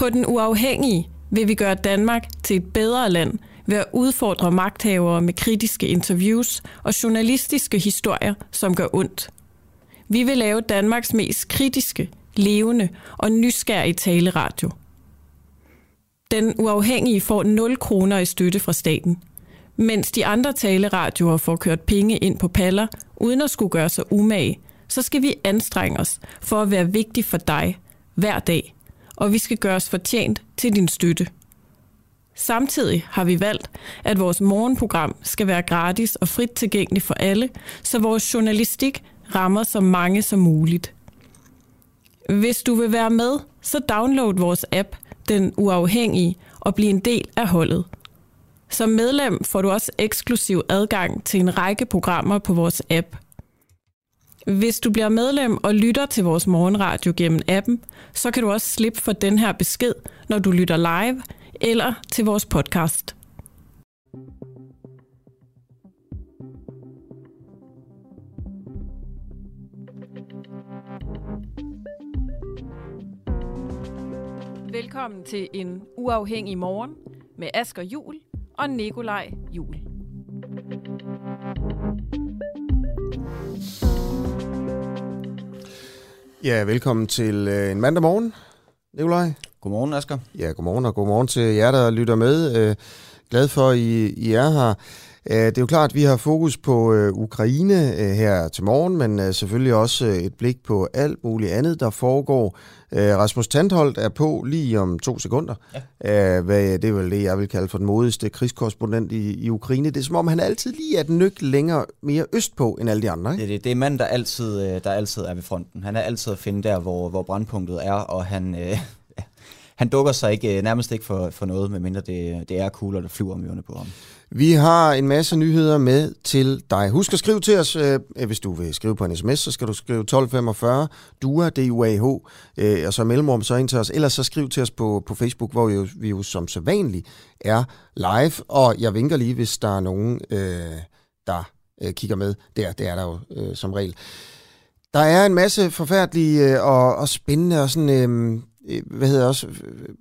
På den uafhængige vil vi gøre Danmark til et bedre land ved at udfordre magthavere med kritiske interviews og journalistiske historier, som gør ondt. Vi vil lave Danmarks mest kritiske, levende og nysgerrige taleradio. Den uafhængige får 0 kroner i støtte fra staten, mens de andre taleradioer får kørt penge ind på paller, uden at skulle gøre sig umage, så skal vi anstrenge os for at være vigtig for dig hver dag, og vi skal gøre os fortjent til din støtte. Samtidig har vi valgt, at vores morgenprogram skal være gratis og frit tilgængeligt for alle, så vores journalistik rammer så mange som muligt. Hvis du vil være med, så download vores app, Den Uafhængige, og bliv en del af holdet. Som medlem får du også eksklusiv adgang til en række programmer på vores app. Hvis du bliver medlem og lytter til vores morgenradio gennem appen, så kan du også slippe for den her besked, når du lytter live eller til vores podcast. Velkommen til en uafhængig morgen med Asger Jul og Nikolaj Jul. Ja, velkommen til øh, en mandag morgen, Nikolaj. Godmorgen, Asger. Ja, godmorgen og godmorgen til jer, der lytter med. Øh, glad for, at I, I er her. Øh, det er jo klart, at vi har fokus på øh, Ukraine øh, her til morgen, men øh, selvfølgelig også et blik på alt muligt andet, der foregår. Rasmus Tandholt er på lige om to sekunder. Ja. Hvad, det er vel det, jeg vil kalde for den modigste krigskorrespondent i, i Ukraine. Det er som om, han altid lige er et nyk længere mere østpå end alle de andre. Ikke? Det, det, det er mand, der altid, der altid er ved fronten. Han er altid at finde der, hvor, hvor brandpunktet er, og han, øh, han dukker sig ikke, nærmest ikke for, for noget, medmindre det, det er kugler, der flyver om ørerne på ham. Vi har en masse nyheder med til dig. Husk at skrive til os, øh, hvis du vil skrive på en sms, så skal du skrive 1245 DUA, D-U-A-H, øh, og så mellemrum så ind til os. Ellers så skriv til os på, på Facebook, hvor vi jo, vi jo som sædvanligt er live. Og jeg vinker lige, hvis der er nogen, øh, der øh, kigger med der. Det er der jo øh, som regel. Der er en masse forfærdelige øh, og, og spændende og sådan... Øh, øh hvad hedder også, øh,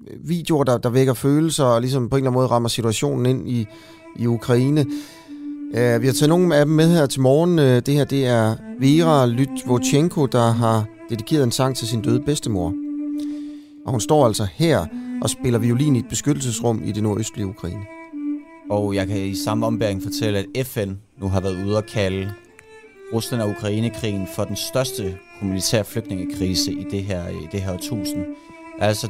øh, videoer, der, der vækker følelser og ligesom på en eller anden måde rammer situationen ind i, i Ukraine. Uh, vi har taget nogle af dem med her til morgen. Uh, det her det er Vera Lytvochenko, der har dedikeret en sang til sin døde bedstemor. Og hun står altså her og spiller violin i et beskyttelsesrum i det nordøstlige Ukraine. Og jeg kan i samme ombæring fortælle, at FN nu har været ude at kalde Rusland og Ukraine-krigen for den største humanitære flygtningekrise i det her, i det her årtusind. Der er altså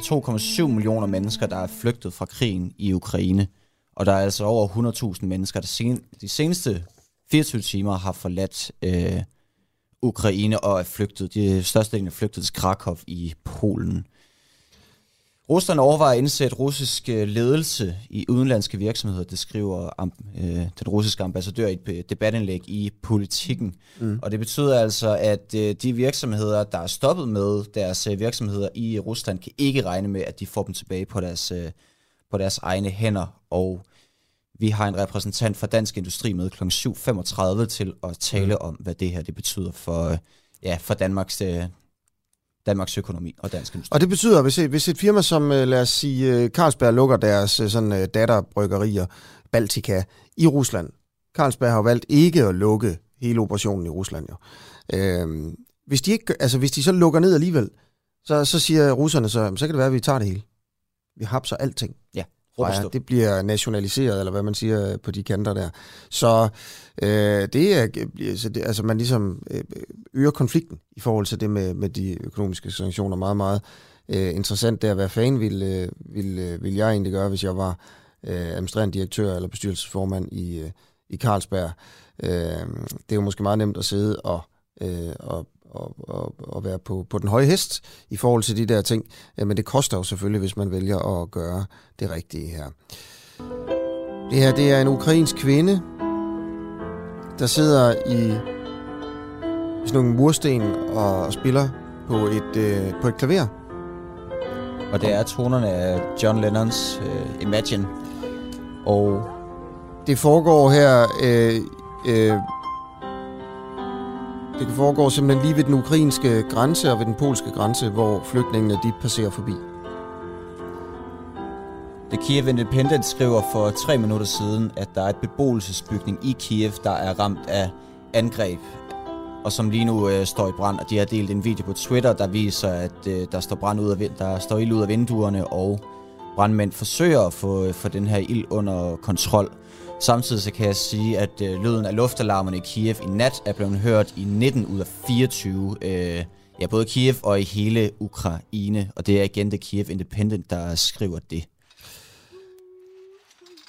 2,7 millioner mennesker, der er flygtet fra krigen i Ukraine. Og der er altså over 100.000 mennesker, der sen, de seneste 24 timer har forladt øh, Ukraine og er flygtet. De største er flygtet til Krakow i Polen. Rusland overvejer at indsætte russisk øh, ledelse i udenlandske virksomheder, det skriver øh, den russiske ambassadør i et debatindlæg i politikken. Mm. Og det betyder altså, at øh, de virksomheder, der er stoppet med deres øh, virksomheder i Rusland, kan ikke regne med, at de får dem tilbage på deres, øh, på deres egne hænder. Og vi har en repræsentant fra Dansk Industri med kl. 7.35 til at tale mm. om, hvad det her det betyder for, øh, ja, for Danmarks, øh, Danmarks økonomi og dansk industri. Og det betyder, hvis et, hvis et firma som, øh, lad os sige, Carlsberg lukker deres sådan, datterbryggerier, Baltica, i Rusland. Carlsberg har valgt ikke at lukke hele operationen i Rusland. Jo. Øhm, hvis, de ikke, altså, hvis de så lukker ned alligevel, så, så siger russerne så, så kan det være, at vi tager det hele. Vi hapser alting. Ja. Ja, det bliver nationaliseret, eller hvad man siger på de kanter der. Så øh, det er, så det, altså man ligesom øh, øger konflikten i forhold til det med, med de økonomiske sanktioner meget, meget øh, interessant der. Hvad fanden ville, øh, ville, øh, ville jeg egentlig gøre, hvis jeg var øh, administrerende direktør eller bestyrelsesformand i, øh, i Carlsberg? Øh, det er jo måske meget nemt at sidde og, øh, og, og, og, og være på, på den høje hest i forhold til de der ting. Men det koster jo selvfølgelig, hvis man vælger at gøre det rigtige her. Det her, det er en ukrainsk kvinde, der sidder i sådan nogle mursten og spiller på et, øh, på et klaver. Og det er tonerne af John Lennons øh, Imagine. Og det foregår her øh, øh, det foregår simpelthen lige ved den ukrainske grænse og ved den polske grænse, hvor flygtningene de passerer forbi. The Kiev Independent skriver for tre minutter siden, at der er et beboelsesbygning i Kiev, der er ramt af angreb, og som lige nu øh, står i brand. Og de har delt en video på Twitter, der viser, at øh, der står brand ud af der står ild ud af vinduerne, og brandmænd forsøger at få, øh, få den her ild under kontrol. Samtidig så kan jeg sige, at øh, lyden af luftalarmerne i Kiev i nat er blevet hørt i 19 ud af 24, øh, ja, både Kiev og i hele Ukraine. Og det er igen det Kiev Independent, der skriver det.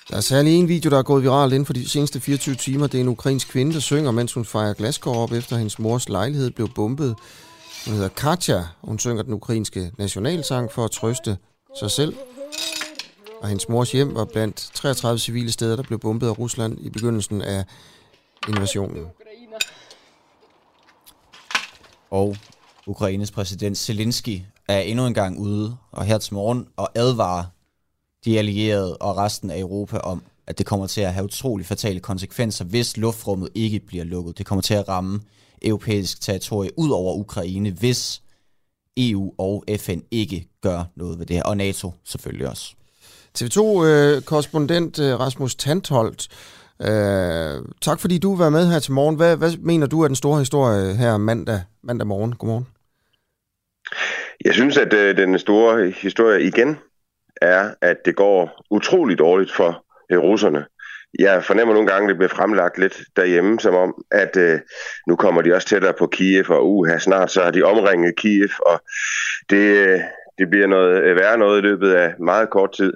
Der er særlig en video, der er gået viralt inden for de seneste 24 timer. Det er en ukrainsk kvinde, der synger, mens hun fejrer glaskår op efter hendes mors lejlighed blev bombet. Hun hedder Katja, og hun synger den ukrainske nationalsang for at trøste sig selv. Og hendes mors hjem var blandt 33 civile steder, der blev bombet af Rusland i begyndelsen af invasionen. Og Ukraines præsident Zelensky er endnu en gang ude og her til morgen og advarer de allierede og resten af Europa om, at det kommer til at have utrolig fatale konsekvenser, hvis luftrummet ikke bliver lukket. Det kommer til at ramme europæisk territorie ud over Ukraine, hvis EU og FN ikke gør noget ved det her, og NATO selvfølgelig også. TV2-korrespondent øh, øh, Rasmus Tantholdt, øh, tak fordi du var med her til morgen. Hvad, hvad mener du er den store historie her mandag, mandag morgen? Godmorgen. Jeg synes, at øh, den store historie igen er, at det går utrolig dårligt for øh, russerne. Jeg fornemmer nogle gange, at det bliver fremlagt lidt derhjemme, som om, at øh, nu kommer de også tættere på Kiev, og uha, snart så har de omringet Kiev, og det, øh, det bliver noget øh, værre noget i løbet af meget kort tid.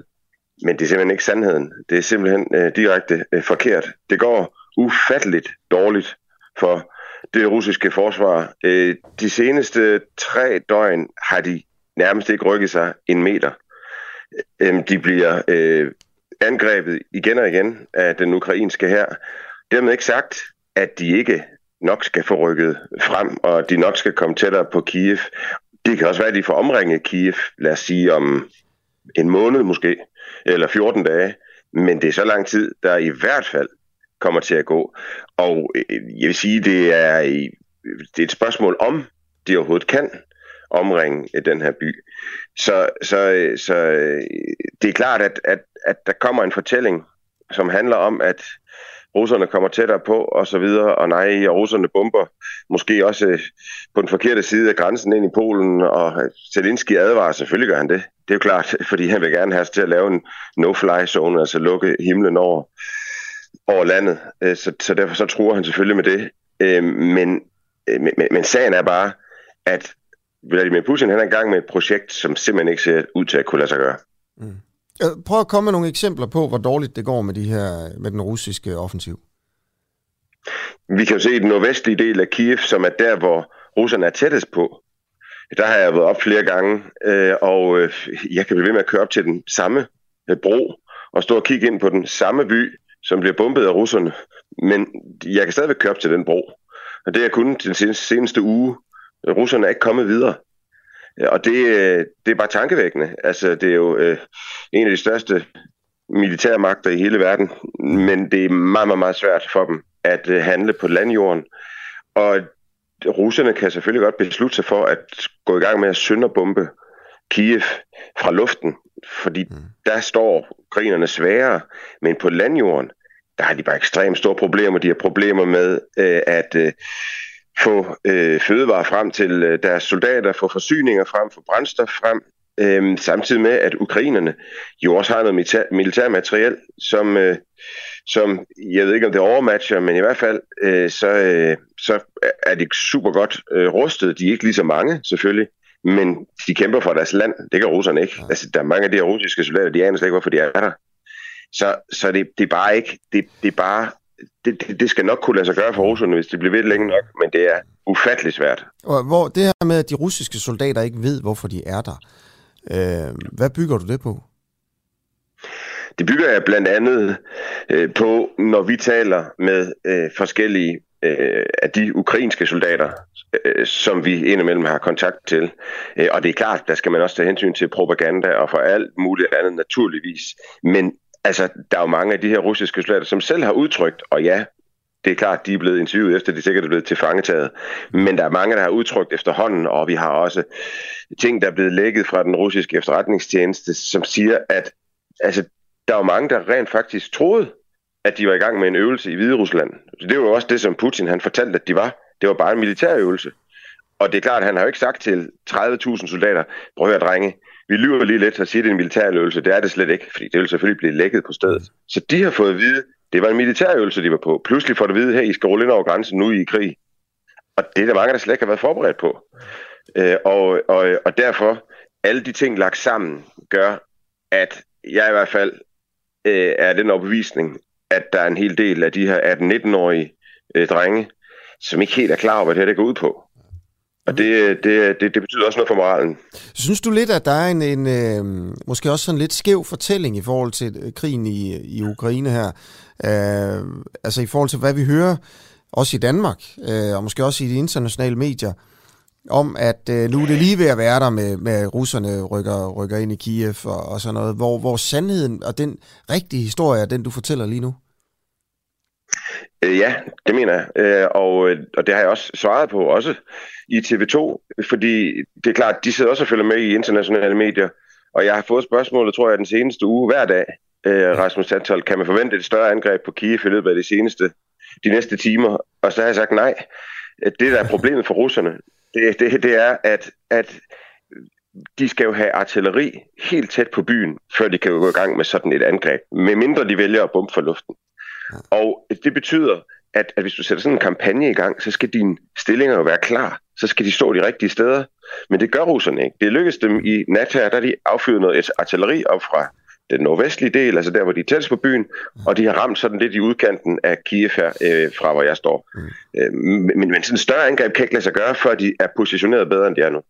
Men det er simpelthen ikke sandheden. Det er simpelthen øh, direkte øh, forkert. Det går ufatteligt dårligt for det russiske forsvar. Øh, de seneste tre døgn har de nærmest ikke rykket sig en meter øh, øh de bliver øh, angrebet igen og igen af den ukrainske her. Dermed ikke sagt, at de ikke nok skal få rykket frem, og de nok skal komme tættere på Kiev. Det kan også være, at de får omringet Kiev, lad os sige om en måned måske, eller 14 dage. Men det er så lang tid, der i hvert fald kommer til at gå. Og øh, jeg vil sige, det er, det er et spørgsmål om de overhovedet kan omringe øh, den her by. Så, så, øh, så det er klart, at, at, at der kommer en fortælling, som handler om, at russerne kommer tættere på, og så videre, og nej, og russerne bomber måske også på den forkerte side af grænsen ind i Polen, og Zelensky advarer, selvfølgelig gør han det. Det er jo klart, fordi han vil gerne have os til at lave en no-fly zone, altså lukke himlen over, over landet. Øh, så, så derfor så tror han selvfølgelig med det. Øh, men, øh, men, men sagen er bare, at Vladimir Putin han er i gang med et projekt, som simpelthen ikke ser ud til at kunne lade sig gøre. Mm. Prøv at komme med nogle eksempler på, hvor dårligt det går med, de her, med den russiske offensiv. Vi kan jo se den nordvestlige del af Kiev, som er der, hvor russerne er tættest på. Der har jeg været op flere gange, øh, og øh, jeg kan blive ved med at køre op til den samme øh, bro og stå og kigge ind på den samme by, som bliver bombet af russerne. Men jeg kan stadigvæk køre op til den bro. Og det er kun den seneste uge, russerne er ikke kommet videre. Øh, og det, øh, det er bare tankevækkende. Altså, det er jo øh, en af de største militærmagter i hele verden, men det er meget, meget, meget svært for dem at øh, handle på landjorden. Og russerne kan selvfølgelig godt beslutte sig for at gå i gang med at sønderbombe Kiev fra luften, fordi mm. der står grinerne sværere, men på landjorden, der har de bare ekstremt store problemer. De har problemer med øh, at øh, få øh, fødevarer frem til øh, deres soldater, få forsyninger frem, få brændstof frem, øh, samtidig med, at ukrainerne jo også har noget militær, militær materiel, som, øh, som jeg ved ikke, om det overmatcher, men i hvert fald, øh, så, øh, så er de super godt øh, rustet. De er ikke lige så mange, selvfølgelig, men de kæmper for deres land. Det kan russerne ikke. Ja. Altså, der er mange af de her russiske soldater, de aner slet ikke, hvorfor de er der. Så, så det, det er bare ikke, det, det er bare det, det, det skal nok kunne lade sig gøre for russerne, hvis det bliver ved længe nok, men det er ufattelig svært. Og hvor det her med, at de russiske soldater ikke ved, hvorfor de er der, øh, hvad bygger du det på? Det bygger jeg blandt andet øh, på, når vi taler med øh, forskellige øh, af de ukrainske soldater, øh, som vi indimellem har kontakt til. Øh, og det er klart, der skal man også tage hensyn til propaganda og for alt muligt andet naturligvis. Men altså, der er jo mange af de her russiske soldater, som selv har udtrykt, og ja, det er klart, de er blevet interviewet efter, de sikkert er blevet tilfangetaget. Men der er mange, der har udtrykt efterhånden, og vi har også ting, der er blevet lækket fra den russiske efterretningstjeneste, som siger, at altså, der var mange, der rent faktisk troede, at de var i gang med en øvelse i Hvide Rusland. Det var jo også det, som Putin han fortalte, at de var. Det var bare en militærøvelse. Og det er klart, at han har jo ikke sagt til 30.000 soldater, prøv at høre, drenge, vi lyver lige lidt og siger, at det er en militærøvelse. Det er det slet ikke, fordi det vil selvfølgelig blive lækket på stedet. Så de har fået at vide, det var en militærøvelse, de var på. Pludselig får de at vide, her, I skal rulle ind over grænsen nu i krig. Og det er der mange, der slet ikke har været forberedt på. Øh, og, og, og derfor, alle de ting lagt sammen, gør, at jeg i hvert fald øh, er den overbevisning, at der er en hel del af de her 18-19-årige øh, drenge, som ikke helt er klar over, hvad det her det går ud på. Og det, øh, det, øh, det, det betyder også noget for moralen. Synes du lidt, at der er en, en øh, måske også sådan lidt skæv fortælling i forhold til øh, krigen i, i Ukraine her? Øh, altså i forhold til, hvad vi hører, også i Danmark, øh, og måske også i de internationale medier, om at øh, nu er det lige ved at være der med, med russerne rykker, rykker ind i Kiev og, og sådan noget, hvor, hvor sandheden og den rigtige historie er den, du fortæller lige nu? Øh, ja, det mener jeg, øh, og, og det har jeg også svaret på, også i TV2, fordi det er klart, de sidder også og følger med i internationale medier, og jeg har fået spørgsmålet, tror jeg, den seneste uge hver dag, øh, Rasmus Sandtold, kan man forvente et større angreb på Kiev i løbet af de seneste, de næste timer? Og så har jeg sagt nej. Det, der er problemet for russerne, det, det, det er, at, at de skal jo have artilleri helt tæt på byen, før de kan gå i gang med sådan et angreb, medmindre de vælger at bombe for luften. Og det betyder, at, at hvis du sætter sådan en kampagne i gang, så skal dine stillinger jo være klar. Så skal de stå de rigtige steder. Men det gør russerne ikke. Det lykkedes dem i nat her, der de affyret noget artilleri op fra den nordvestlige del, altså der, hvor de er tættest på byen, og de har ramt sådan lidt i udkanten af Kiev her, øh, fra hvor jeg står. Mm. Øh, men, men sådan en større angreb kan ikke lade sig gøre, før de er positioneret bedre, end de er nu.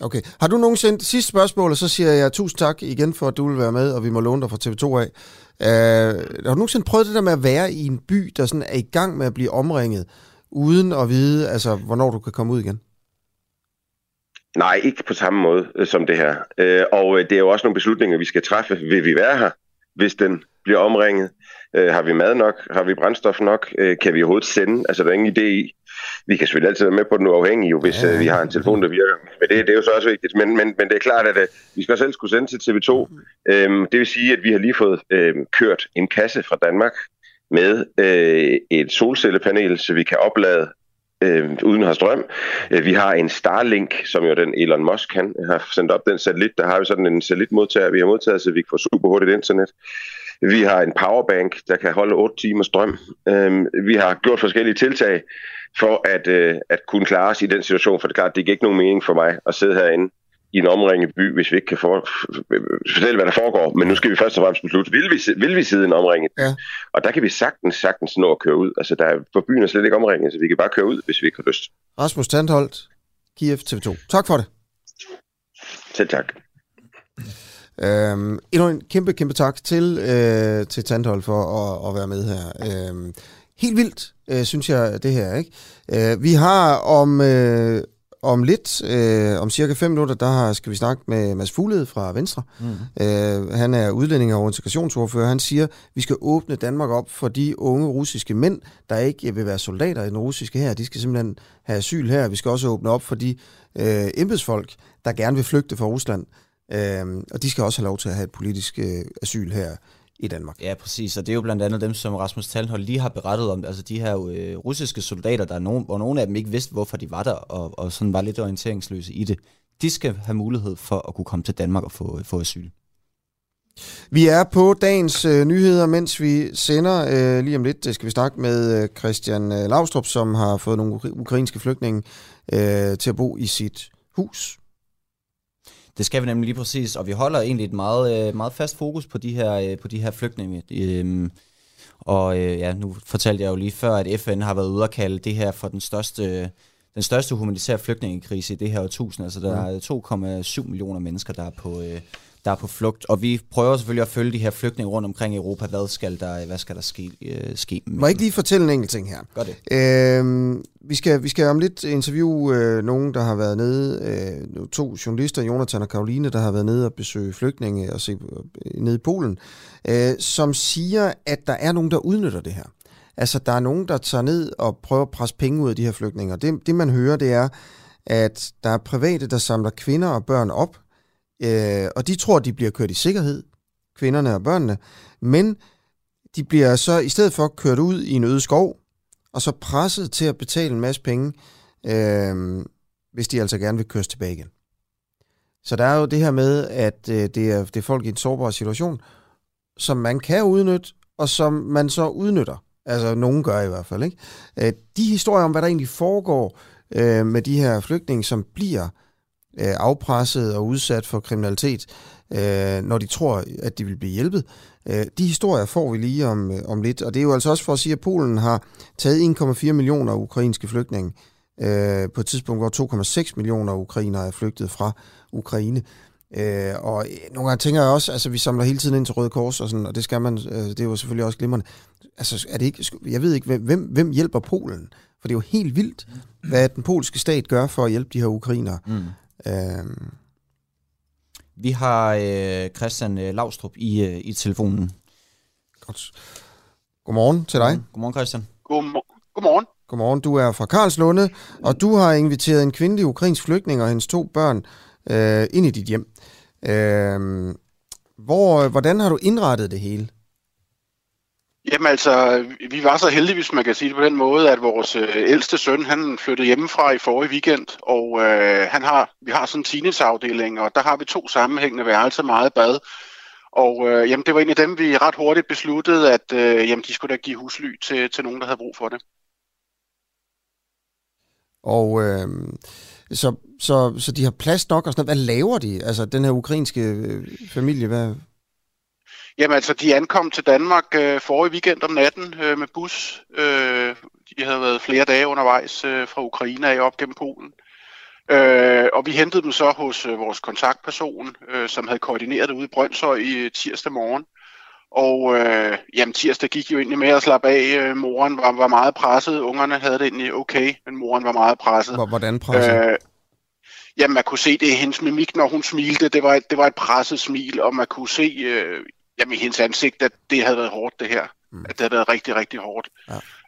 Okay. Har du nogensinde, sidste spørgsmål, og så siger jeg tusind tak igen for, at du vil være med, og vi må låne dig fra TV2 af. Uh, har du nogensinde prøvet det der med at være i en by, der sådan er i gang med at blive omringet, uden at vide, altså, hvornår du kan komme ud igen? Nej, ikke på samme måde øh, som det her. Øh, og øh, det er jo også nogle beslutninger, vi skal træffe. Vil vi være her, hvis den bliver omringet? Øh, har vi mad nok? Har vi brændstof nok? Øh, kan vi overhovedet sende? Altså, der er ingen idé i. Vi kan selvfølgelig altid være med på den uafhængige, jo, hvis ja. øh, vi har en telefon, der virker. Men det, det er jo så også vigtigt. Men, men, men det er klart, at øh, vi skal selv skulle sende til TV2. Øh, det vil sige, at vi har lige fået øh, kørt en kasse fra Danmark med øh, et solcellepanel, så vi kan oplade øh, uden at have strøm. Øh, vi har en Starlink, som jo den Elon Musk kan har sendt op den satellit. Der har vi sådan en satellitmodtager, vi har modtaget, så vi kan få super hurtigt internet. Vi har en powerbank, der kan holde 8 timer strøm. Øh, vi har gjort forskellige tiltag for at, øh, at kunne klare os i den situation, for det er klart, det giver ikke nogen mening for mig at sidde herinde i en omringet by, hvis vi ikke kan for, fortælle, hvad der foregår. Men nu skal vi først og fremmest beslutte, vil vi, vil vi sidde i en omringet by? Ja. Og der kan vi sagtens, sagtens nå at køre ud. Altså, der er, for byen er slet ikke omringet, så vi kan bare køre ud, hvis vi ikke har lyst. Rasmus Tandholt, Kiev TV2. Tak for det. Selv tak. Øhm, endnu en kæmpe, kæmpe tak til, øh, til Tandholt for at, at være med her. Øhm, helt vildt, øh, synes jeg, det her. ikke. Øh, vi har om, øh, om lidt, øh, om cirka 5 minutter, der skal vi snakke med Mads Fuglede fra Venstre. Mm. Øh, han er udlænding og integrationsordfører. Han siger, at vi skal åbne Danmark op for de unge russiske mænd, der ikke vil være soldater i den russiske her. De skal simpelthen have asyl her. Vi skal også åbne op for de øh, embedsfolk, der gerne vil flygte fra Rusland. Øh, og de skal også have lov til at have et politisk øh, asyl her i Danmark. Ja, præcis, og det er jo blandt andet dem, som Rasmus Talhold lige har berettet om, altså de her øh, russiske soldater, der er nogen, hvor nogle af dem ikke vidste, hvorfor de var der, og, og sådan var lidt orienteringsløse i det. De skal have mulighed for at kunne komme til Danmark og få, få asyl. Vi er på dagens øh, nyheder, mens vi sender øh, lige om lidt, skal vi snakke med øh, Christian øh, Lavstrup, som har fået nogle ukrainske flygtninge øh, til at bo i sit hus. Det skal vi nemlig lige præcis, og vi holder egentlig et meget, øh, meget fast fokus på de her, øh, på de her flygtninge. Øhm, og øh, ja, nu fortalte jeg jo lige før, at FN har været ude og kalde det her for den største, den største humanitære flygtningekrise i det her årtusind. Altså der er 2,7 millioner mennesker, der er på, der er på flugt. Og vi prøver selvfølgelig at følge de her flygtninge rundt omkring i Europa. Hvad skal der, hvad skal der ske, øh, ske med Må jeg ikke lige fortælle en enkelt ting her? Gør det. Øh, vi, skal, vi skal om lidt interviewe øh, nogen, der har været nede, øh, to journalister, Jonathan og Karoline, der har været nede og besøge flygtninge og se øh, nede i Polen, øh, som siger, at der er nogen, der udnytter det her. Altså, der er nogen, der tager ned og prøver at presse penge ud af de her flygtninge. Det, det man hører, det er, at der er private, der samler kvinder og børn op, Øh, og de tror, de bliver kørt i sikkerhed, kvinderne og børnene, men de bliver så i stedet for kørt ud i en øde skov, og så presset til at betale en masse penge, øh, hvis de altså gerne vil køres tilbage igen. Så der er jo det her med, at øh, det, er, det er folk i en sårbar situation, som man kan udnytte, og som man så udnytter. Altså, nogen gør i hvert fald, ikke? Øh, de historier om, hvad der egentlig foregår øh, med de her flygtninge, som bliver øh, afpresset og udsat for kriminalitet, øh, når de tror, at de vil blive hjælpet. Øh, de historier får vi lige om, øh, om lidt, og det er jo altså også for at sige, at Polen har taget 1,4 millioner ukrainske flygtninge øh, på et tidspunkt, hvor 2,6 millioner ukrainere er flygtet fra Ukraine. Øh, og nogle gange tænker jeg også, altså vi samler hele tiden ind til Røde Kors, og, sådan, og det skal man, øh, det er jo selvfølgelig også glimrende. Altså er det ikke, jeg ved ikke, hvem, hvem hjælper Polen? For det er jo helt vildt, hvad den polske stat gør for at hjælpe de her ukrainere. Mm. Øh, vi har øh, Christian øh, Lavstrup i, øh, i telefonen. Godt. Godmorgen til dig. Godmorgen, Christian. Godmorgen. Godmorgen. Du er fra Karlslunde, og du har inviteret en kvindelig ukrainsk flygtning og hendes to børn øh, ind i dit hjem. Øh, hvor, hvordan har du indrettet det hele? Jamen altså, vi var så heldige, hvis man kan sige det på den måde, at vores øh, ældste søn, han flyttede hjemmefra i forrige weekend, og øh, han har, vi har sådan en teenageafdeling, og der har vi to sammenhængende værelser, meget bad. Og øh, jamen, det var en af dem, vi ret hurtigt besluttede, at øh, jamen, de skulle da give husly til, til nogen, der havde brug for det. Og øh, så, så, så de har plads nok og sådan noget. Hvad laver de? Altså den her ukrainske øh, familie, hvad, Jamen altså, de ankom til Danmark øh, forrige weekend om natten øh, med bus. Øh, de havde været flere dage undervejs øh, fra Ukraine af op gennem Polen. Øh, og vi hentede dem så hos øh, vores kontaktperson, øh, som havde koordineret det ude i Brøndshøj i øh, tirsdag morgen. Og øh, jamen, tirsdag gik jo egentlig med at slappe af. Øh, moren var, var meget presset. Ungerne havde det egentlig okay, men moren var meget presset. Hvordan presset? Øh, jamen, man kunne se det i hendes mimik, når hun smilte. Det var et, det var et presset smil, og man kunne se øh, jamen, hendes ansigt, at det havde været hårdt, det her. Mm. At det havde været rigtig, rigtig hårdt.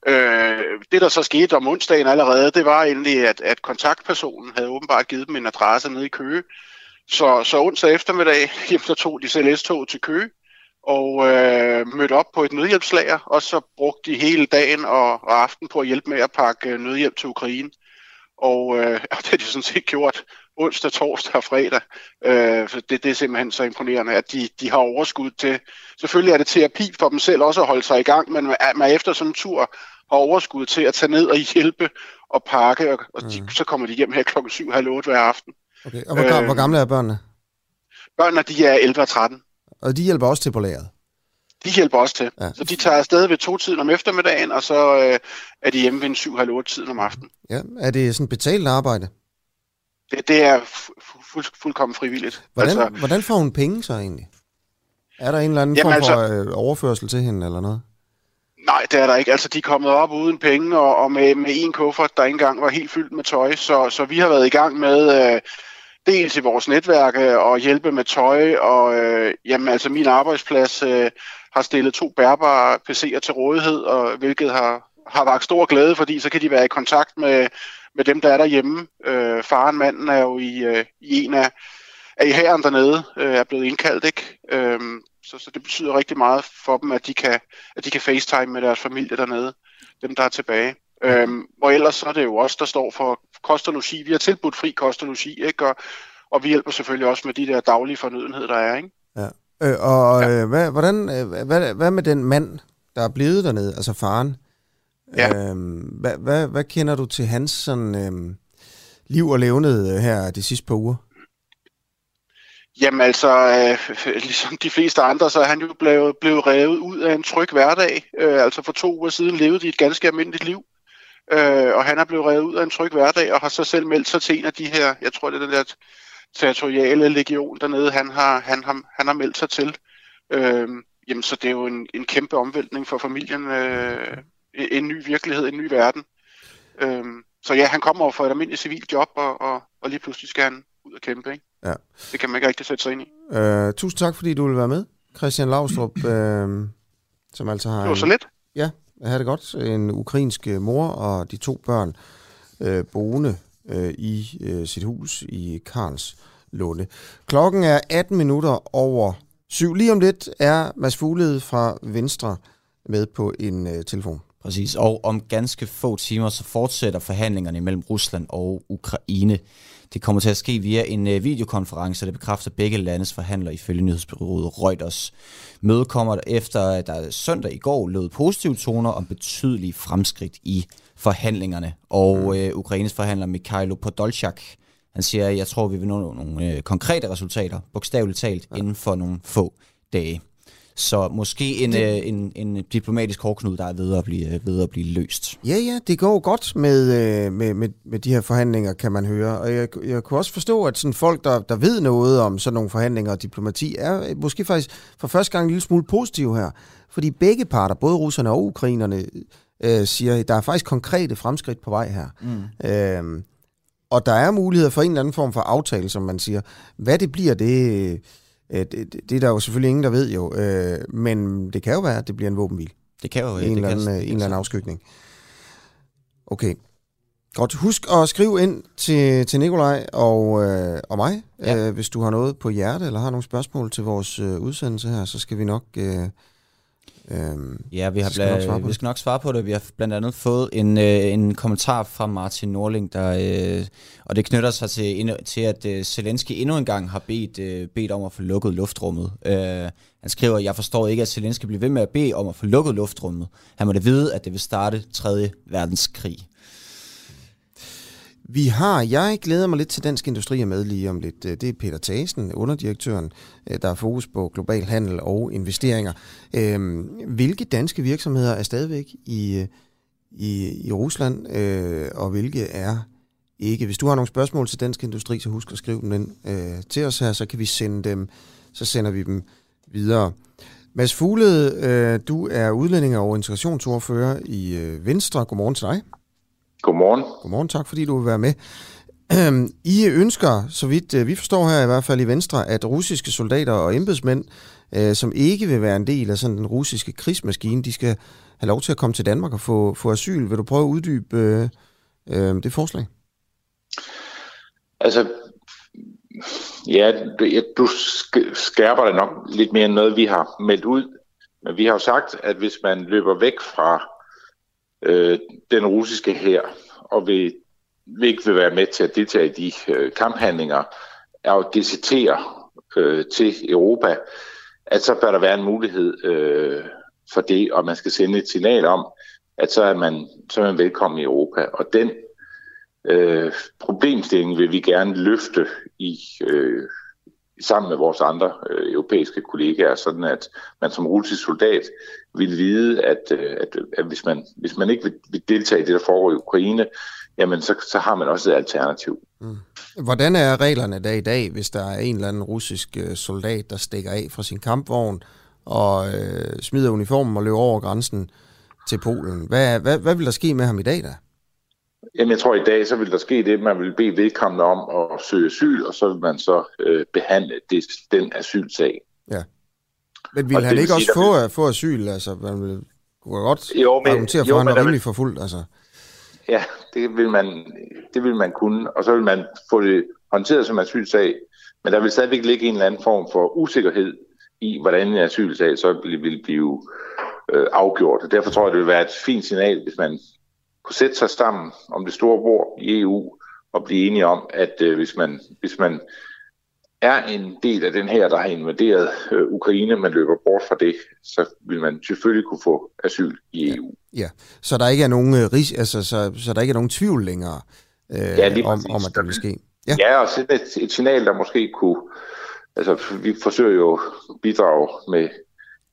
Ja. Øh, det, der så skete om onsdagen allerede, det var egentlig, at, at kontaktpersonen havde åbenbart givet dem en adresse nede i Køge. Så, så onsdag eftermiddag, jamen, så tog de CLS-tog til Køge og øh, mødte op på et nødhjælpslager, og så brugte de hele dagen og, og aften på at hjælpe med at pakke øh, nødhjælp til Ukraine. Og, øh, og det har de sådan set gjort onsdag, torsdag og fredag. Øh, det, det er simpelthen så imponerende, at de, de har overskud til. Selvfølgelig er det terapi for dem selv også at holde sig i gang, men man efter sådan en tur har overskud til at tage ned og hjælpe og pakke, og, og de, mm. så kommer de hjem her klokken 7 halv 8 hver aften. Okay. Og hvor, øh, hvor gamle er børnene? Børnene de er 11 og 13. Og de hjælper også til på lageret? De hjælper også til. Ja. Så de tager afsted ved to-tiden om eftermiddagen, og så øh, er de hjemme ved en 7 halv 8 tiden om aftenen. Ja. Er det sådan betalt arbejde? Det, det er fu- fuld, fuldkommen frivilligt. Hvordan, altså, hvordan får hun penge så egentlig? Er der en eller anden form for altså, øh, overførsel til hende eller noget? Nej, det er der ikke. Altså, de er kommet op uden penge og, og med, med en kuffert, der ikke engang var helt fyldt med tøj. Så, så vi har været i gang med øh, dels i vores netværk øh, at hjælpe med tøj. Og øh, jamen, altså, min arbejdsplads øh, har stillet to bærbare PC'er til rådighed, og, hvilket har, har vagt stor glæde, fordi så kan de være i kontakt med med dem, der er derhjemme. Øh, faren, manden, er jo i, øh, i en af, af i herren dernede, øh, er blevet indkaldt, ikke? Øh, så, så det betyder rigtig meget for dem, at de kan, at de kan facetime med deres familie dernede, dem der er tilbage. Øhm, og ellers så er det jo os, der står for kost og logi. Vi har tilbudt fri kost og logi, ikke? Og, og vi hjælper selvfølgelig også med de der daglige fornødenheder, der er, ikke? Ja. Øh, og ja. øh, hvad, hvordan, øh, hvad, hvad med den mand, der er blevet dernede, altså faren? Ja. Øhm, hvad, hvad, hvad kender du til hans sådan, øhm, liv og levned her de sidste par uger? Jamen altså, øh, ligesom de fleste andre, så er han jo blevet, blevet revet ud af en tryg hverdag. Øh, altså for to uger siden levede de et ganske almindeligt liv. Øh, og han er blevet revet ud af en tryg hverdag, og har så selv meldt sig til en af de her, jeg tror det er den der territoriale legion dernede, han har, han har, han har meldt sig til. Øh, jamen så det er jo en, en kæmpe omvæltning for familien. Øh, en ny virkelighed, en ny verden. Øhm, så ja, han kommer over for et almindeligt civilt job, og, og, og lige pludselig skal han ud og kæmpe. Ikke? Ja. Det kan man ikke rigtig sætte sig ind i. Øh, tusind tak, fordi du vil være med, Christian Lavstrup, øh, som altså har... Det var så lidt. Ja, jeg har det godt. En ukrainsk mor og de to børn øh, boende øh, i øh, sit hus i Karls Lunde. Klokken er 18 minutter over 7. Lige om lidt er Mads Fuglede fra Venstre med på en uh, telefon. Præcis, og om ganske få timer, så fortsætter forhandlingerne mellem Rusland og Ukraine. Det kommer til at ske via en øh, videokonference, der bekræfter begge landes forhandlere ifølge nyhedsbyrået Reuters. Mødet kommer efter, at der søndag i går lød positive toner om betydelige fremskridt i forhandlingerne. Og øh, Ukraines forhandler Mikhailo Podolchak, han siger, jeg tror, vi vil nå nogle øh, konkrete resultater, bogstaveligt talt, ja. inden for nogle få dage. Så måske en, det, øh, en, en diplomatisk hårdknud, der er ved at blive, ved at blive løst. Ja, ja, det går godt med, øh, med, med, med de her forhandlinger, kan man høre. Og jeg, jeg kunne også forstå, at sådan folk, der, der ved noget om sådan nogle forhandlinger og diplomati, er måske faktisk for første gang en lille smule positive her. Fordi begge parter, både russerne og ukrainerne, øh, siger, at der er faktisk konkrete fremskridt på vej her. Mm. Øh, og der er muligheder for en eller anden form for aftale, som man siger. Hvad det bliver, det Øh, det, det er der jo selvfølgelig ingen, der ved jo, øh, men det kan jo være, at det bliver en våbenhvil. Det kan jo en, det eller anden, kan, en eller anden afskygning. Okay. Godt. Husk at skrive ind til, til Nikolaj og, øh, og mig, ja. øh, hvis du har noget på hjerte, eller har nogle spørgsmål til vores øh, udsendelse her, så skal vi nok... Øh, Øhm, ja, vi, har skal bla- vi skal nok svare på det. Vi har blandt andet fået en, øh, en kommentar fra Martin Norling, der, øh, og det knytter sig til, til at øh, Zelensky endnu en gang har bedt, øh, bedt om at få lukket luftrummet. Øh, han skriver, jeg forstår ikke, at Zelensky bliver ved med at bede om at få lukket luftrummet. Han må da vide, at det vil starte 3. verdenskrig. Vi har, jeg glæder mig lidt til Dansk Industri er med lige om lidt. Det er Peter Thasen, underdirektøren, øh, der har fokus på global handel og investeringer. Øhm, hvilke danske virksomheder er stadigvæk i, øh, i, i Rusland, øh, og hvilke er ikke? Hvis du har nogle spørgsmål til Dansk Industri, så husk at skrive dem ind øh, til os her, så kan vi sende dem, så sender vi dem videre. Mads Fuglede, du er udlænding og integrationsordfører i Venstre. Godmorgen til dig. Godmorgen. Godmorgen, tak fordi du vil være med. I ønsker, så vidt øh, vi forstår her i hvert fald i Venstre, at russiske soldater og embedsmænd, øh, som ikke vil være en del af sådan den russiske krigsmaskine, de skal have lov til at komme til Danmark og få, få asyl. Vil du prøve at uddybe øh, øh, det forslag? Altså, ja, du skærper det nok lidt mere end noget, vi har meldt ud. Men vi har jo sagt, at hvis man løber væk fra øh, den russiske her, og vil, vil ikke vil være med til at deltage i de øh, kamphandlinger, er at decitere øh, til Europa, at så bør der være en mulighed øh, for det, og man skal sende et signal om, at så er man, så er man velkommen i Europa. Og den øh, problemstilling vil vi gerne løfte i øh, sammen med vores andre øh, europæiske kollegaer, sådan at man som russisk soldat vil vide, at, øh, at, at hvis, man, hvis man ikke vil, vil deltage i det, der foregår i Ukraine, jamen så, så har man også et alternativ. Mm. Hvordan er reglerne der i dag, hvis der er en eller anden russisk øh, soldat, der stikker af fra sin kampvogn og øh, smider uniformen og løber over grænsen til Polen? Hvad, hvad, hvad vil der ske med ham i dag da? Jamen, jeg tror, i dag så vil der ske det, man vil bede vedkommende om at søge asyl, og så vil man så øh, behandle det, den asylsag. Ja. Men vil og han ikke også sige, få, vil... få asyl? Altså, man vil kunne godt jo, men, argumentere for, at han er rimelig forfulgt. Altså. Ja, det vil, man, det vil man kunne, og så vil man få det håndteret som asylsag, men der vil stadigvæk ligge en eller anden form for usikkerhed i, hvordan en asylsag så vil, vil blive øh, afgjort. Og derfor tror jeg, det vil være et fint signal, hvis man kunne sætte sig sammen om det store bord i EU og blive enige om, at øh, hvis, man, hvis man er en del af den her, der har invaderet øh, Ukraine, man løber bort fra det, så vil man selvfølgelig kunne få asyl i EU. Ja, ja. så der ikke er nogen øh, ris altså, så, så der ikke er nogen tvivl længere øh, ja, om, om, at det vil ske. Ja, ja og sætte et, et signal, der måske kunne... Altså, vi forsøger jo at bidrage med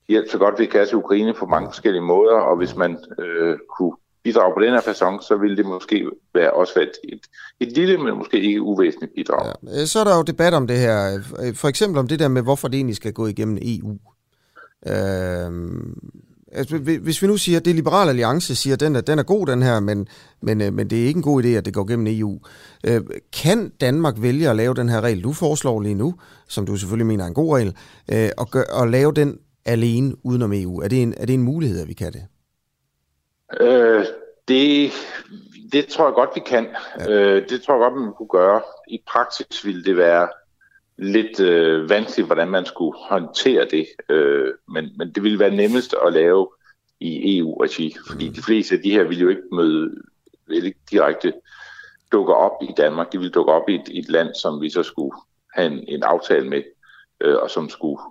hjælp så godt vi kan til Ukraine på mange forskellige måder, og hvis man øh, kunne bidrag på den her façon, så ville det måske være også være et, et, lille, men måske ikke uvæsentligt bidrag. Ja. Så er der jo debat om det her, øh, for eksempel om det der med, hvorfor det egentlig skal gå igennem EU. Øh, altså, hvis vi nu siger, at det Liberale Alliance siger, at den er, den er god, den her, men, men, øh, men det er ikke en god idé, at det går gennem EU. Øh, kan Danmark vælge at lave den her regel, du foreslår lige nu, som du selvfølgelig mener er en god regel, øh, og, gør, og lave den alene udenom EU? Er det en, er det en mulighed, at vi kan det? Øh, det, det tror jeg godt, vi kan. Ja. Øh, det tror jeg godt, man kunne gøre. I praksis ville det være lidt øh, vanskeligt, hvordan man skulle håndtere det. Øh, men, men det ville være nemmest at lave i EU-regi, fordi de fleste af de her ville jo ikke møde vil ikke direkte dukke op i Danmark. De ville dukke op i et, et land, som vi så skulle have en, en aftale med, øh, og som skulle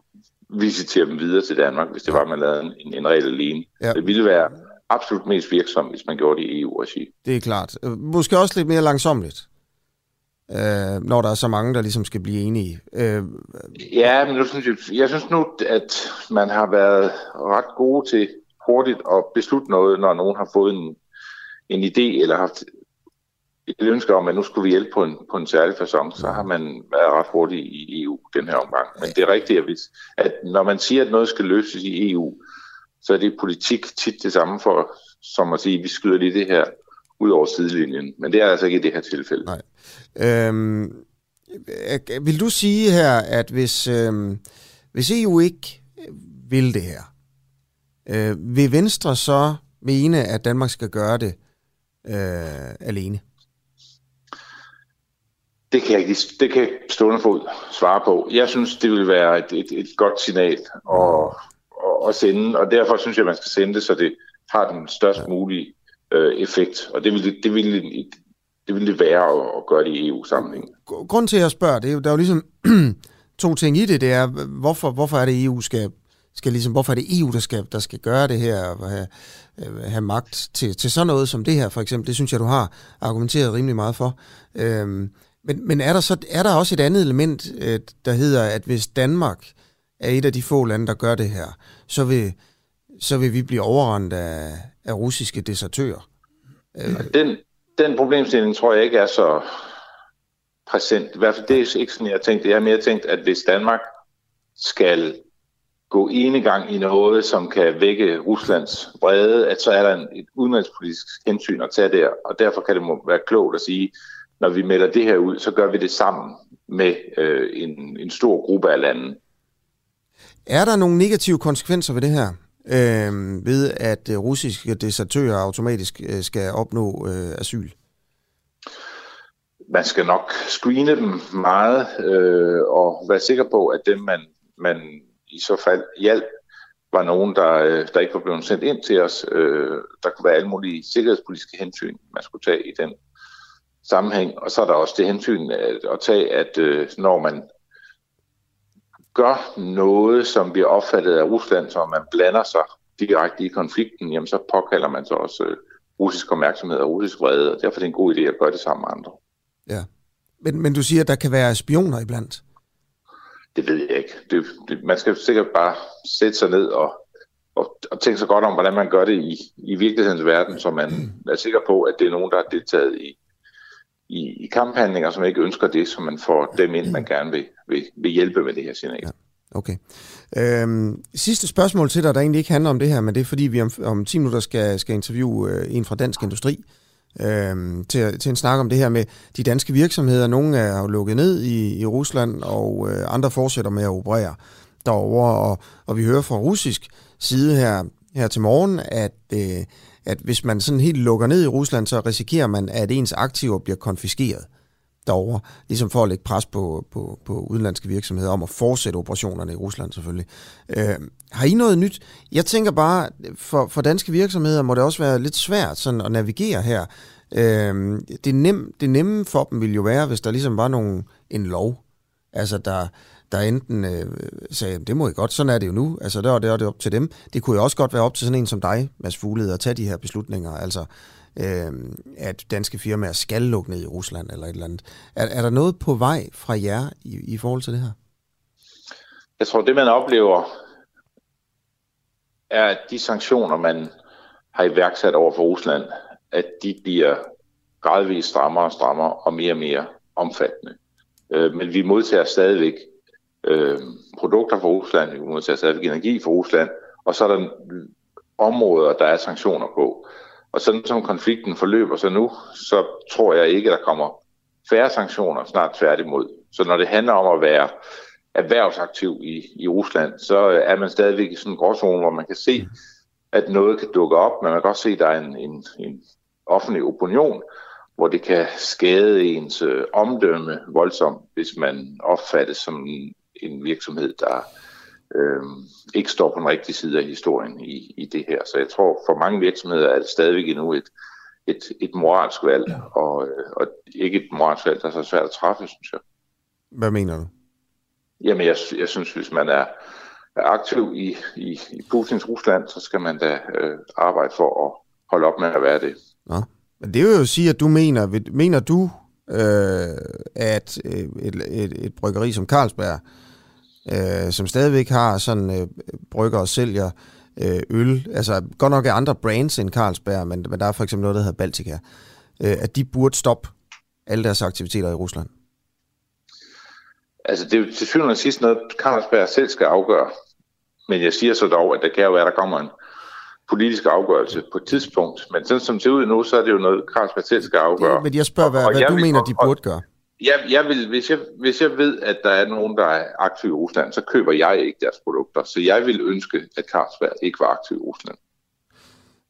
visitere dem videre til Danmark, hvis det var, man lavede en, en regel alene. Ja. Det ville være absolut mest virksomt, hvis man gjorde det i EU-regi. Det er klart. Øh, måske også lidt mere langsomligt øh, når der er så mange, der ligesom skal blive enige. Øh, ja, men nu synes jeg, jeg synes nu, at man har været ret gode til hurtigt at beslutte noget, når nogen har fået en, en idé eller haft et ønske om, at nu skulle vi hjælpe på en, på en særlig fasong, så har man været ret hurtig i EU den her omgang. Men det er rigtigt, at, hvis, at når man siger, at noget skal løses i EU, så er det politik tit det samme for, som at sige, at vi skyder lige det her ud over sidelinjen. Men det er altså ikke i det her tilfælde. Nej. Øhm, vil du sige her, at hvis, øhm, hvis EU ikke vil det her, øh, vil Venstre så mene, at Danmark skal gøre det øh, alene? Det kan jeg ikke, det kan jeg stående fod svare på. Jeg synes, det vil være et, et, et godt signal at, at, at sende, og derfor synes jeg, man skal sende det, så det har den størst mulige øh, effekt. Og det vil det, det, vil, det, vil det være at, at gøre det i EU-sammenhæng. Grunden til, at jeg spørger, det er jo, der er jo ligesom to ting i det. Det er, hvorfor, hvorfor er det EU skal, skal ligesom, hvorfor er det EU, der skal, der skal gøre det her, og have, øh, have magt til, til sådan noget som det her, for eksempel. Det synes jeg, du har argumenteret rimelig meget for. Øhm, men, men er der så er der også et andet element, øh, der hedder, at hvis Danmark er et af de få lande, der gør det her, så vil, så vil vi blive overrendt af, af russiske desertører. Øh, den, den problemstilling tror jeg ikke er så præsent. I hvert fald det er ikke sådan, jeg har tænkt. Jeg har mere tænkt, at hvis Danmark skal gå ene gang i noget, som kan vække Ruslands vrede, at så er der en, et udenrigspolitisk hensyn at tage der, og derfor kan det må være klogt at sige, når vi melder det her ud, så gør vi det sammen med øh, en, en stor gruppe af lande. Er der nogle negative konsekvenser ved det her? øh, ved at øh, russiske desertører automatisk øh, skal opnå øh, asyl? Man skal nok screene dem meget øh, og være sikker på, at dem, man, man i så fald hjalp, var nogen, der, øh, der ikke var blevet sendt ind til os. Øh, der kunne være alle mulige sikkerhedspolitiske hensyn, man skulle tage i den sammenhæng. Og så er der også det hensyn at, at tage, at øh, når man gør noget, som bliver opfattet af Rusland, så man blander sig direkte i konflikten, jamen så påkalder man så også øh, russisk opmærksomhed og russisk vrede, og derfor er det en god idé at gøre det sammen med andre. Ja, men, men du siger, at der kan være spioner iblandt? Det ved jeg ikke. Det, det, man skal sikkert bare sætte sig ned og, og, og tænke sig godt om, hvordan man gør det i, i virkelighedens verden, så man er sikker på, at det er nogen, der har deltaget i, i, i kamphandlinger, som ikke ønsker det, så man får dem ind, man gerne vil, vil, vil hjælpe med det her signal. Ja. Okay. Øhm, sidste spørgsmål til dig, der egentlig ikke handler om det her, men det er fordi, vi om, om 10 minutter skal, skal interviewe øh, en fra Dansk Industri øhm, til, til en snak om det her med de danske virksomheder. Nogle er jo lukket ned i, i Rusland, og øh, andre fortsætter med at operere derovre. Og, og vi hører fra russisk side her, her til morgen, at, øh, at hvis man sådan helt lukker ned i Rusland, så risikerer man, at ens aktiver bliver konfiskeret derover, ligesom for at lægge pres på, på, på udenlandske virksomheder om at fortsætte operationerne i Rusland selvfølgelig. Øh, har I noget nyt? Jeg tænker bare, for, for danske virksomheder må det også være lidt svært sådan at navigere her. Øh, det, nem, det nemme for dem ville jo være, hvis der ligesom var nogen, en lov, altså der, der enten øh, sagde, det må I godt, sådan er det jo nu, altså der der er det op til dem. Det kunne jo også godt være op til sådan en som dig, Mads Fuglede, at tage de her beslutninger, altså øh, at danske firmaer skal lukke ned i Rusland eller et eller andet. Er, er der noget på vej fra jer i, i forhold til det her? Jeg tror, det man oplever, er, at de sanktioner, man har iværksat over for Rusland, at de bliver gradvist strammere og strammere og mere og mere omfattende. Øh, men vi modtager stadigvæk øh, produkter fra Rusland, vi modtager stadigvæk energi fra Rusland, og så er der områder, der er sanktioner på. Og sådan som konflikten forløber sig nu, så tror jeg ikke, at der kommer færre sanktioner, snart tværtimod. Så når det handler om at være erhvervsaktiv i, i Rusland, så er man stadigvæk i sådan en gråzone, hvor man kan se, at noget kan dukke op, men man kan også se, at der er en, en, en offentlig opinion, hvor det kan skade ens øh, omdømme voldsomt, hvis man opfattes som en virksomhed, der øh, ikke står på den rigtige side af historien i, i det her. Så jeg tror, for mange virksomheder er det stadigvæk endnu et, et, et moralsk valg, og, øh, og ikke et moralsk valg, der er så svært at træffe, synes jeg. Hvad mener du? Jamen, jeg, jeg synes, hvis man er, er aktiv i, i, i Putins Rusland, så skal man da øh, arbejde for at holde op med at være det. Nå. Men det vil jo sige, at du mener, mener du, øh, at øh, et, et, et bryggeri som Carlsberg, øh, som stadigvæk har sådan øh, brygger og sælger øh, øl, altså godt nok er andre brands end Carlsberg, men, men der er for eksempel noget, der hedder Baltica, øh, at de burde stoppe alle deres aktiviteter i Rusland? Altså det er jo til syvende og sidst noget, Carlsberg selv skal afgøre. Men jeg siger så dog, at der kan jo være, der kommer en politisk afgørelse på et tidspunkt. Men sådan som det ser ud nu, så er det jo noget, Carlsberg selv skal afgøre. Det, men jeg spørger, hvad, og, og hvad du vil, mener, de burde gøre? Jeg, jeg vil, hvis, jeg, hvis jeg ved, at der er nogen, der er aktiv i Rusland, så køber jeg ikke deres produkter. Så jeg vil ønske, at Carlsberg ikke var aktiv i Rusland.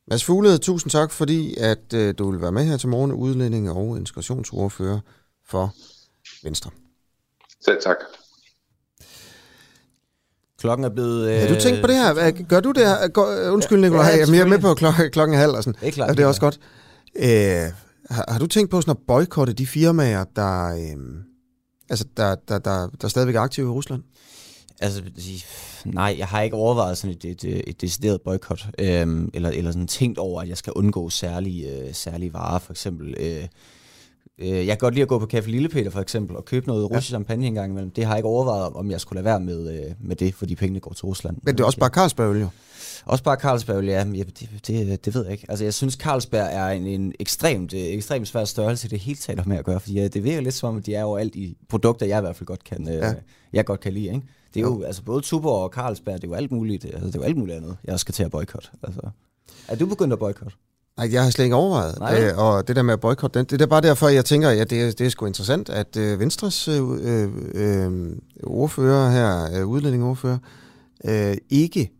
Mads Fuglede, tusind tak, fordi at øh, du vil være med her til morgen, udlænding og integrationsordfører for Venstre. Selv tak. Klokken er blevet... Øh... Ja, du tænkt på det her? Gør du det her? Undskyld, Nicolaj, ja, jeg er med på klok- klokken halv og sådan. Det er klart. Ja, det er også godt. Øh, har, har du tænkt på sådan at boykotte de firmaer, der, øh, altså, der, der, der, der stadigvæk er aktive i Rusland? Altså, nej, jeg har ikke overvejet sådan et, et, et, et decideret boykot, øh, eller, eller sådan tænkt over, at jeg skal undgå særlige, øh, særlige varer, for eksempel... Øh, Øh, jeg kan godt lide at gå på Café Lille Peter for eksempel, og købe noget russisk ja. champagne en gang imellem. Det har jeg ikke overvejet, om jeg skulle lade være med, øh, med det, fordi pengene går til Rusland. Men det er også bare Carlsberg, jo? Også bare Carlsberg, ja. Det, det, det ved jeg ikke. Altså, jeg synes, Carlsberg er en, en ekstremt, øh, ekstremt svær størrelse, det helt taler med at gøre, fordi det virker lidt som om, at de er jo alt i produkter, jeg i hvert fald godt kan, ja. jeg godt kan lide, ikke? Det er jo, jo altså både Tuborg og Carlsberg, det er jo alt muligt, altså, det er jo alt muligt andet, jeg skal til at boykotte. Altså. Er du begyndt at boykotte? Nej, jeg har slet ikke overvejet. Øh, og det der med at boykotte, det, det er bare derfor, jeg tænker, at det, det er sgu interessant, at øh, Venstres øh, øh, ordfører her, øh, udlændingeordfører, øh, ikke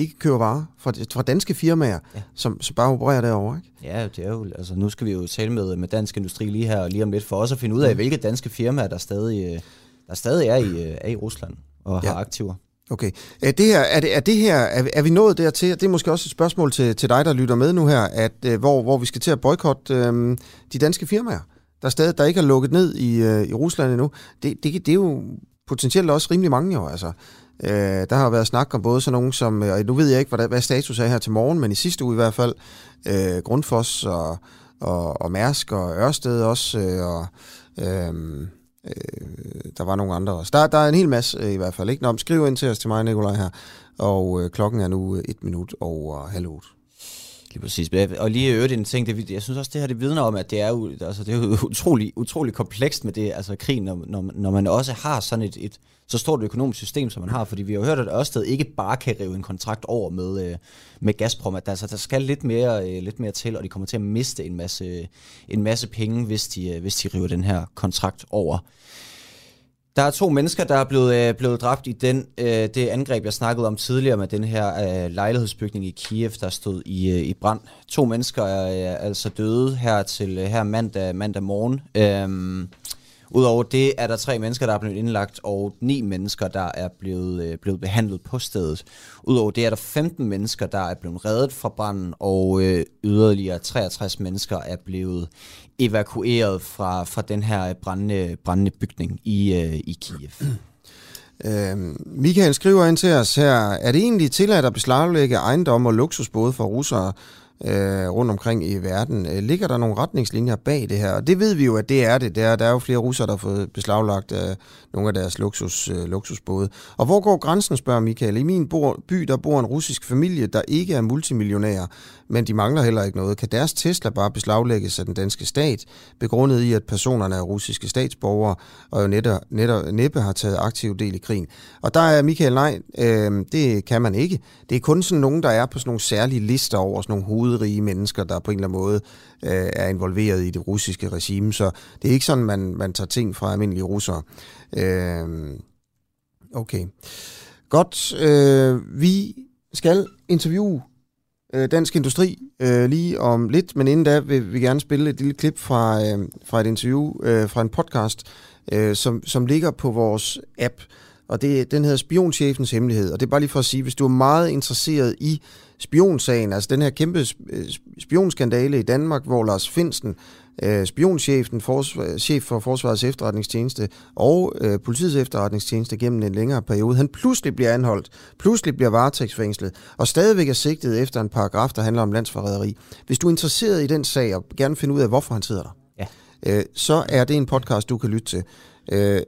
ikke køber varer fra, fra danske firmaer, ja. som, som bare opererer derovre. Ikke? Ja, det er jo, altså nu skal vi jo tale med, med dansk industri lige her lige om lidt, for også at finde ud af, mm. hvilke danske firmaer, der stadig, øh, der stadig er, i, øh, er i Rusland og ja. har aktiver. Okay. Er det her, er det, er det her, er, er vi nået dertil, det er måske også et spørgsmål til, til dig, der lytter med nu her, at øh, hvor, hvor vi skal til at boykotte øh, de danske firmaer, der stadig der ikke er lukket ned i, øh, i Rusland endnu. Det, det, det er jo potentielt også rimelig mange jo, altså. Øh, der har været snak om både sådan nogen som, øh, og nu ved jeg ikke, hvad, hvad status er her til morgen, men i sidste uge i hvert fald, øh, Grundfos og, og, og Mærsk og Ørsted også, øh, og... Øh, Øh, der var nogle andre også. Der, der er en hel masse øh, i hvert fald. Ikke? Nå, skriv ind til os til mig, Nikolaj, her. Og øh, klokken er nu øh, et minut over halv otte. Lige præcis. Og lige øvrigt en ting, det, jeg synes også, det her det vidner om, at det er, altså, det er jo utrolig, utrolig komplekst med det, altså krigen, når, når, når man også har sådan et, et så stort økonomisk system, som man har, fordi vi har jo hørt, at Ørsted ikke bare kan rive en kontrakt over med, øh, med Gazprom, at der, altså, der skal lidt mere, øh, lidt mere til, og de kommer til at miste en masse, en masse penge, hvis de, øh, hvis de river den her kontrakt over. Der er to mennesker, der er blevet, øh, blevet dræbt i den, øh, det angreb, jeg snakkede om tidligere med den her øh, lejlighedsbygning i Kiev, der stod i, øh, i brand. To mennesker er øh, altså døde her til øh, her mandag, mandag morgen. Øhm, Udover det er der tre mennesker, der er blevet indlagt, og ni mennesker, der er blevet, øh, blevet behandlet på stedet. Udover det er der 15 mennesker, der er blevet reddet fra branden, og øh, yderligere 63 mennesker er blevet evakueret fra, fra den her brændende, brændende bygning i, øh, i Kiev. Øh, Michael skriver ind til os her, er det egentlig tilladt at beslaglægge ejendom og luksusbåde for russere, øh, rundt omkring i verden. Øh, ligger der nogle retningslinjer bag det her? Og det ved vi jo, at det er det. Der, er, der er jo flere russere, der har fået beslaglagt øh, nogle af deres luksus, øh, luksusbåde. Og hvor går grænsen, spørger Michael. I min by, der bor en russisk familie, der ikke er multimillionær, men de mangler heller ikke noget. Kan deres Tesla bare beslaglægges af den danske stat, begrundet i, at personerne er russiske statsborgere, og jo netop, netop, næppe har taget aktiv del i krigen? Og der er Michael, nej, øh, det kan man ikke. Det er kun sådan nogen, der er på sådan nogle særlige lister over sådan nogle hovedrige mennesker, der på en eller anden måde øh, er involveret i det russiske regime. Så det er ikke sådan, man, man tager ting fra almindelige russere. Øh, okay. Godt. Øh, vi skal interviewe øh, Dansk Industri øh, lige om lidt, men inden da vil vi gerne spille et lille klip fra, øh, fra et interview øh, fra en podcast, øh, som, som ligger på vores app, og det, den hedder Spionchefens Hemmelighed. Og det er bare lige for at sige, hvis du er meget interesseret i spionsagen, altså den her kæmpe spionskandale i Danmark, hvor Lars Finsten, øh, spionchefen, forsvar, chef for Forsvarets efterretningstjeneste og øh, politiets efterretningstjeneste gennem en længere periode, han pludselig bliver anholdt, pludselig bliver varetægtsfængslet, og stadigvæk er sigtet efter en paragraf, der handler om landsforræderi. Hvis du er interesseret i den sag, og gerne finde ud af, hvorfor han sidder der, ja. øh, så er det en podcast, du kan lytte til. Øh,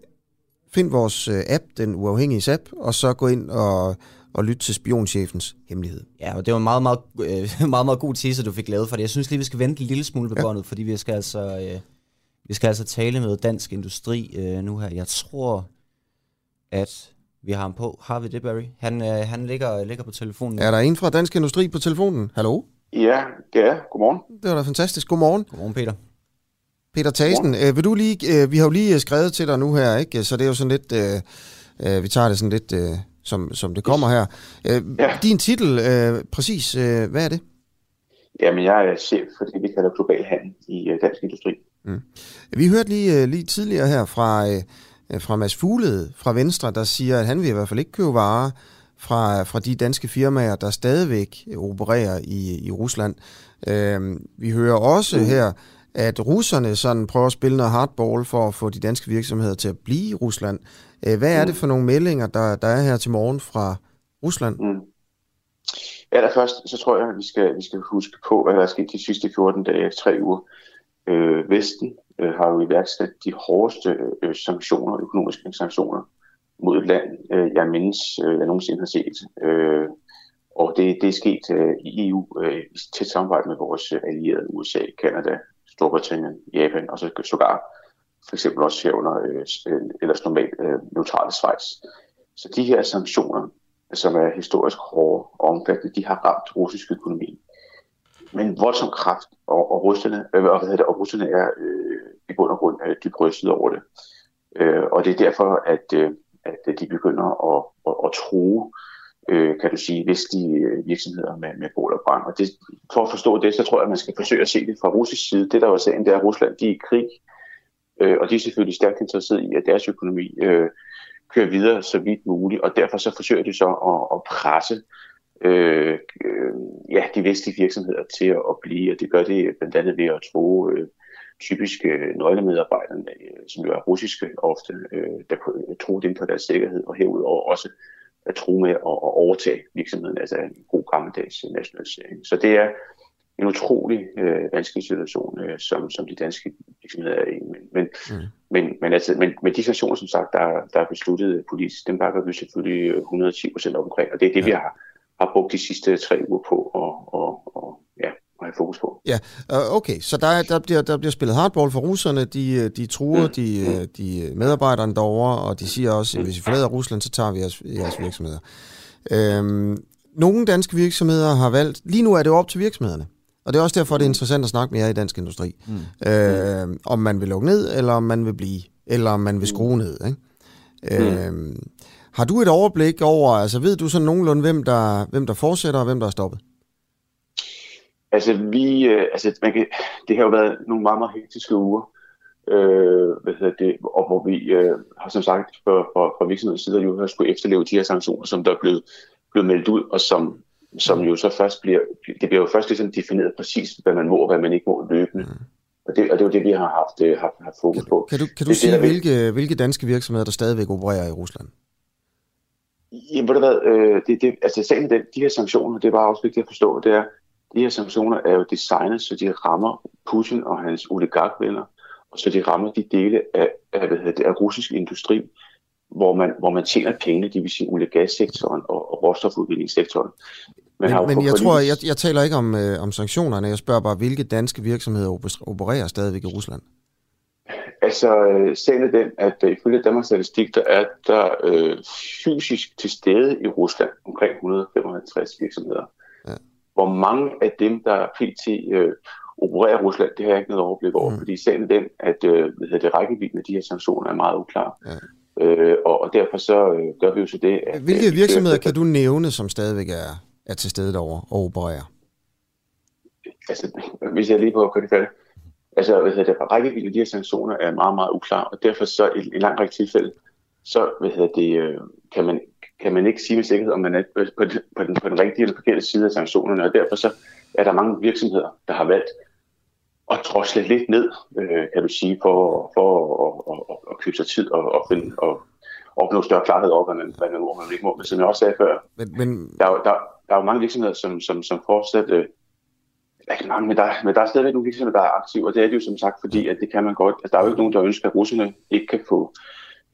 find vores øh, app, den uafhængige app, og så gå ind og, og lytte til spionchefens hemmelighed. Ja, og det var en meget, meget, øh, meget, meget god teaser, du fik lavet for det. Jeg synes lige, vi skal vente en lille smule på ja. båndet, fordi vi skal altså... Øh, vi skal altså tale med Dansk Industri øh, nu her. Jeg tror, at vi har ham på. Har vi det, Barry? Han, øh, han ligger, ligger på telefonen. Er der en fra Dansk Industri på telefonen? Hallo? Ja, det er. Godmorgen. Det var da fantastisk. Godmorgen. Godmorgen, Peter. Peter Tasen, øh, vil du lige, øh, vi har jo lige skrevet til dig nu her, ikke? så det er jo sådan lidt, øh, øh, vi tager det sådan lidt, øh, som, som det kommer her. Øh, ja. Din titel, øh, præcis, øh, hvad er det? Jamen, jeg er chef for det, vi kalder global handel i øh, dansk industri. Mm. Vi hørte lige, øh, lige tidligere her fra, øh, fra Mads Fuglede fra Venstre, der siger, at han vil i hvert fald ikke købe varer fra, fra de danske firmaer, der stadigvæk opererer i, i Rusland. Øh, vi hører også mm. her, at russerne sådan prøver at spille noget hardball for at få de danske virksomheder til at blive i Rusland. Øh, hvad er det for nogle meldinger, der, der er her til morgen fra Rusland? Mm. Allerførst, så tror jeg, at vi skal, vi skal huske på, hvad der er sket de sidste 14 dage, tre uger. Øh, Vesten øh, har jo iværksat de hårdeste øh, sanktioner, økonomiske sanktioner, mod et land, øh, jeg mindes, øh, jeg nogensinde har set. Øh, og det, det er sket øh, i EU øh, i tæt samarbejde med vores allierede USA, Kanada, Storbritannien, Japan og så sågar for eksempel også herunder øh, øh, ellers normalt øh, neutrale Schweiz. Så de her sanktioner, som er historisk hårde og omfattende, de har ramt russisk økonomi. Men voldsom kraft, og, og, russerne, øh, og, hvad det, og russerne er øh, i bund og grund øh, dybt rystet over det. Øh, og det er derfor, at, øh, at øh, de begynder at, at, at tro, øh, kan du sige, vestlige de virksomheder med, med bål og brand. Og det, for at forstå det, så tror jeg, at man skal forsøge at se det fra russisk side. Det, der var sagen, det er, at Rusland de er i krig, øh, og de er selvfølgelig stærkt interesseret i, at deres økonomi øh, kører videre så vidt muligt, og derfor så forsøger de så at, at presse øh, øh, ja, de vestlige virksomheder til at, at blive, og det gør det blandt andet ved at tro øh, typiske øh, nøglemedarbejdere, øh, som jo er russiske ofte, øh, der tror dem på deres sikkerhed, og herudover også at tro med at, at overtage virksomheden, altså en god gammeldags nationalisering. Så det er en utrolig øh, vanskelig situation, øh, som, som de danske virksomheder er i. Men, men, mm. men, men, altså, men, men de sanktioner, som sagt, der, der er besluttet politisk, dem bakker vi selvfølgelig 110 procent omkring, og det er det, ja. vi har, har brugt de sidste tre uger på at, og, og, ja, at have fokus på. Ja, okay, så der, der, bliver, der bliver spillet hardball for russerne, de, de truer mm. de, mm. de medarbejderne derovre, og de siger også, at hvis I forlader Rusland, så tager vi jeres, jeres virksomheder. Øhm, nogle danske virksomheder har valgt, lige nu er det op til virksomhederne, og det er også derfor, det er interessant at snakke med jer i dansk industri. Mm. Øh, om man vil lukke ned, eller om man vil blive, eller om man vil skrue ned. Ikke? Mm. Øh, har du et overblik over, altså ved du sådan nogenlunde, hvem der, hvem der fortsætter, og hvem der er stoppet? Altså, vi, øh, altså man kan, det har jo været nogle meget, meget hektiske uger, øh, hvad hedder det, og hvor vi øh, har som sagt fra, fra, fra virksomhedens side jo har skulle efterleve de her sanktioner, som der er blevet, blevet meldt ud, og som, som jo så først bliver, det bliver jo først ligesom defineret præcis, hvad man må og hvad man ikke må løbende. Mm. Og det, og det er jo det, vi har haft, øh, haft, haft fokus på. Kan du, kan du det, sige, det, hvilke, hvilke danske virksomheder, der stadigvæk opererer i Rusland? Jamen, ved du hvad, øh, det, det, altså sagen den, de her sanktioner, det er bare også vigtigt at forstå, det er, de her sanktioner er jo designet, så de rammer Putin og hans oligarkvenner, og så de rammer de dele af, af, hvad hedder det, af russisk industri, hvor man, hvor man tjener penge, det vil sige olie- gassektoren og, og råstofudvindingssektoren. Men, men, men jeg tror, jeg, jeg taler ikke om, øh, om sanktionerne, jeg spørger bare, hvilke danske virksomheder opererer stadigvæk i Rusland? Altså, øh, sagen er den, at uh, ifølge Danmarks Statistik, der er der øh, fysisk til stede i Rusland omkring 155 virksomheder. Ja. Hvor mange af dem, der pt. Øh, opererer i Rusland, det har jeg ikke noget overblik over, mm. fordi sagen er den, at øh, hvad det, rækkevidden af de her sanktioner er meget uklar. Ja. Øh, og, derfor så øh, gør vi jo så det, at... Hvilke virksomheder kan du nævne, som stadigvæk er, er til stede derovre og opererer? altså, hvis jeg lige på at køre det færdigt, altså, hvad hedder det, rækkevidden af de her sanktioner er meget, meget uklar, og derfor så i en lang række tilfælde, så hvad hedder det, øh, kan, man, kan man ikke sige med sikkerhed, om man er på den, på den, på den rigtige eller forkerte side af sanktionerne, og derfor så er der mange virksomheder, der har valgt at drosle lidt ned, øh, kan du sige, for, for at, at, at, at købe sig tid og, og, finde, og opnå større klarhed over, hvad man, hvad man man ikke må. Men som jeg også sagde før, men, men... Der, er, der, der er jo mange virksomheder, som, som, som fortsat... Øh, ikke mange, men der, men der er stadigvæk nogle virksomheder, der er aktive, og det er det jo som sagt, fordi at det kan man godt. Altså, der er jo ikke nogen, der ønsker, at russerne ikke kan få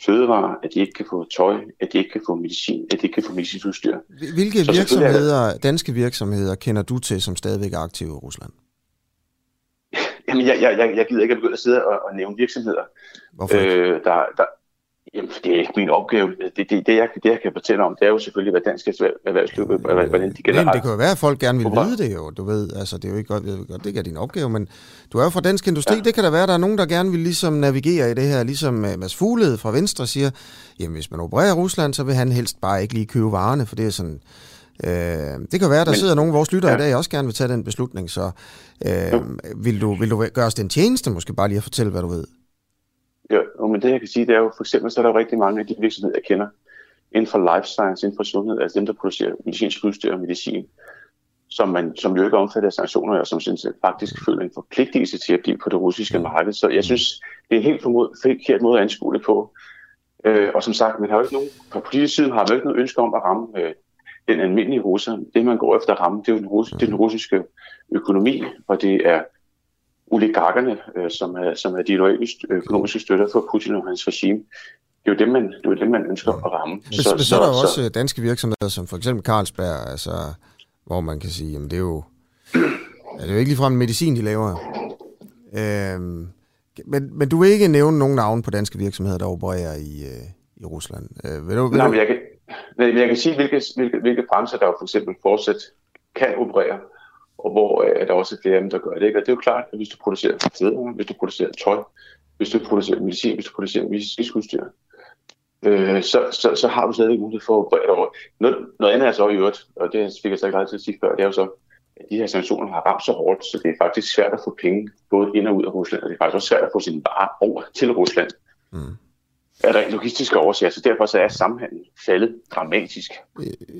fødevarer, at de ikke kan få tøj, at de ikke kan få medicin, at de ikke kan få medicinudstyr. Hvilke Så virksomheder, danske virksomheder, kender du til, som stadigvæk er aktive i Rusland? Jamen, jeg, jeg, jeg, jeg gider ikke at begynde at sidde og, og nævne virksomheder. Hvorfor øh, der, der, Jamen, det er ikke min opgave. Det, det, det, jeg, det, jeg kan fortælle om, det er jo selvfølgelig, hvad dansk erhvervsliv, hvordan de generelt... Men det kan jo være, at folk gerne vil vide det jo, du ved. Altså, det er jo ikke godt, det ikke er din opgave, men du er jo fra dansk industri. Ja. Det kan da være, at der er nogen, der gerne vil ligesom navigere i det her, ligesom Mads Fuglede fra Venstre siger, jamen hvis man opererer Rusland, så vil han helst bare ikke lige købe varerne, for det er sådan... Øh, det kan være, der men, sidder nogle af vores lyttere ja. i dag, også gerne vil tage den beslutning, så øh, vil, du, vil du gøre os den tjeneste, måske bare lige at fortælle, hvad du ved? Jo, men det jeg kan sige, det er jo for eksempel, så er der jo rigtig mange af de virksomheder, jeg kender, inden for life science, inden for sundhed, altså dem, der producerer medicinsk udstyr og medicin, som, man, som jo ikke er omfattet af sanktioner, og som synes, faktisk føler en forpligtelse til at blive på det russiske marked. Så jeg synes, det er en helt forkert måde at anskue det på. Øh, og som sagt, man har jo ikke nogen, på politisk side har man jo ikke noget ønske om at ramme øh, den almindelige russer. Det, man går efter at ramme, det er jo den, rus- det er den russiske økonomi, og det er oligarkerne, øh, som, er, som er de økonomiske støtter for Putin og hans regime. Det er jo dem, man, det er jo dem, man ønsker at ramme. Så, så, så er der jo også danske virksomheder, som for eksempel Carlsberg, altså, hvor man kan sige, jamen det er jo, ja, det er jo ikke ligefrem medicin, de laver. Øhm, men, men du vil ikke nævne nogen navn på danske virksomheder, der opererer i, øh, i Rusland. Øh, vil du, vil Nej, men jeg kan, men jeg kan sige, hvilke, hvilke, hvilke brancher, der jo for eksempel fortsat kan operere og hvor øh, der også er flere af dem, der gør det. Ikke? Og det er jo klart, at hvis du producerer fødevarer, hvis du producerer tøj, hvis du producerer medicin, hvis du producerer medicinsk udstyr, øh, så, så, så har du stadig mulighed for at brede over. Noget, noget andet er så i øvrigt, og det fik jeg så ikke til at sige før, det er jo så, at de her sanktioner har ramt så hårdt, så det er faktisk svært at få penge både ind og ud af Rusland, og det er faktisk også svært at få sine varer over til Rusland. Mm er der logistiske årsager, så derfor så er samhandlen faldet dramatisk.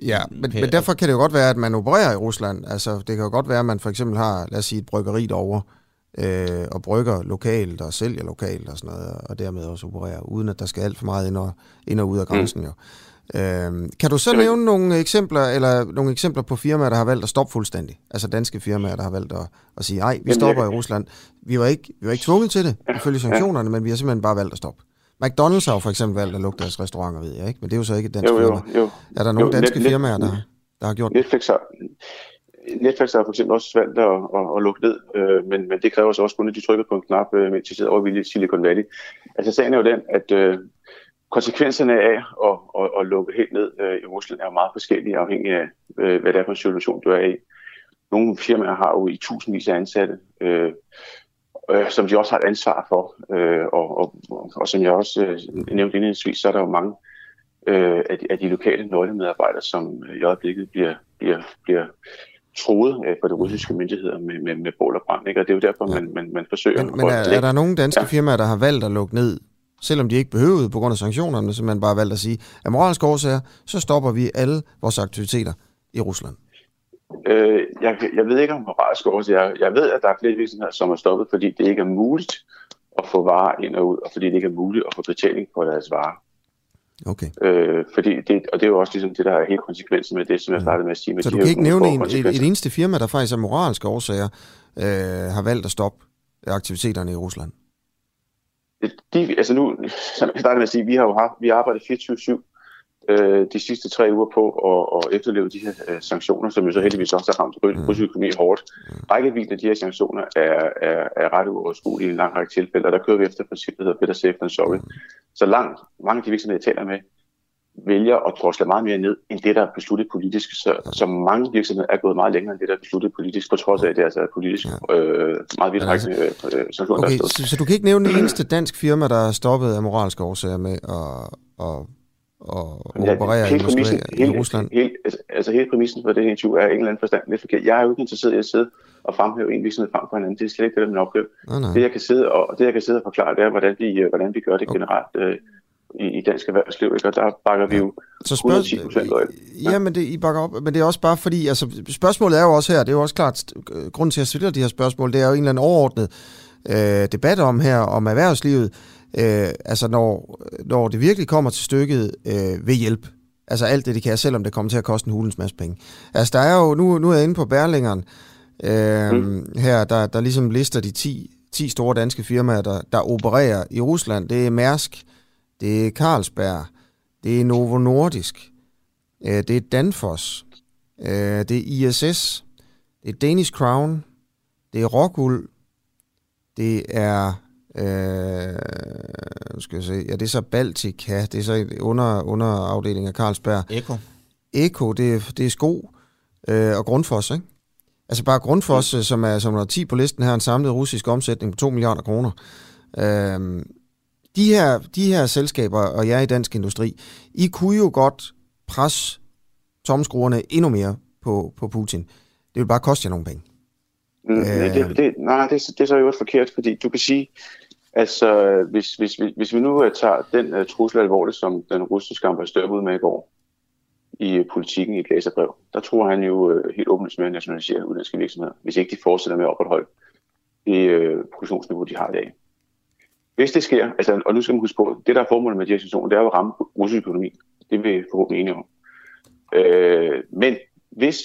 Ja, men, men derfor kan det jo godt være, at man opererer i Rusland. Altså, det kan jo godt være, at man for eksempel har, lad os sige, et bryggeri derovre, øh, og brygger lokalt og sælger lokalt og sådan noget, og dermed også opererer, uden at der skal alt for meget ind og, ind og ud af mm. grænsen mm. jo. Øh, kan du så Jamen. nævne nogle eksempler, eller nogle eksempler på firmaer, der har valgt at stoppe fuldstændig? Altså danske firmaer, der har valgt at, at sige, nej, vi stopper i Rusland. Vi var ikke, vi var ikke tvunget til det, ifølge sanktionerne, men vi har simpelthen bare valgt at stoppe. McDonald's har jo for eksempel valgt at lukke deres restauranter, ved jeg ikke? Men det er jo så ikke et dansk jo, jo, firma. Jo. Er der nogle jo, danske net, firmaer, der, der har gjort Netflix har, Netflix har for eksempel også valgt at, at, at lukke ned, øh, men, men det kræver så også kun, at de trykker på en knap, øh, mens de sidder over i Silicon Valley. Altså sagen er jo den, at øh, konsekvenserne af at, at, at lukke helt ned øh, i Rusland er meget forskellige, afhængig af, øh, hvad det er for en situation, du er i. Nogle firmaer har jo i tusindvis af ansatte. Øh, øh, som de også har et ansvar for. Øh, og, og, og som jeg også øh, nævnte indledningsvis, så er der jo mange øh, af, de, af de lokale nøglemedarbejdere, som i øjeblikket bliver, bliver, bliver troet øh, for de russiske myndigheder med, med, med bål og brand. Ikke? Og det er jo derfor, man, man, man forsøger... Men, men er, er der nogle danske ja. firmaer, der har valgt at lukke ned, selvom de ikke behøvede på grund af sanktionerne, så man bare valgt at sige, at moralske årsager, så stopper vi alle vores aktiviteter i Rusland? Øh, jeg, jeg ved ikke om moralsk årsager. Jeg, jeg ved, at der er flere virksomheder, som er stoppet, fordi det ikke er muligt at få varer ind og ud, og fordi det ikke er muligt at få betaling på deres varer. Okay. Øh, fordi det, og det er jo også ligesom det, der er helt konsekvensen med det, som jeg startede med at sige. Med så du kan ikke nævne en, et, et eneste firma, der faktisk af moralske årsager øh, har valgt at stoppe aktiviteterne i Rusland? De, altså nu, som jeg startede med at sige, vi har jo haft, vi har arbejdet 24-7 øh, de sidste tre uger på at, at efterleve de her øh, sanktioner, som jo så heldigvis også har ramt russisk økonomi hårdt. Rækkevidden af de her sanktioner er, er, er ret uoverskuelige i en lang række tilfælde, og der kører vi efter princippet, der hedder better safe than sorry. Så langt, mange af de virksomheder, jeg taler med, vælger at drosle meget mere ned, end det, der er besluttet politisk. Så, så mange virksomheder er gået meget længere end det, der er besluttet politisk, på trods af, at det altså er politisk øh, meget vidtrækkende altså, øh, sanktioner, okay, så, så du kan ikke nævne det eneste dansk firma, der er stoppet af moralske årsager med at, at og ja, operere i, Moskva, hele, i Rusland? Hele, altså, altså hele præmissen for det her interview er en eller anden forstand lidt forkert. Jeg er jo ikke interesseret i at sidde og fremhæve en virksomhed frem for en anden. Det er slet ikke det, der er min opgave. Nej, nej. Det, jeg kan sidde og, det, jeg kan sidde og forklare, det er, hvordan vi, øh, hvordan vi gør det okay. generelt øh, i, i dansk erhvervsliv, ikke? og der bakker vi jo så spørg... 110 procent ja. ja, men det, I bakker op, men det er også bare fordi, altså spørgsmålet er jo også her, det er jo også klart, grunden til at jeg stiller de her spørgsmål, det er jo en eller anden overordnet øh, debat om her, om erhvervslivet, øh, altså når, når det virkelig kommer til stykket, øh, ved hjælp. Altså alt det, de kan, selvom det kommer til at koste en hulens masse penge. Altså der er jo, nu, nu er jeg inde på Berlingeren, øh, mm. her, der, der ligesom lister de 10, 10 store danske firmaer, der, der opererer i Rusland. Det er Mærsk, det er Carlsberg, det er Novo Nordisk, øh, det er Danfoss, øh, det er ISS, det er Danish Crown, det er Rockwool, det er Øh, skal jeg se. Ja, det er så Baltica. Det er så under, under afdeling af Carlsberg. Eko. Eko, det er, det er sko øh, og Grundfos, ikke? Altså bare Grundfos, ja. som er som er 10 på listen her, en samlet russisk omsætning på 2 milliarder kroner. Øh, de, her, de her selskaber, og jeg i dansk industri, I kunne jo godt presse tomskruerne endnu mere på, på Putin. Det vil bare koste jer nogle penge. Mm, øh, det, det, nej, det, det er så jo forkert, fordi du kan sige, Altså, hvis, hvis, hvis, hvis vi nu uh, tager den uh, trussel alvorligt, som den russiske ambassadør ud med i går i uh, politikken i et læserbrev, der tror han jo uh, helt åbenlyst med at nationalisere udenlandske virksomheder, hvis ikke de fortsætter med at opretholde det uh, produktionsniveau, de har i dag. Hvis det sker, altså, og nu skal man huske på, det der er formålet med de her situationer, det er jo at ramme russisk økonomi. Det er vi forhåbentlig enige om. Øh, men hvis,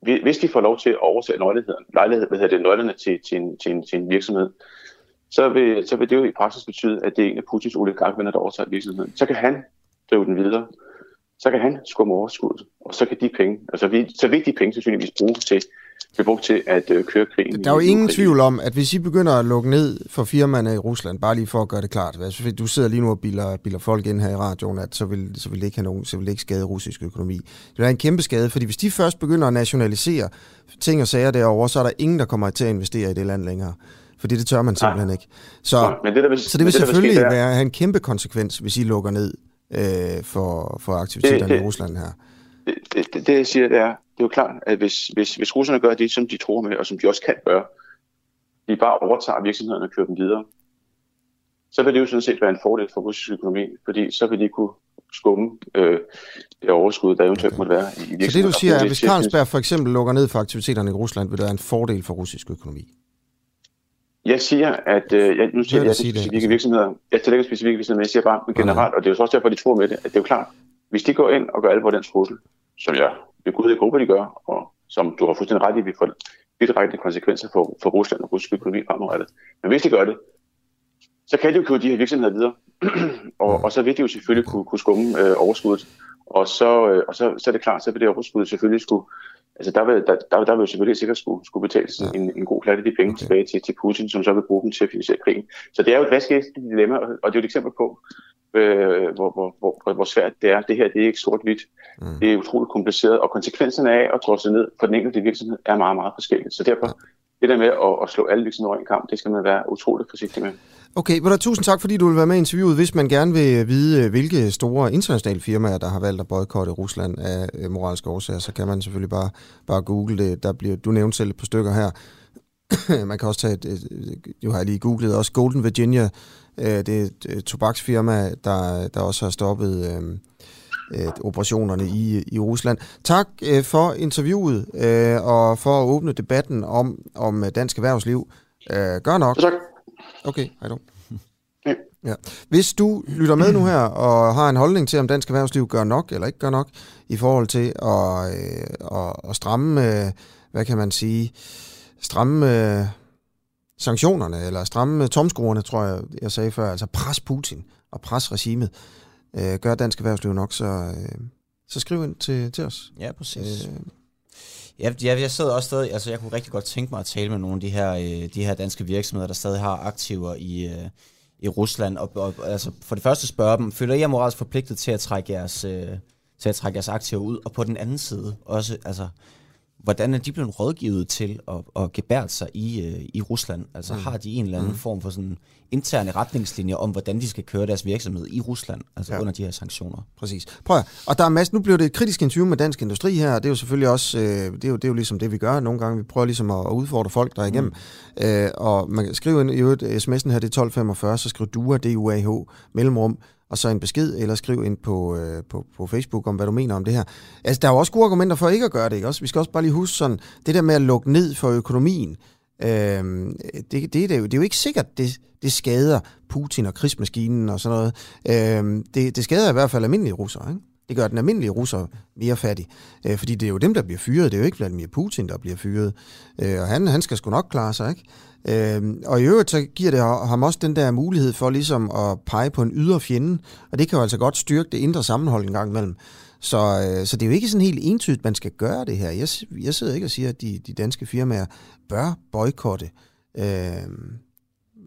hvis de får lov til at overtage nøjligheden, lejlighed, hvad hedder det, nøglerne til, til, en, til, en, til en virksomhed, så vil, så vil det jo i praksis betyde, at det er en af Putins oligarkvenner, der overtager virksomheden. Så kan han drive den videre. Så kan han skumme overskuddet. Og så kan de penge, altså vi, så vil de penge sandsynligvis bruge til, blive brugt til at øh, køre krigen. Der er jo ingen tvivl om, at hvis I begynder at lukke ned for firmaerne i Rusland, bare lige for at gøre det klart, altså, du sidder lige nu og bilder, bilder folk ind her i radioen, at så vil, så vil det ikke have nogen, så vil det ikke skade russisk økonomi. Det vil være en kæmpe skade, fordi hvis de først begynder at nationalisere ting og sager derovre, så er der ingen, der kommer til at investere i det land længere fordi det tør man simpelthen Nej. ikke. Så, Nej, men det, der vil, så det vil det, selvfølgelig der, være, have en kæmpe konsekvens, hvis I lukker ned øh, for, for aktiviteterne det, det, i Rusland her. Det, det, det, jeg siger, det er, det er jo klart, at hvis, hvis, hvis russerne gør det, som de tror med, og som de også kan gøre, de bare overtager virksomhederne og kører dem videre, så vil det jo sådan set være en fordel for russisk økonomi, fordi så vil de kunne skumme øh, det overskud, der eventuelt okay. måtte være i virksomheden. Så det du siger er, at hvis Carlsberg for eksempel lukker ned for aktiviteterne i Rusland, vil det være en fordel for russisk økonomi? Jeg siger, at øh, jeg, nu siger jeg, sige specifikke det. virksomheder, jeg tager ikke specifikke virksomheder, men jeg siger bare generelt, og det er jo også derfor, de tror med det, at det er jo klart, hvis de går ind og gør alvor den trussel, som jeg ved Gud ikke håber, de gør, og som du har fuldstændig ret i, vi får vidtrækkende konsekvenser for, for Rusland og russisk økonomi fremadrettet. Men hvis de gør det, så kan de jo køre de her virksomheder videre, og, og så vil de jo selvfølgelig kunne, kunne skumme øh, overskuddet, og så, øh, og så, så er det klart, så vil det overskud selvfølgelig skulle altså der vil, der, der, der vil selvfølgelig sikkert skulle, skulle betales ja. en, en god klat af de penge okay. tilbage til, til Putin, som så vil bruge dem til at finansiere krigen. Så det er jo et vaskæst dilemma, og det er jo et eksempel på, øh, hvor, hvor, hvor, hvor svært det er. Det her det er ikke sort-hvidt. Mm. Det er utroligt kompliceret, og konsekvenserne af at sig ned på den enkelte virksomhed er meget, meget forskellige. Så derfor, ja det der med at, at slå alle virksomheder over en kamp, det skal man være utroligt forsigtig med. Okay, men tusind tak, fordi du vil være med i interviewet. Hvis man gerne vil øh, vide, øh, hvilke store internationale firmaer, der har valgt at boykotte Rusland af øh, moralske årsager, så kan man selvfølgelig bare, bare google det. Der bliver, du nævnte selv et par stykker her. man kan også tage, et, du har lige googlet, også Golden Virginia, det er et tobaksfirma, der, der også har stoppet øh, øh, operationerne i, i Rusland. Tak øh, for interviewet øh, og for at åbne debatten om, om dansk erhvervsliv. Øh, gør nok. Tak. Okay, hej då. Ja. Hvis du lytter med nu her og har en holdning til, om dansk erhvervsliv gør nok eller ikke gør nok i forhold til at, øh, at, at stramme, øh, hvad kan man sige, stramme øh, sanktionerne, eller stramme tomskruerne, tror jeg, jeg sagde før, altså pres Putin og pres regimet, øh, gør dansk erhvervsliv nok, så, øh, så skriv ind til, til os. Ja, præcis. Øh, Ja, jeg, jeg sidder også stadig, altså jeg kunne rigtig godt tænke mig at tale med nogle af de her, øh, de her danske virksomheder, der stadig har aktiver i, øh, i Rusland. Og, og, altså for det første spørge dem, føler I jer moralsk forpligtet til at trække jeres, øh, til at trække jeres aktiver ud? Og på den anden side også, altså, hvordan er de blevet rådgivet til at, at gebære sig i, øh, i Rusland? Altså mm. har de en eller anden mm. form for sådan interne retningslinjer om, hvordan de skal køre deres virksomhed i Rusland, altså ja. under de her sanktioner? Præcis. Prøv at, og der er masser, nu bliver det et kritisk interview med dansk industri her, og det er jo selvfølgelig også, øh, det, er jo, det er jo ligesom det, vi gør nogle gange. Vi prøver ligesom at, at udfordre folk der igennem. Mm. Øh, og man kan skrive ind i øvrigt, sms'en her, det er 1245, så skriv DUA, D-U-A-H, mellemrum, og så en besked, eller skriv ind på, øh, på, på Facebook om, hvad du mener om det her. Altså, der er jo også gode argumenter for ikke at gøre det, ikke? Også, vi skal også bare lige huske sådan, det der med at lukke ned for økonomien, øh, det, det, det, er jo, det er jo ikke sikkert, det, det skader Putin og krigsmaskinen og sådan noget. Øh, det, det skader i hvert fald almindelige russere, ikke? Det gør den almindelige russer mere fattig. Øh, fordi det er jo dem, der bliver fyret. Det er jo ikke Vladimir Putin, der bliver fyret. Øh, og han, han skal sgu nok klare sig, ikke? Øh, og i øvrigt så giver det ham også den der mulighed for ligesom at pege på en ydre fjende, og det kan jo altså godt styrke det indre sammenhold en gang imellem. Så, øh, så det er jo ikke sådan helt entydigt, man skal gøre det her. Jeg, jeg sidder ikke og siger, at de, de danske firmaer bør boykotte øh,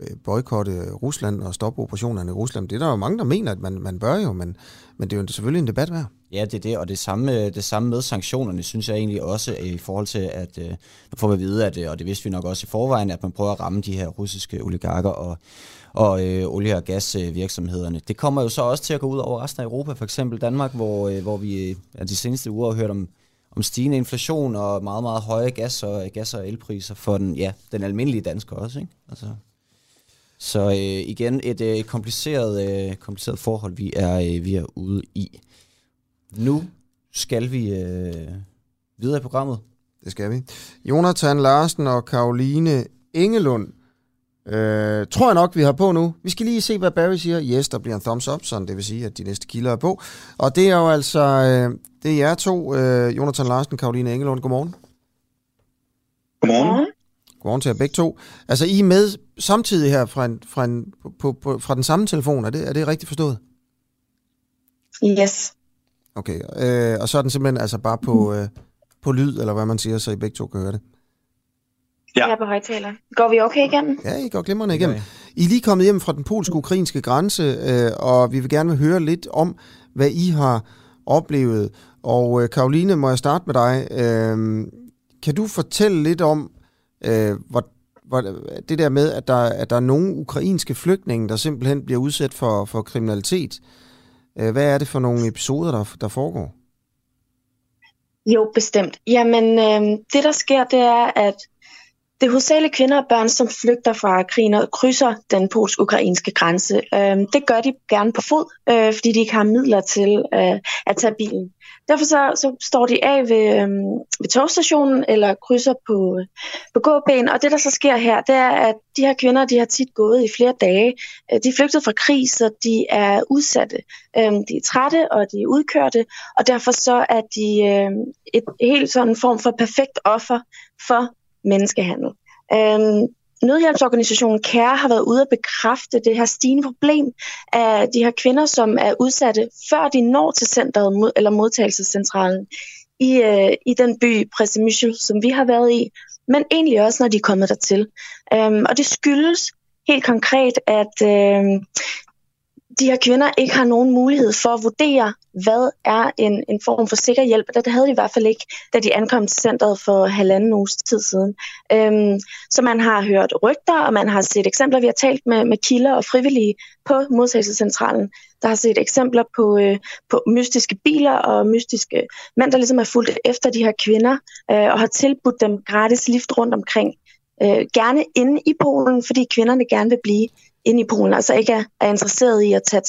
Øh, boykotte Rusland og stoppe operationerne i Rusland. Det er der jo mange, der mener, at man, man bør jo, men, men det er jo selvfølgelig en debat værd. Ja, det er det, og det samme, det samme med sanktionerne, synes jeg egentlig også i forhold til, at øh, nu får vi at vide, at, øh, og det vidste vi nok også i forvejen, at man prøver at ramme de her russiske oligarker og, og øh, olie- og gasvirksomhederne. Det kommer jo så også til at gå ud over resten af Europa, for eksempel Danmark, hvor, øh, hvor vi ja, de seneste uger har hørt om, om stigende inflation og meget, meget høje gas- og, gas- og elpriser for den, ja, den almindelige dansker også. Ikke? Altså, så øh, igen et øh, kompliceret, øh, kompliceret forhold, vi er, øh, vi er ude i. Nu skal vi øh, videre i programmet. Det skal vi. Jonathan Larsen og Karoline Engelund øh, tror jeg nok, vi har på nu. Vi skal lige se, hvad Barry siger. Yes, der bliver en thumbs up, sådan det vil sige, at de næste kilder er på. Og det er jo altså, øh, det er jer to, øh, Jonathan Larsen og Karoline Engelund. Godmorgen. Godmorgen. Godmorgen til jer begge to. Altså, I er med samtidig her fra, en, fra, en, på, på, fra den samme telefon. Er det, er det rigtigt forstået? Yes. Okay, øh, og så er den simpelthen altså bare på, mm. øh, på lyd, eller hvad man siger, så I begge to kan høre det? Ja. Jeg er på højtaler. Går vi okay igennem? Ja, I går glimrende igennem. I er lige kommet hjem fra den polsk-ukrainske grænse, øh, og vi vil gerne høre lidt om, hvad I har oplevet. Og øh, Karoline, må jeg starte med dig. Øh, kan du fortælle lidt om, øh, hvor, hvor, det der med, at der, at der er nogle ukrainske flygtninge, der simpelthen bliver udsat for, for kriminalitet. Øh, hvad er det for nogle episoder, der, der foregår? Jo, bestemt. Jamen, øh, det der sker, det er, at det er hovedsageligt kvinder og børn, som flygter fra krigen og krydser den polsk-ukrainske grænse. Øh, det gør de gerne på fod, øh, fordi de ikke har midler til øh, at tage bilen. Derfor så, så står de af ved, øhm, ved togstationen eller krydser på, på gåben. Og det, der så sker her, det er, at de her kvinder, de har tit gået i flere dage. Øh, de er flygtet fra krig, så de er udsatte. Øhm, de er trætte, og de er udkørte. Og derfor så er de øhm, et helt sådan form for perfekt offer for menneskehandel. Øhm, Nødhjælpsorganisationen CARE har været ude at bekræfte det her stigende problem af de her kvinder, som er udsatte, før de når til centret eller modtagelsescentralen i, øh, i den by Presemyshel, som vi har været i, men egentlig også, når de er kommet dertil. Øhm, og det skyldes helt konkret, at øh, de her kvinder ikke har nogen mulighed for at vurdere, hvad er en, en form for sikker hjælp. Det havde de i hvert fald ikke, da de ankom til centret for halvanden uges tid siden. Øhm, så man har hørt rygter, og man har set eksempler. Vi har talt med, med kilder og frivillige på modtagelsescentralen, der har set eksempler på, øh, på mystiske biler og mystiske mænd, der ligesom er fulgt efter de her kvinder øh, og har tilbudt dem gratis lift rundt omkring. Øh, gerne inde i Polen, fordi kvinderne gerne vil blive inde i Polen, altså ikke er, er interesseret i at tage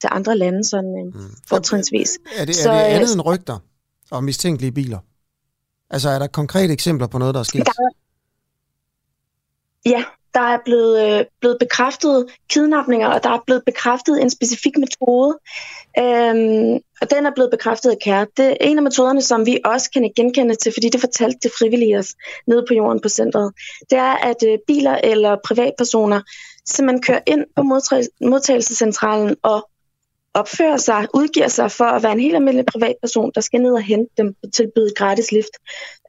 til andre lande, sådan øh, mm. fortrinsvis. Er det, så, er det andet øh, end rygter og mistænkelige biler? Altså er der konkrete eksempler på noget, der er sket? Der, ja, der er blevet, øh, blevet bekræftet kidnapninger, og der er blevet bekræftet en specifik metode. Øhm, og den er blevet bekræftet af KÆRE. Det er en af metoderne, som vi også kan genkende til, fordi det fortalte det frivillige os nede på jorden på centret. Det er, at øh, biler eller privatpersoner simpelthen kører ind på modtagelsescentralen og opfører sig, udgiver sig for at være en helt almindelig privatperson, der skal ned og hente dem og tilbyde gratis lift.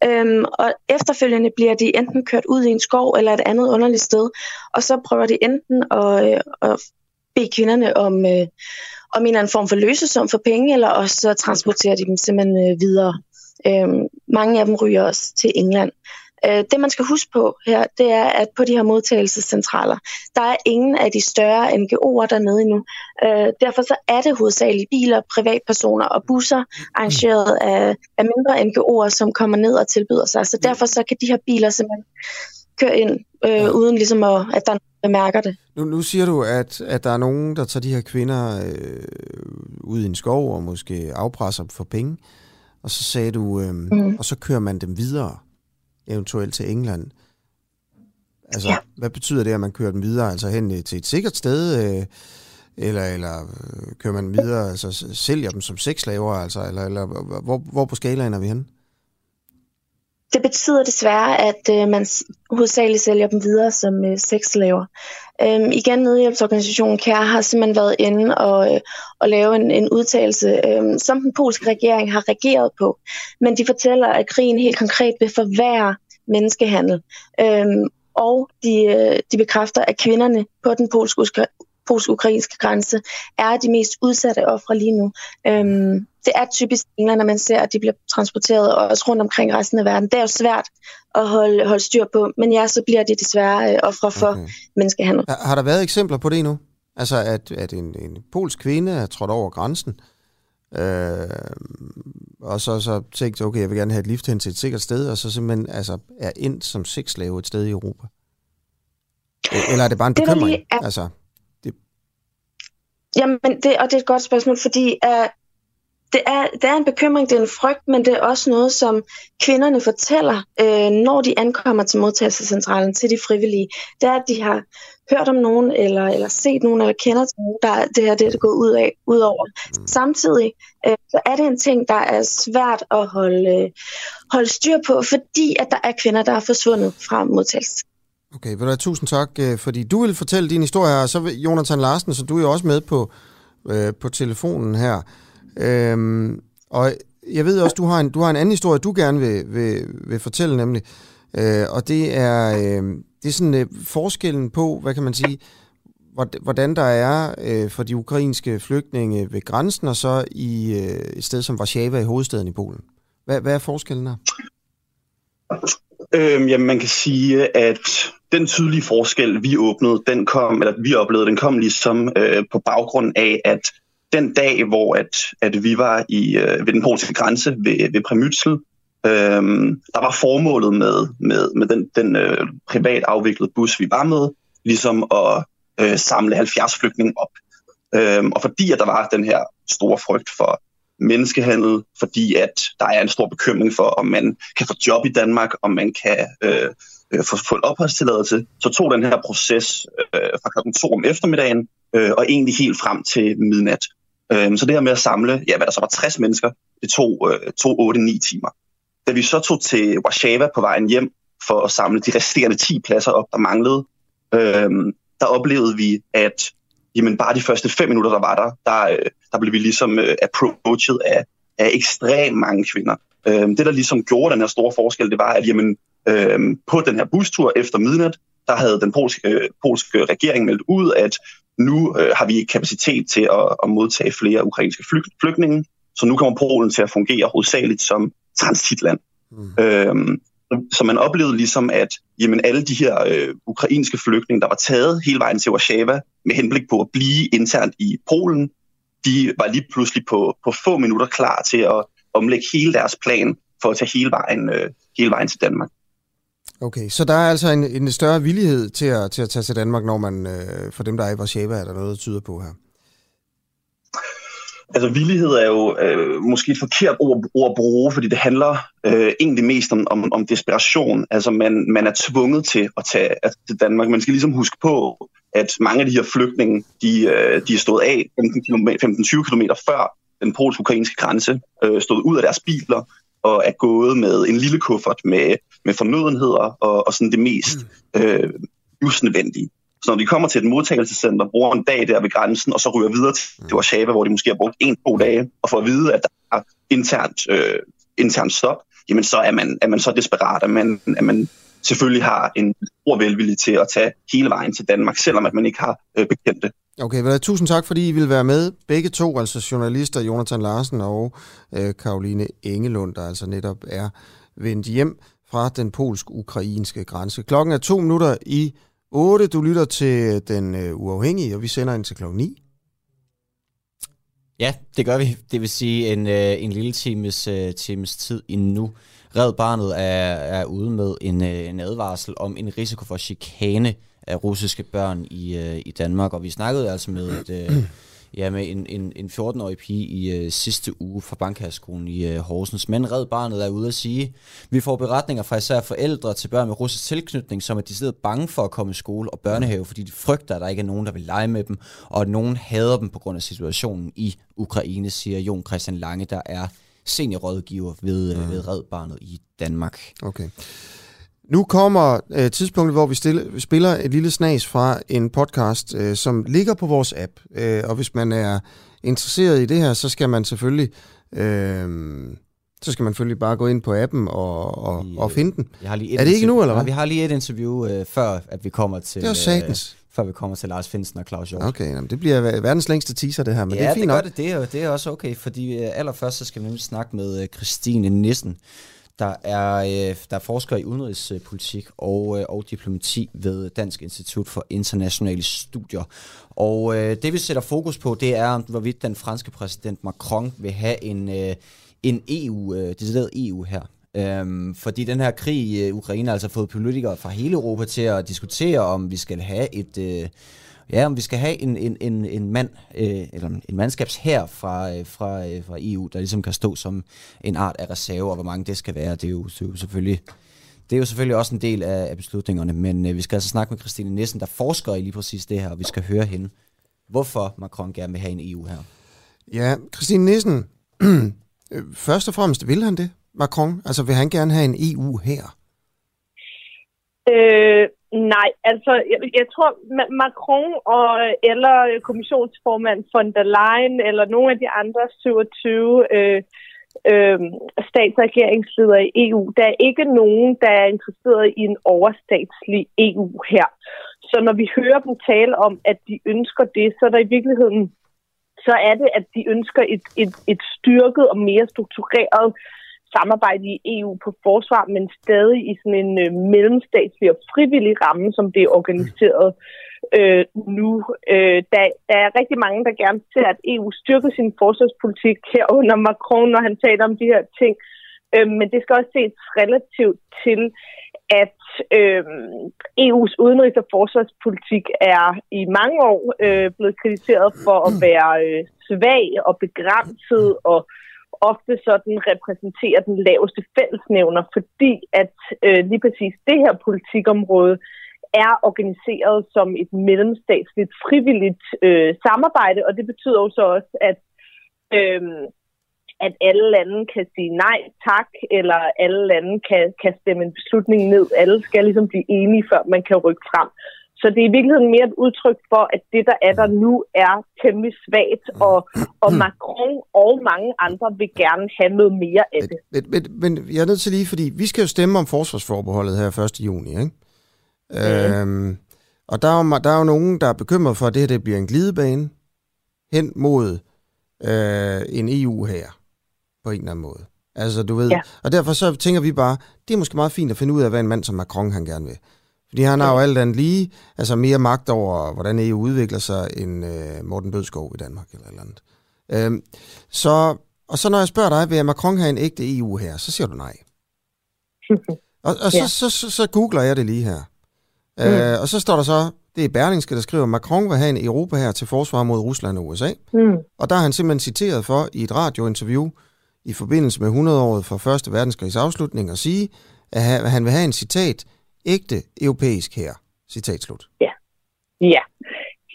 Øhm, og efterfølgende bliver de enten kørt ud i en skov eller et andet underligt sted, og så prøver de enten at, øh, at bede kvinderne om, øh, om en eller anden form for løsesum for penge, eller også så transporterer de dem simpelthen øh, videre. Øhm, mange af dem ryger også til England. Øh, det man skal huske på her, det er, at på de her modtagelsescentraler, der er ingen af de større NGO'er dernede endnu. Øh, derfor så er det hovedsageligt biler, privatpersoner og busser, arrangeret af, af mindre NGO'er, som kommer ned og tilbyder sig. Så derfor så kan de her biler simpelthen køre ind, øh, uden ligesom at, at der er nogen, der mærker det. Nu, nu siger du, at, at der er nogen, der tager de her kvinder øh, ud i en skov og måske afpresser dem for penge. Og så sagde du, øh, mm. og så kører man dem videre eventuelt til England. Altså, ja. hvad betyder det, at man kører den videre? Altså hen til et sikkert sted, øh, eller, eller øh, kører man videre, altså sælger dem som sexslaver, altså, eller, eller hvor, hvor på skalaen er vi henne? Det betyder desværre, at øh, man hovedsageligt sælger dem videre som øh, sexslaver. Øhm, igen, nødhjælpsorganisationen CARE har simpelthen været inde og, øh, og lave en, en udtalelse, øh, som den polske regering har reageret på. Men de fortæller, at krigen helt konkret vil forværre menneskehandel. Øhm, og de, øh, de bekræfter, at kvinderne på den polske polsk-ukrainske grænse er de mest udsatte ofre lige nu. Øhm, det er typisk England, når man ser, at de bliver transporteret også rundt omkring resten af verden. Det er jo svært at holde, holde styr på, men ja, så bliver de desværre øh, ofre for okay. menneskehandel. Har, har der været eksempler på det nu? Altså, at, at en, en polsk kvinde er trådt over grænsen, øh, og så, så tænkte okay, jeg vil gerne have et lift hen til et sikkert sted, og så simpelthen altså, er ind som sexslave et sted i Europa? Eller er det bare en bekymring? Det, er, altså, Jamen, det, og det er et godt spørgsmål, fordi uh, det, er, det er en bekymring, det er en frygt, men det er også noget, som kvinderne fortæller, øh, når de ankommer til modtagelsescentralen, til de frivillige. Det er, at de har hørt om nogen, eller, eller set nogen, eller kender til nogen, der det her det er gået ud, af, ud over. Samtidig øh, så er det en ting, der er svært at holde, øh, holde styr på, fordi at der er kvinder, der er forsvundet fra modtagelsen. Okay, vil du have tusind tak, øh, fordi du vil fortælle din historie her, og så vil Jonathan Larsen, så du er jo også med på, øh, på telefonen her. Øhm, og jeg ved også, du har en, du har en anden historie, du gerne vil, vil, vil fortælle, nemlig. Øh, og det er, øh, det er sådan øh, forskellen på, hvad kan man sige, hvordan der er øh, for de ukrainske flygtninge ved grænsen, og så i øh, et sted som Warszawa i hovedstaden i Polen. Hvad, hvad er forskellen der? Øhm, jamen, man kan sige, at den tydelige forskel, vi åbnede, den kom, eller vi oplevede, den kom ligesom øh, på baggrund af, at den dag, hvor at, at vi var i, øh, ved den polske grænse ved, ved Premytsel, øh, der var formålet med, med, med den, den øh, privat afviklede bus, vi var med, ligesom at øh, samle 70 flygtninge op. Øh, og fordi at der var den her store frygt for menneskehandel, fordi at der er en stor bekymring for, om man kan få job i Danmark, om man kan øh, øh, få, få en opholdstilladelse, så tog den her proces øh, fra kl. 2 om eftermiddagen øh, og egentlig helt frem til midnat. Øh, så det her med at samle, ja, hvad der så var 60 mennesker, det tog, øh, tog 8-9 timer. Da vi så tog til Warszawa på vejen hjem for at samle de resterende 10 pladser op, der manglede, øh, der oplevede vi, at jamen bare de første 5 minutter, der var der, der, øh, der blev vi ligesom øh, approached af, af ekstremt mange kvinder. Øh, det, der ligesom gjorde den her store forskel, det var, at jamen, øh, på den her bustur efter midnat, der havde den polske, øh, polske regering meldt ud, at nu øh, har vi ikke kapacitet til at, at modtage flere ukrainske flyg, flygtninge, så nu kommer Polen til at fungere hovedsageligt som transitland. Mm. Øhm, så man oplevede ligesom, at jamen, alle de her øh, ukrainske flygtninge, der var taget hele vejen til Warszawa med henblik på at blive internt i Polen, de var lige pludselig på, på få minutter klar til at omlægge hele deres plan for at tage hele vejen, øh, hele vejen til Danmark. Okay, så der er altså en, en større villighed til at, til at tage til Danmark, når man, øh, for dem, der er i Warszawa, er der noget, der tyder på her? Altså villighed er jo øh, måske et forkert ord, ord at bruge, fordi det handler øh, egentlig mest om, om, om desperation. Altså man, man er tvunget til at tage til Danmark. Man skal ligesom huske på, at mange af de her flygtninge, de, øh, de er stået af 15-20 km før den polsk-ukrainske grænse, øh, stået ud af deres biler og er gået med en lille kuffert med, med fornødenheder og, og sådan det mest mm. øh, livsnødvendige. Så når de kommer til et modtagelsescenter, bruger en dag der ved grænsen, og så ryger videre til, til Warszawa, hvor de måske har brugt en-to dage, og får at vide, at der er internt, øh, internt stop, jamen så er man, er man så desperat, at man, at man selvfølgelig har en stor velvilje til at tage hele vejen til Danmark, selvom at man ikke har øh, bekendt det. Okay, vel, tusind tak, fordi I vil være med. Begge to, altså journalister Jonathan Larsen og øh, Karoline Engelund, der altså netop er vendt hjem fra den polsk-ukrainske grænse. Klokken er to minutter i 8. Du lytter til Den øh, Uafhængige, og vi sender ind til klokken 9. Ja, det gør vi. Det vil sige en, øh, en lille times, øh, times tid endnu. Red Barnet er, er ude med en, øh, en advarsel om en risiko for chikane af russiske børn i, øh, i Danmark, og vi snakkede altså med et, øh, ja, med en, en, en 14-årig pige i øh, sidste uge fra Bankherskolen i øh, Horsens. Men Red Barnet er ude at sige, vi får beretninger fra især forældre til børn med russisk tilknytning, som er de bange for at komme i skole og børnehave, fordi de frygter, at der ikke er nogen, der vil lege med dem, og at nogen hader dem på grund af situationen i Ukraine, siger Jon Christian Lange, der er seniorrådgiver ved, mm. ved Red Barnet i Danmark. Okay. Nu kommer øh, tidspunktet, hvor vi stille, spiller et lille snas fra en podcast, øh, som ligger på vores app. Øh, og hvis man er interesseret i det her, så skal man selvfølgelig... Øh, så skal man selvfølgelig bare gå ind på appen og, og, og finde den. Jeg har lige et er det ikke nu, eller hvad? vi har lige et interview, øh, før at vi kommer til... Det er satans. Øh, før vi kommer til Lars Finsen og Claus Hjort. Okay, jamen, det bliver verdens længste teaser, det her, men ja, det er fint det gør nok. det. Det er, det er også okay, fordi øh, allerførst så skal vi nemlig snakke med øh, Christine Nissen, der er, øh, der er forsker i udenrigspolitik og, og diplomati ved Dansk Institut for Internationale Studier. Og det vi sætter fokus på, det er, hvorvidt den franske præsident Macron vil have en, en EU, decideret EU her. Øhm, fordi den her krig i øh, Ukraine har altså fået politikere fra hele Europa til at diskutere, om vi skal have et... Øh, Ja, om vi skal have en, en, en, en mand, øh, eller en mandskabs her fra, øh, fra, øh, fra EU, der ligesom kan stå som en art af reserve, og hvor mange det skal være, det er jo, det er jo selvfølgelig det er jo selvfølgelig også en del af, af beslutningerne, men øh, vi skal altså snakke med Christine Nissen, der forsker i lige præcis det her, og vi skal høre hende, hvorfor Macron gerne vil have en EU her. Ja, Christine Nissen, øh, først og fremmest vil han det, Macron? Altså vil han gerne have en EU her? Øh, nej, altså jeg, jeg tror Macron og øh, eller kommissionsformand von der Leyen eller nogle af de andre 27 øh, øh, statsregeringsledere i EU, der er ikke nogen, der er interesseret i en overstatslig EU her. Så når vi hører dem tale om, at de ønsker det, så er der i virkeligheden så er det, at de ønsker et, et, et styrket og mere struktureret samarbejde i EU på forsvar, men stadig i sådan en øh, mellemstatslig og frivillig ramme, som det er organiseret øh, nu. Øh, der, der er rigtig mange, der gerne ser, at EU styrker sin forsvarspolitik herunder Macron, når han taler om de her ting. Øh, men det skal også ses relativt til, at øh, EU's udenrigs- og forsvarspolitik er i mange år øh, blevet kritiseret for at være øh, svag og begrænset og ofte sådan repræsenterer den laveste fællesnævner, fordi at øh, lige præcis det her politikområde er organiseret som et mellemstatsligt frivilligt øh, samarbejde, og det betyder jo så også, at øh, at alle lande kan sige nej tak, eller alle lande kan, kan stemme en beslutning ned. Alle skal ligesom blive enige, før man kan rykke frem. Så det er i virkeligheden mere et udtryk for, at det, der er der nu, er temmelig svagt, og, og Macron og mange andre vil gerne have noget mere af det. Men, men, men jeg er nødt til lige, fordi vi skal jo stemme om forsvarsforbeholdet her 1. juni, ikke? Mm. Øhm, og der er, jo, der er jo nogen, der er bekymret for, at det her det bliver en glidebane hen mod øh, en EU her på en eller anden måde. Altså, du ved, ja. og derfor så tænker vi bare, det er måske meget fint at finde ud af, hvad en mand som Macron han gerne vil. Fordi han har jo alt andet lige, altså mere magt over, hvordan EU udvikler sig, end øh, Morten Bødskov i Danmark eller eller andet. Øhm, så, og så når jeg spørger dig, vil Macron have en ægte EU her, så siger du nej. og og ja. så, så, så, så googler jeg det lige her. Mm. Øh, og så står der så, det er Berlingske, der skriver, Macron vil have en Europa her til forsvar mod Rusland og USA. Mm. Og der har han simpelthen citeret for i et radiointerview i forbindelse med 100-året for Første Verdenskrigs afslutning at sige, at han vil have en citat, ægte europæisk her. Citat slut. Ja. ja,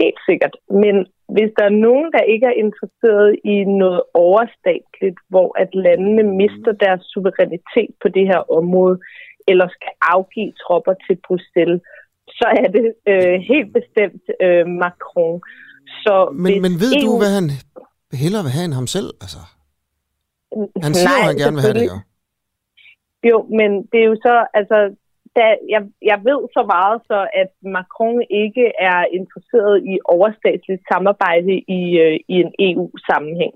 helt sikkert. Men hvis der er nogen, der ikke er interesseret i noget overstatligt, hvor at landene mister deres suverænitet på det her område, eller skal afgive tropper til Bruxelles, så er det øh, helt bestemt øh, Macron. Så men, men ved EU... du, hvad han hellere vil have end ham selv? Altså, han siger Nej, jo, han gerne vil have det, jo. Jo, men det er jo så, altså, da, jeg, jeg ved så meget så, at Macron ikke er interesseret i overstatsligt samarbejde i, øh, i en EU-sammenhæng.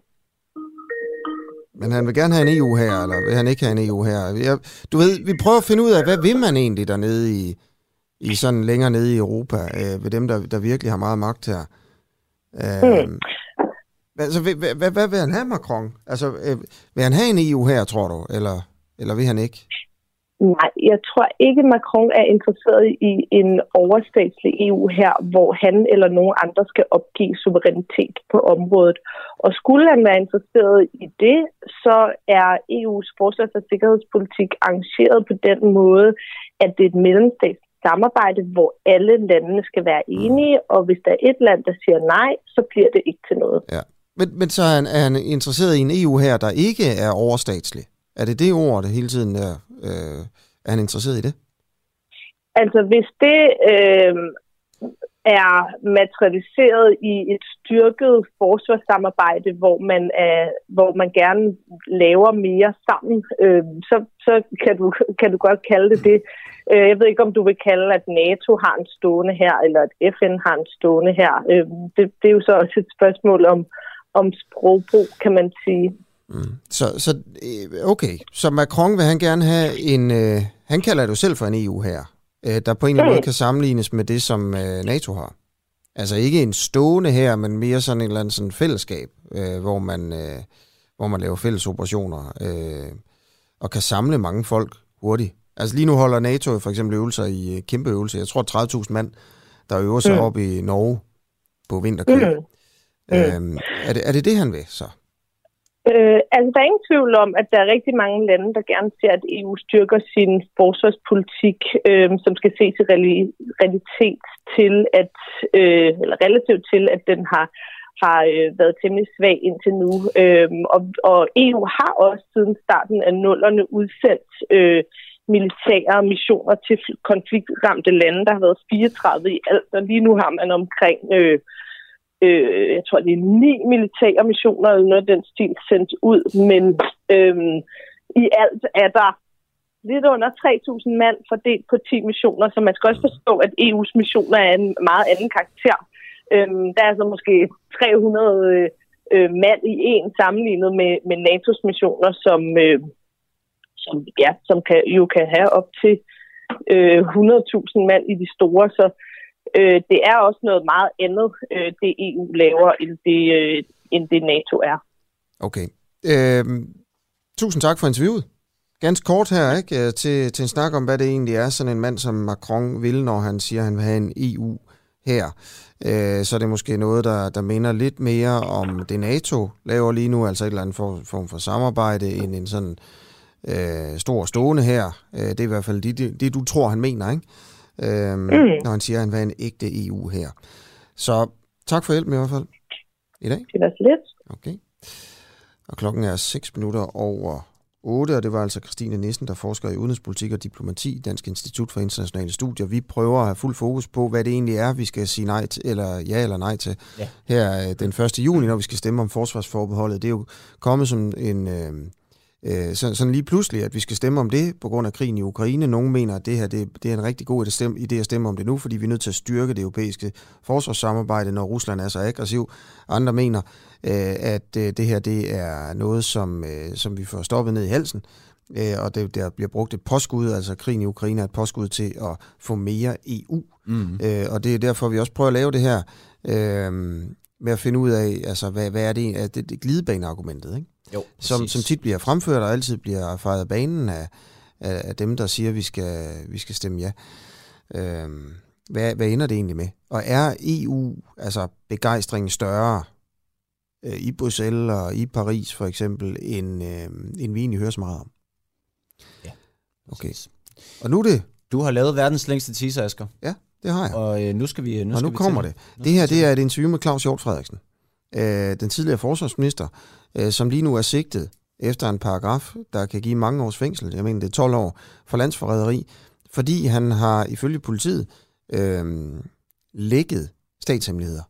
Men han vil gerne have en EU her, eller vil han ikke have en EU her? Jeg, du ved, vi prøver at finde ud af, hvad vil man egentlig dernede i, i sådan længere nede i Europa, øh, ved dem, der, der virkelig har meget magt her. Øh, mm. Altså, hvad, hvad, hvad vil han have, Macron? Altså, øh, vil han have en EU her, tror du, eller, eller vil han ikke? Nej, jeg tror ikke, Macron er interesseret i en overstatslig EU her, hvor han eller nogen andre skal opgive suverænitet på området. Og skulle han være interesseret i det, så er EU's forsvars- og sikkerhedspolitik arrangeret på den måde, at det er et mellemstatsligt samarbejde, hvor alle landene skal være enige, og hvis der er et land, der siger nej, så bliver det ikke til noget. Ja. Men, men så er han, er han interesseret i en EU her, der ikke er overstatslig? Er det det ord, det hele tiden er? Øh, er han interesseret i det? Altså, hvis det øh, er materialiseret i et styrket forsvarssamarbejde, hvor man, er, hvor man gerne laver mere sammen, øh, så, så kan, du, kan du godt kalde det det. Øh, jeg ved ikke, om du vil kalde, at NATO har en stående her, eller at FN har en stående her. Øh, det, det er jo så også et spørgsmål om, om sprogbrug, kan man sige. Mm. Så, så øh, okay, så Macron vil han gerne have en, øh, han kalder det jo selv for en EU her, øh, der på en eller anden måde kan sammenlignes med det, som øh, NATO har. Altså ikke en stående her, men mere sådan en eller anden sådan fællesskab, øh, hvor, man, øh, hvor man laver fælles operationer øh, og kan samle mange folk hurtigt. Altså lige nu holder NATO for eksempel øvelser i øh, kæmpe øvelser. Jeg tror 30.000 mand, der øver sig mm. op i Norge på vinterkrig. Mm. Mm. Øhm, er, det, er det det, han vil så? Øh, altså, der er ingen tvivl om, at der er rigtig mange lande, der gerne ser, at EU styrker sin forsvarspolitik, øh, som skal ses i realitet til, at, øh, eller relativt til, at den har har øh, været temmelig svag indtil nu. Øhm, og, og EU har også siden starten af nullerne udsendt øh, militære missioner til konfliktramte lande. Der har været 34 i alt, og lige nu har man omkring øh, øh, jeg tror, det er ni militære missioner eller noget af den stil sendt ud, men øh, i alt er der lidt under 3.000 mand fordelt på 10 missioner, så man skal også forstå, at EU's missioner er en meget anden karakter. Øh, der er så måske 300 øh, mand i en sammenlignet med, med NATO's missioner, som, øh, som, ja, som kan, jo kan have op til øh, 100.000 mand i de store, så øh, Øh, det er også noget meget andet, øh, det EU laver, end det, øh, end det NATO er. Okay. Øh, tusind tak for interviewet. Ganske kort her, ikke? Øh, til, til en snak om, hvad det egentlig er, sådan en mand som Macron vil, når han siger, at han vil have en EU her. Øh, så er det måske noget, der, der minder lidt mere om det NATO laver lige nu, altså et eller andet form, form for samarbejde, end en sådan øh, stor stående her. Øh, det er i hvert fald det, det, det, du tror, han mener, ikke? Øhm, mm. når han siger, at han vil en ægte EU her. Så tak for hjælpen i hvert fald i dag. Det var så lidt. Okay. Og klokken er 6 minutter over 8, og det var altså Christine Nissen, der forsker i udenrigspolitik og diplomati, Dansk Institut for Internationale Studier. Vi prøver at have fuld fokus på, hvad det egentlig er, vi skal sige nej til, eller ja eller nej til ja. her øh, den 1. juni, når vi skal stemme om forsvarsforbeholdet. Det er jo kommet som en, øh, øh, så, sådan lige pludselig, at vi skal stemme om det på grund af krigen i Ukraine. Nogle mener, at det her det, det er en rigtig god idé at stemme om det nu, fordi vi er nødt til at styrke det europæiske forsvarssamarbejde, når Rusland er så aggressiv. Andre mener, øh, at øh, det her det er noget, som, øh, som vi får stoppet ned i halsen, øh, og det, der bliver brugt et påskud, altså krigen i Ukraine er et påskud til at få mere EU. Mm. Øh, og det er derfor, vi også prøver at lave det her øh, med at finde ud af, altså, hvad, hvad er det, er det, det glidebaneargumentet, ikke? Jo, som, som tit bliver fremført og altid bliver fejret af banen af, af, af dem, der siger, at vi skal, vi skal stemme ja. Øhm, hvad, hvad ender det egentlig med? Og er EU, altså begejstringen større øh, i Bruxelles og i Paris for eksempel, end, øh, end vi egentlig hører så meget om? Ja. Okay. Og nu er det... Du har lavet verdens længste teaser, Asger. Ja, det har jeg. Og øh, nu skal vi nu Og nu vi kommer til. det. Det her det er et interview med Claus Hjort Frederiksen, øh, den tidligere forsvarsminister, øh, som lige nu er sigtet efter en paragraf, der kan give mange års fængsel, jeg mener det er 12 år, for landsforræderi, fordi han har ifølge politiet øh, lækket statshemmeligheder.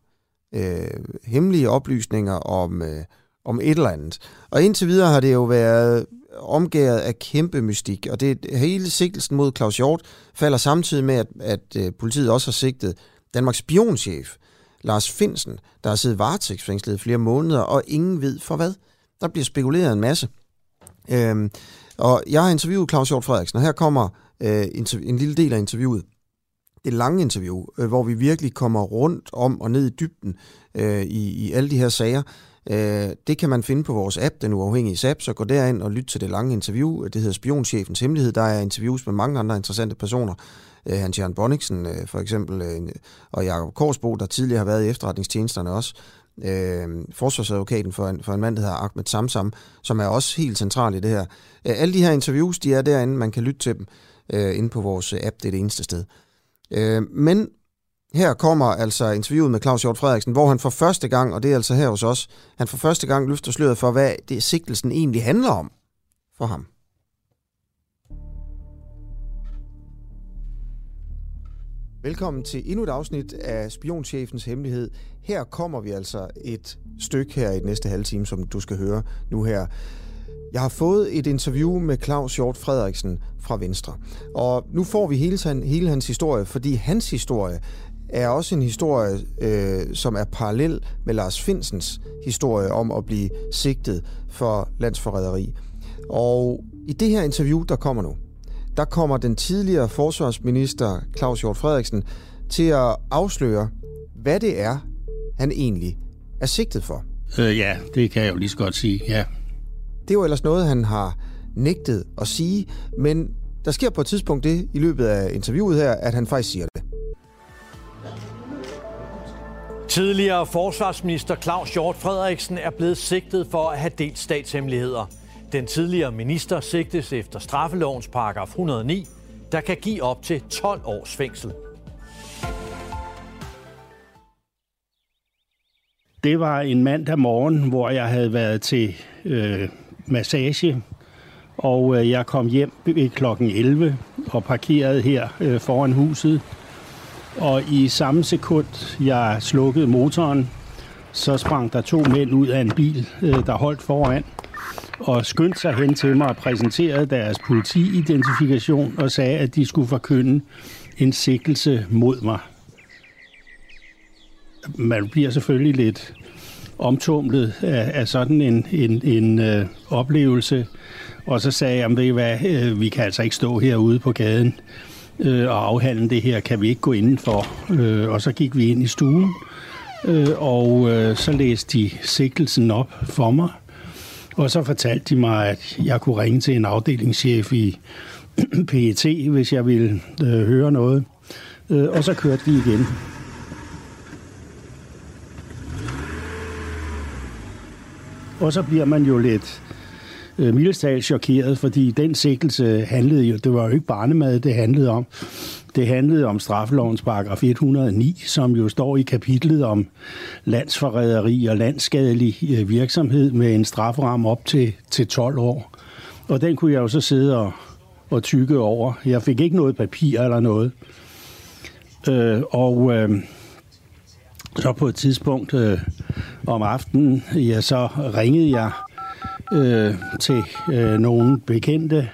Øh, hemmelige oplysninger om, øh, om et eller andet. Og indtil videre har det jo været omgæret af kæmpe mystik, og det hele sigtelsen mod Claus Hjort falder samtidig med, at, at øh, politiet også har sigtet Danmarks spionchef, Lars Finsen, der har siddet varetægtsfængslet i flere måneder, og ingen ved for hvad. Der bliver spekuleret en masse. Øhm, og jeg har interviewet Claus Hjort Frederiksen, og her kommer øh, en lille del af interviewet. Det lange interview, øh, hvor vi virkelig kommer rundt om og ned i dybden øh, i, i alle de her sager. Øh, det kan man finde på vores app, den uafhængige app, så gå derind og lyt til det lange interview. Det hedder Spionchefens Hemmelighed. Der er interviews med mange andre interessante personer. Øh, Hans Jørgen Bonniksen øh, for eksempel, øh, og Jakob Korsbo, der tidligere har været i efterretningstjenesterne også. Øh, forsvarsadvokaten for en, for en mand, der hedder Ahmed Samsam, som er også helt central i det her. Øh, alle de her interviews, de er derinde, man kan lytte til dem øh, inde på vores app, det er det eneste sted. Øh, men her kommer altså interviewet med Claus Hjort Frederiksen, hvor han for første gang, og det er altså her hos os, han for første gang løfter sløret for, hvad det sigtelsen egentlig handler om for ham. Velkommen til endnu et afsnit af Spionchefens Hemmelighed. Her kommer vi altså et stykke her i den næste halve time, som du skal høre nu her. Jeg har fået et interview med Claus Hjort Frederiksen fra Venstre. Og nu får vi hele, hele hans historie, fordi hans historie er også en historie, øh, som er parallel med Lars Finsens historie om at blive sigtet for landsforræderi. Og i det her interview, der kommer nu, der kommer den tidligere forsvarsminister Claus Hjort Frederiksen til at afsløre, hvad det er, han egentlig er sigtet for. Øh, ja, det kan jeg jo lige så godt sige, ja. Det er jo ellers noget, han har nægtet at sige, men der sker på et tidspunkt det i løbet af interviewet her, at han faktisk siger det. Tidligere forsvarsminister Claus Hjort Frederiksen er blevet sigtet for at have delt statshemmeligheder. Den tidligere minister sigtes efter straffelovens paragraf 109, der kan give op til 12 års fængsel. Det var en mandag morgen, hvor jeg havde været til øh, massage, og øh, jeg kom hjem klokken 11 og parkerede her øh, foran huset. Og i samme sekund, jeg slukkede motoren, så sprang der to mænd ud af en bil, øh, der holdt foran og skyndte sig hen til mig og præsenterede deres politiidentifikation og sagde, at de skulle forkynde en sikkelse mod mig. Man bliver selvfølgelig lidt omtumlet af, af sådan en, en, en øh, oplevelse. Og så sagde jeg, at øh, vi kan altså ikke stå herude på gaden øh, og afhandle det her, kan vi ikke gå indenfor. Øh, og så gik vi ind i stuen, øh, og øh, så læste de sigtelsen op for mig. Og så fortalte de mig, at jeg kunne ringe til en afdelingschef i PET, hvis jeg ville øh, høre noget. Øh, og så kørte vi igen. Og så bliver man jo lidt øh, mildestalt chokeret, fordi den sigtelse handlede jo, det var jo ikke barnemad, det handlede om. Det handlede om straffelovens paragraf 109, som jo står i kapitlet om landsforræderi og landsskadelig øh, virksomhed med en strafferamme op til, til 12 år. Og den kunne jeg jo så sidde og, og tykke over. Jeg fik ikke noget papir eller noget. Øh, og øh, så på et tidspunkt øh, om aftenen, ja, så ringede jeg øh, til øh, nogle bekendte,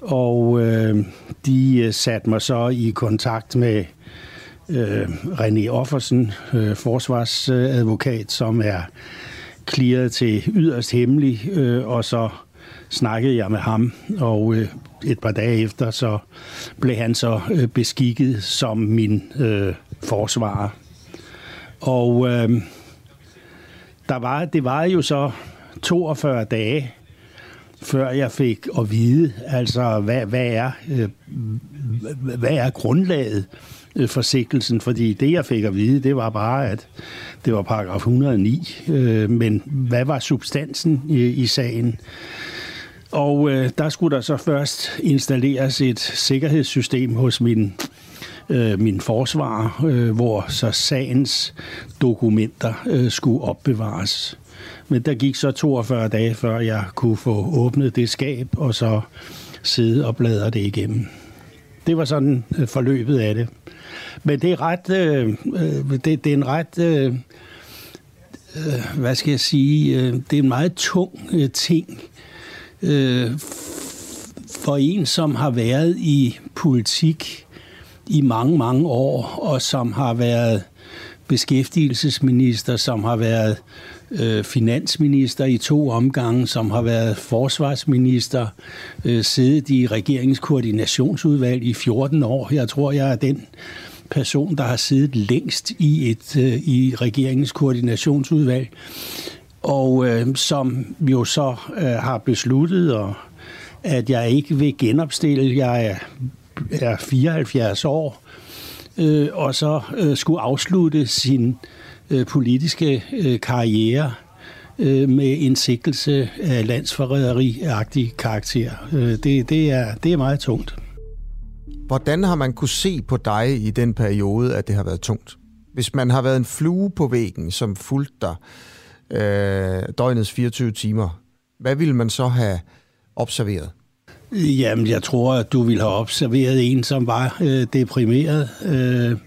og øh, de øh, satte mig så i kontakt med øh, René Offersen, øh, forsvarsadvokat, som er clearet til yderst hemmelig, øh, og så snakkede jeg med ham, og øh, et par dage efter, så blev han så øh, beskikket som min øh, forsvarer. Og øh, der var, det var jo så 42 dage, før jeg fik at vide, altså hvad, hvad, er, øh, hvad er grundlaget øh, for sigtelsen, fordi det jeg fik at vide, det var bare, at det var paragraf 109, øh, men hvad var substansen i, i sagen? Og øh, der skulle der så først installeres et sikkerhedssystem hos min øh, min forsvar, øh, hvor så sagens dokumenter øh, skulle opbevares. Men der gik så 42 dage, før jeg kunne få åbnet det skab, og så sidde og bladre det igennem. Det var sådan øh, forløbet af det. Men det er ret, øh, øh, det, det er en ret øh, øh, hvad skal jeg sige, øh, det er en meget tung øh, ting øh, for en, som har været i politik i mange, mange år, og som har været beskæftigelsesminister, som har været øh, finansminister i to omgange, som har været forsvarsminister, øh, siddet i regeringskoordinationsudvalg i 14 år. Jeg tror, jeg er den person, der har siddet længst i et øh, i regeringskoordinationsudvalg, og øh, som jo så øh, har besluttet, og, at jeg ikke vil genopstille. Jeg er, er 74 år, øh, og så øh, skulle afslutte sin øh, politiske øh, karriere øh, med en sigtelse af landsforræderi-agtig karakter. Øh, det, det, er, det er meget tungt. Hvordan har man kunne se på dig i den periode, at det har været tungt? Hvis man har været en flue på væggen, som fulgte dig øh, døgnets 24 timer, hvad ville man så have observeret? Jamen, jeg tror, at du ville have observeret en, som var øh, deprimeret, øh,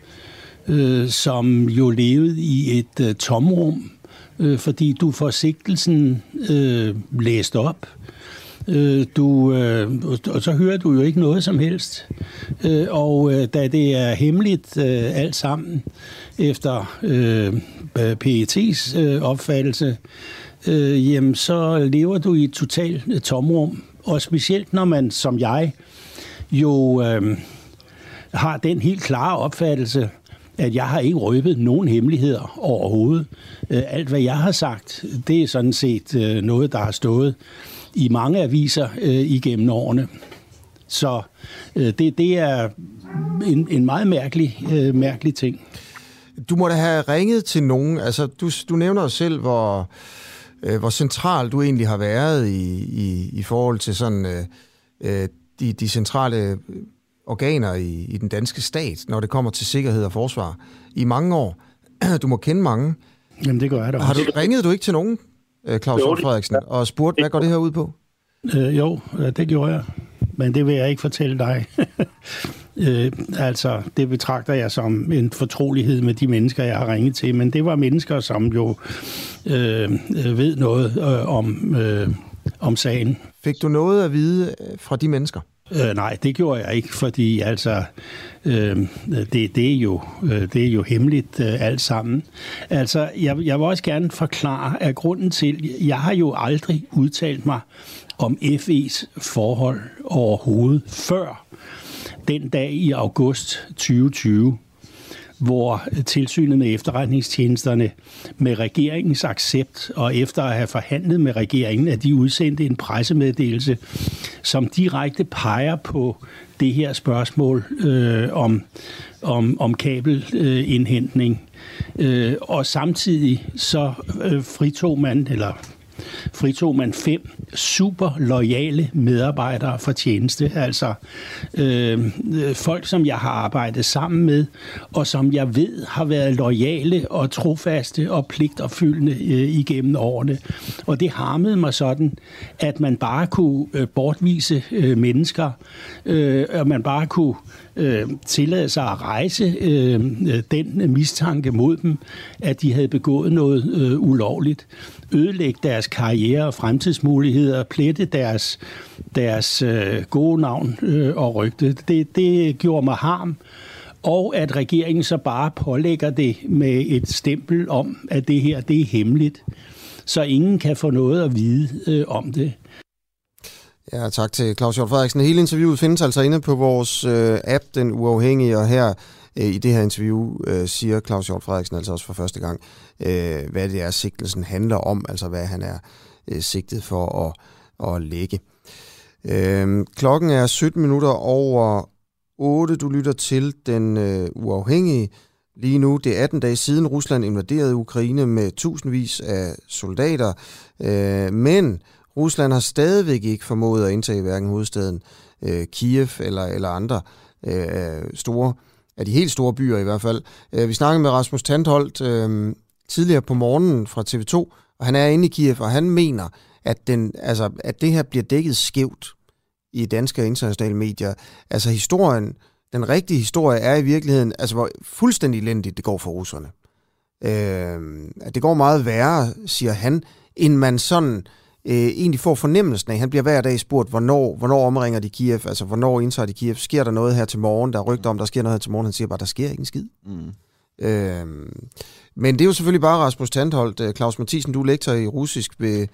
øh, som jo levede i et øh, tomrum, øh, fordi du får sigtelsen øh, læst op, øh, du, øh, og så hører du jo ikke noget som helst. Øh, og øh, da det er hemmeligt øh, alt sammen, efter øh, PET's øh, opfattelse, øh, jamen, så lever du i et totalt øh, tomrum. Og specielt når man, som jeg, jo øh, har den helt klare opfattelse, at jeg har ikke røbet nogen hemmeligheder overhovedet. Øh, alt, hvad jeg har sagt, det er sådan set øh, noget, der har stået i mange aviser øh, igennem årene. Så det, det er en, en meget mærkelig, mærkelig ting. Du må da have ringet til nogen. Altså, du, du nævner jo selv, hvor, hvor central du egentlig har været i, i, i forhold til sådan øh de, de centrale organer i, i den danske stat, når det kommer til sikkerhed og forsvar. I mange år. Du må kende mange. Jamen, det gør jeg da Har du, ringede du ikke til nogen, øh, Claus jo, Frederiksen, og spurgte, hvad går det her ud på? Øh, jo, det gjorde jeg. Men det vil jeg ikke fortælle dig. øh, altså, det betragter jeg som en fortrolighed med de mennesker, jeg har ringet til. Men det var mennesker, som jo øh, ved noget øh, om, øh, om sagen. Fik du noget at vide øh, fra de mennesker? Øh, nej, det gjorde jeg ikke, fordi altså, øh, det, det, er jo, øh, det er jo hemmeligt øh, alt sammen. Altså, jeg, jeg vil også gerne forklare, at grunden til, jeg har jo aldrig udtalt mig om FE's forhold overhovedet før den dag i august 2020, hvor tilsynet med efterretningstjenesterne med regeringens accept og efter at have forhandlet med regeringen, at de udsendte en pressemeddelelse, som direkte peger på det her spørgsmål øh, om, om, om kabelindhentning. Øh, og samtidig så øh, fritog man, eller fritog man fem super lojale medarbejdere for tjeneste. Altså øh, øh, folk, som jeg har arbejdet sammen med, og som jeg ved har været lojale og trofaste og pligtopfyldende øh, igennem årene. Og det harmede mig sådan, at man bare kunne øh, bortvise øh, mennesker, øh, og man bare kunne øh, tillade sig at rejse øh, øh den mistanke mod dem, at de havde begået noget øh, ulovligt ødelægge deres karriere og fremtidsmuligheder, plette deres, deres øh, gode navn øh, og rygte. Det, det gjorde mig harm. Og at regeringen så bare pålægger det med et stempel om, at det her det er hemmeligt, så ingen kan få noget at vide øh, om det. Ja, tak til Claus Hjort Frederiksen. Hele interviewet findes altså inde på vores øh, app, Den Uafhængige, og her øh, i det her interview øh, siger Claus Hjort Frederiksen altså også for første gang, øh, hvad det er, sigtelsen handler om, altså hvad han er øh, sigtet for at, at lægge. Øh, klokken er 17 minutter over 8. Du lytter til Den øh, Uafhængige. Lige nu, det er 18 dage siden Rusland invaderede Ukraine med tusindvis af soldater, øh, men Rusland har stadigvæk ikke formået at indtage hverken hovedstaden øh, Kiev eller, eller andre øh, store, af de helt store byer i hvert fald. Øh, vi snakkede med Rasmus Tandholt øh, tidligere på morgenen fra TV2, og han er inde i Kiev, og han mener, at, den, altså, at det her bliver dækket skævt i danske og internationale medier. Altså historien, den rigtige historie er i virkeligheden, altså hvor fuldstændig elendigt det går for russerne. øh, at det går meget værre, siger han, end man sådan øh, egentlig får fornemmelsen af. Han bliver hver dag spurgt, hvornår, hvornår omringer de Kiev, altså hvornår indtager de Kiev, sker der noget her til morgen, der er rygter om, der sker noget her til morgen, han siger bare, der sker ikke en skid. Mm. Øh, men det er jo selvfølgelig bare Rasmus Tandholt. Øh, Claus Mathisen, du er lektor i russisk ved,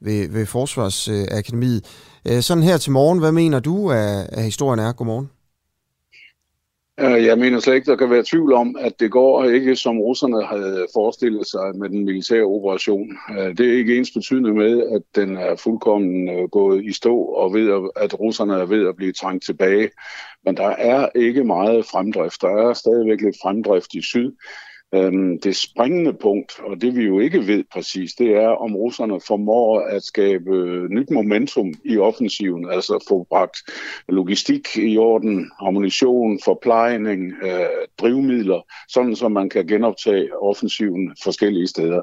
ved, ved Forsvarsakademiet. Øh, sådan her til morgen, hvad mener du, at, at historien er? Godmorgen. Øh, jeg mener slet ikke, der kan være tvivl om, at det går ikke, som russerne havde forestillet sig med den militære operation. Det er ikke ens betydende med, at den er fuldkommen gået i stå, og ved at russerne er ved at blive trængt tilbage. Men der er ikke meget fremdrift. Der er stadigvæk lidt fremdrift i syd. Øhm, det springende punkt, og det vi jo ikke ved præcis, det er, om russerne formår at skabe nyt momentum i offensiven, altså få bragt logistik i orden, ammunition, forplejning, øh, drivmidler, sådan så man kan genoptage offensiven forskellige steder.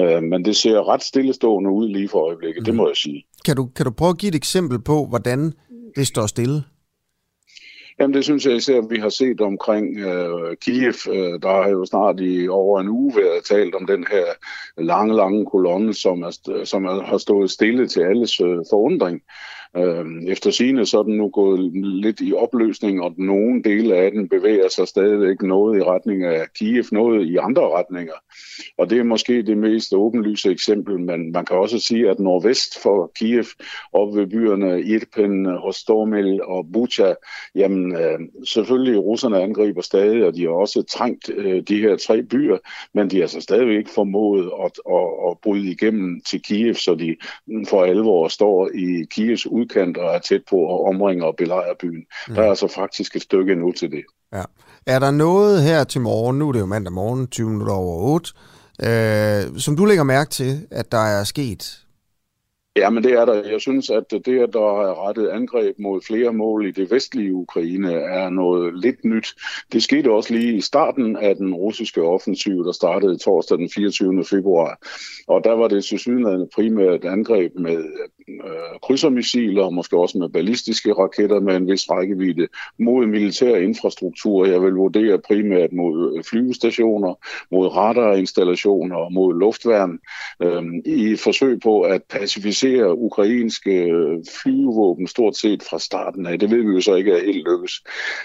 Øh, men det ser ret stillestående ud lige for øjeblikket, mm. det må jeg sige. Kan du, kan du prøve at give et eksempel på, hvordan det står stille? Jamen det synes jeg især, at vi har set omkring øh, Kiev. Øh, der har jo snart i over en uge været talt om den her lange, lange kolonne, som, er, som er, har stået stille til alles øh, forundring. Øh, efter sine så er den nu gået lidt i opløsning, og nogle dele af den bevæger sig stadigvæk noget i retning af Kiev, noget i andre retninger. Og det er måske det mest åbenlyse eksempel, men man kan også sige, at nordvest for Kiev, op ved byerne Irpen, Hostomel og Bucha, jamen øh, selvfølgelig russerne angriber stadig, og de har også trængt øh, de her tre byer, men de har så stadigvæk ikke formået at, at, at bryde igennem til Kiev, så de for alvor står i Kievs ud udkant og er tæt på at omringe og belejre byen. Mm. Der er altså faktisk et stykke nu til det. Ja. Er der noget her til morgen, nu er det jo mandag morgen, 20 minutter over 8, øh, som du lægger mærke til, at der er sket Ja, men det er der. Jeg synes, at det, at der er rettet angreb mod flere mål i det vestlige Ukraine, er noget lidt nyt. Det skete også lige i starten af den russiske offensiv, der startede torsdag den 24. februar. Og der var det til synligheden primært angreb med øh, krydsermissiler, måske også med ballistiske raketter med en vis rækkevidde mod militær infrastruktur. Jeg vil vurdere primært mod øh, flyvestationer, mod radarinstallationer og mod luftværn øh, i et forsøg på at pacificere ukrainske øh, flyvåben stort set fra starten af. Det ved vi jo så ikke er helt lykkes.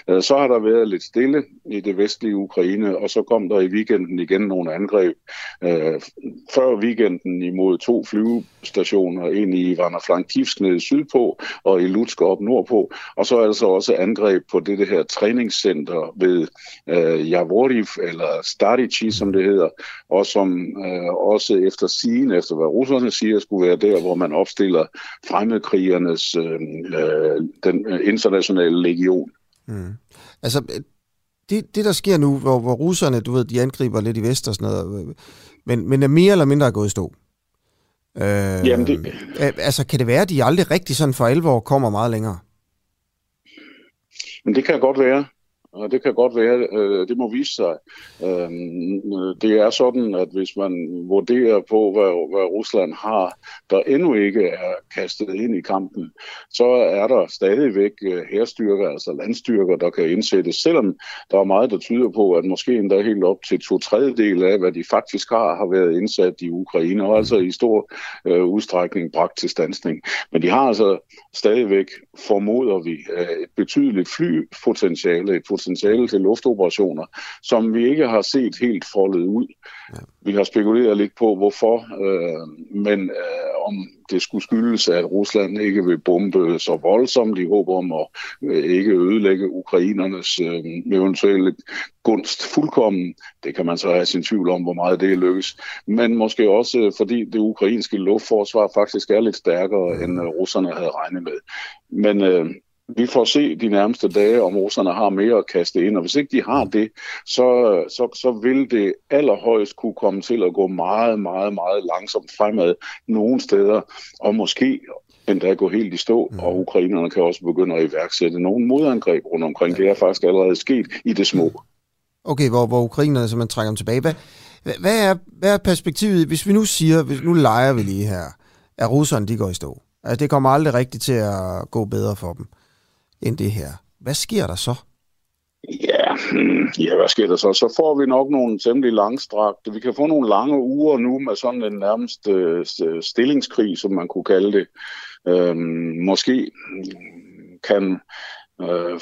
Øh, så har der været lidt stille i det vestlige Ukraine, og så kom der i weekenden igen nogle angreb. Øh, før weekenden imod to flyvestationer, en i Varnaflankivsk nede sydpå og i Lutsk op nordpå. Og så altså også angreb på det, det her træningscenter ved øh, Javoriv, eller Starici, som det hedder, og som øh, også efter sigen, efter hvad russerne siger, skulle være der, hvor man opstiller fremmedkrigernes øh, øh den øh, internationale legion. Mm. Altså, det, det der sker nu, hvor, hvor russerne, du ved, de angriber lidt i vest og sådan noget, men, men er mere eller mindre gået i stå. Øh, Jamen det... Altså, kan det være, at de aldrig rigtig sådan for alvor kommer meget længere? Men det kan godt være. Og det kan godt være, øh, det må vise sig. Øh, det er sådan, at hvis man vurderer på, hvad, hvad Rusland har, der endnu ikke er kastet ind i kampen, så er der stadigvæk øh, herstyrker, altså landstyrker, der kan indsættes, selvom der er meget, der tyder på, at måske endda helt op til to tredjedel af, hvad de faktisk har, har været indsat i Ukraine, og altså i stor øh, udstrækning bragt til stansning. Men de har altså stadigvæk, formoder vi, øh, et betydeligt flypotentiale, et potentiale til luftoperationer, som vi ikke har set helt foldet ud. Ja. Vi har spekuleret lidt på, hvorfor, øh, men øh, om det skulle skyldes, at Rusland ikke vil bombe så voldsomt i håb om at øh, ikke ødelægge ukrainernes øh, eventuelle gunst fuldkommen. Det kan man så have sin tvivl om, hvor meget det lykkes. Men måske også, fordi det ukrainske luftforsvar faktisk er lidt stærkere, end øh, russerne havde regnet med. Men øh, vi får se de nærmeste dage, om russerne har mere at kaste ind, og hvis ikke de har det, så, så, så vil det allerhøjst kunne komme til at gå meget, meget, meget langsomt fremad nogle steder, og måske endda gå helt i stå, mm. og ukrainerne kan også begynde at iværksætte nogle modangreb rundt omkring. Det er faktisk allerede sket i det små. Okay, hvor, hvor ukrainerne simpelthen trækker dem tilbage. Hvad, hvad, er, hvad er perspektivet, hvis vi nu siger, hvis nu leger vi lige her, at russerne de går i stå? Altså, det kommer aldrig rigtigt til at gå bedre for dem end det her. Hvad sker der så? Ja, hmm, ja, hvad sker der så? Så får vi nok nogle temmelig langstrakte. Vi kan få nogle lange uger nu med sådan en nærmest øh, stillingskrig, som man kunne kalde det. Øhm, måske kan øh,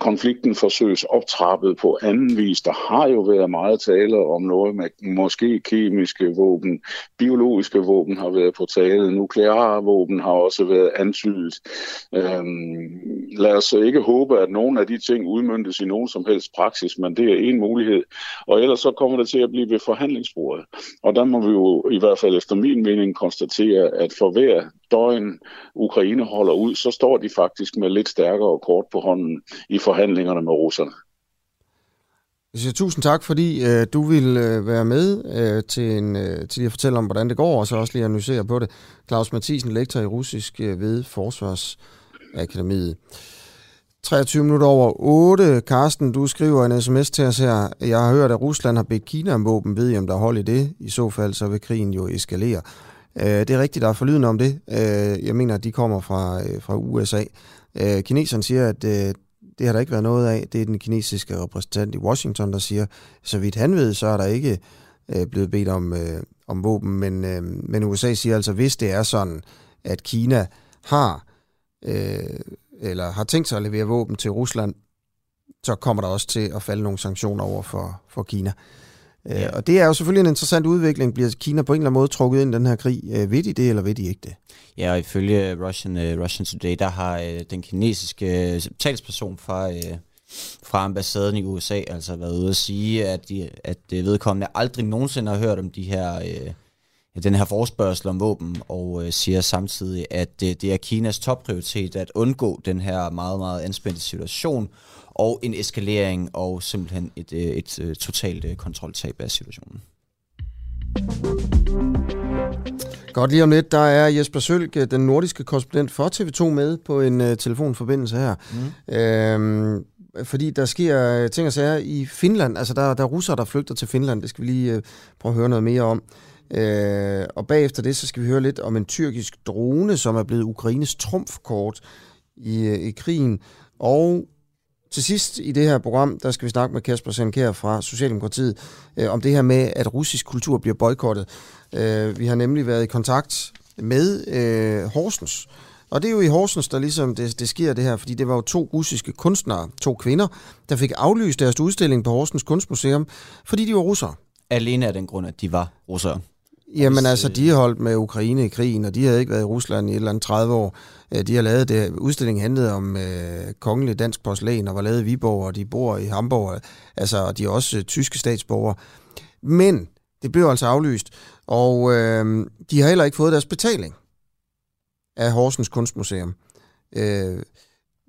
konflikten forsøges optrappet på anden vis. Der har jo været meget tale om noget med måske kemiske våben, biologiske våben har været på tale, nukleare våben har også været antydet. Øhm, lad os ikke håbe, at nogen af de ting udmyndtes i nogen som helst praksis, men det er en mulighed. Og ellers så kommer det til at blive ved forhandlingsbordet. Og der må vi jo i hvert fald efter min mening konstatere, at for hver døgn Ukraine holder ud, så står de faktisk med lidt stærkere kort på hånden i forhandlingerne med russerne. Jeg siger tusind tak, fordi øh, du vil øh, være med øh, til, en, øh, til at fortælle om, hvordan det går, og så også lige analysere på det. Claus Mathisen, lektor i russisk øh, ved Forsvarsakademiet. 23 minutter over 8. Karsten, du skriver en sms til os her. Jeg har hørt, at Rusland har bedt Kina om våben. Ved I, om der er hold i det? I så fald, så vil krigen jo eskalere. Øh, det er rigtigt, der er forlydende om det. Øh, jeg mener, at de kommer fra, øh, fra USA. Øh, kineserne siger, at øh, det har der ikke været noget af. Det er den kinesiske repræsentant i Washington, der siger, så vidt han ved, så er der ikke øh, blevet bedt om, øh, om våben. Men, øh, men USA siger altså, hvis det er sådan, at Kina har, øh, eller har tænkt sig at levere våben til Rusland, så kommer der også til at falde nogle sanktioner over for, for Kina. Øh, ja. Og det er jo selvfølgelig en interessant udvikling. Bliver Kina på en eller anden måde trukket ind i den her krig? Øh, ved de det, eller ved de ikke det? Ja, og ifølge Russian, uh, Russian Today, der har uh, den kinesiske uh, talsperson fra, uh, fra ambassaden i USA altså været ude at sige, at, de, at uh, vedkommende aldrig nogensinde har hørt om de her... Uh, den her forspørgsel om våben, og øh, siger samtidig, at det, det er Kinas topprioritet at undgå den her meget, meget anspændte situation, og en eskalering og simpelthen et, et, et, et totalt kontroltab af situationen. Godt lige om lidt, der er Jesper Sølg, øh, den nordiske korrespondent for TV2 med på en uh, telefonforbindelse her. Mm. Øhm, fordi der sker øh, ting og sager i Finland. Altså, der, der er russere, der flygter til Finland. Det skal vi lige uh, prøve at høre noget mere om. Uh, og bagefter det, så skal vi høre lidt om en tyrkisk drone, som er blevet Ukraines trumfkort i, i krigen. Og til sidst i det her program, der skal vi snakke med Kasper Sankær fra Socialdemokratiet øh, om det her med, at russisk kultur bliver boykottet. Øh, vi har nemlig været i kontakt med øh, Horsens, og det er jo i Horsens, der ligesom det, det sker det her, fordi det var jo to russiske kunstnere, to kvinder, der fik aflyst deres udstilling på Horsens Kunstmuseum, fordi de var russere. Alene af den grund, at de var russere. Jamen Hvis, altså, de har holdt med Ukraine i krigen, og de havde ikke været i Rusland i et eller andet 30 år. Øh, de har lavet det. Udstillingen handlede om øh, kongelig dansk porcelæn, og var lavet i Viborg, og de bor i Hamburg. Altså, de er også øh, tyske statsborgere. Men det blev altså aflyst, og øh, de har heller ikke fået deres betaling af Horsens Kunstmuseum. Øh,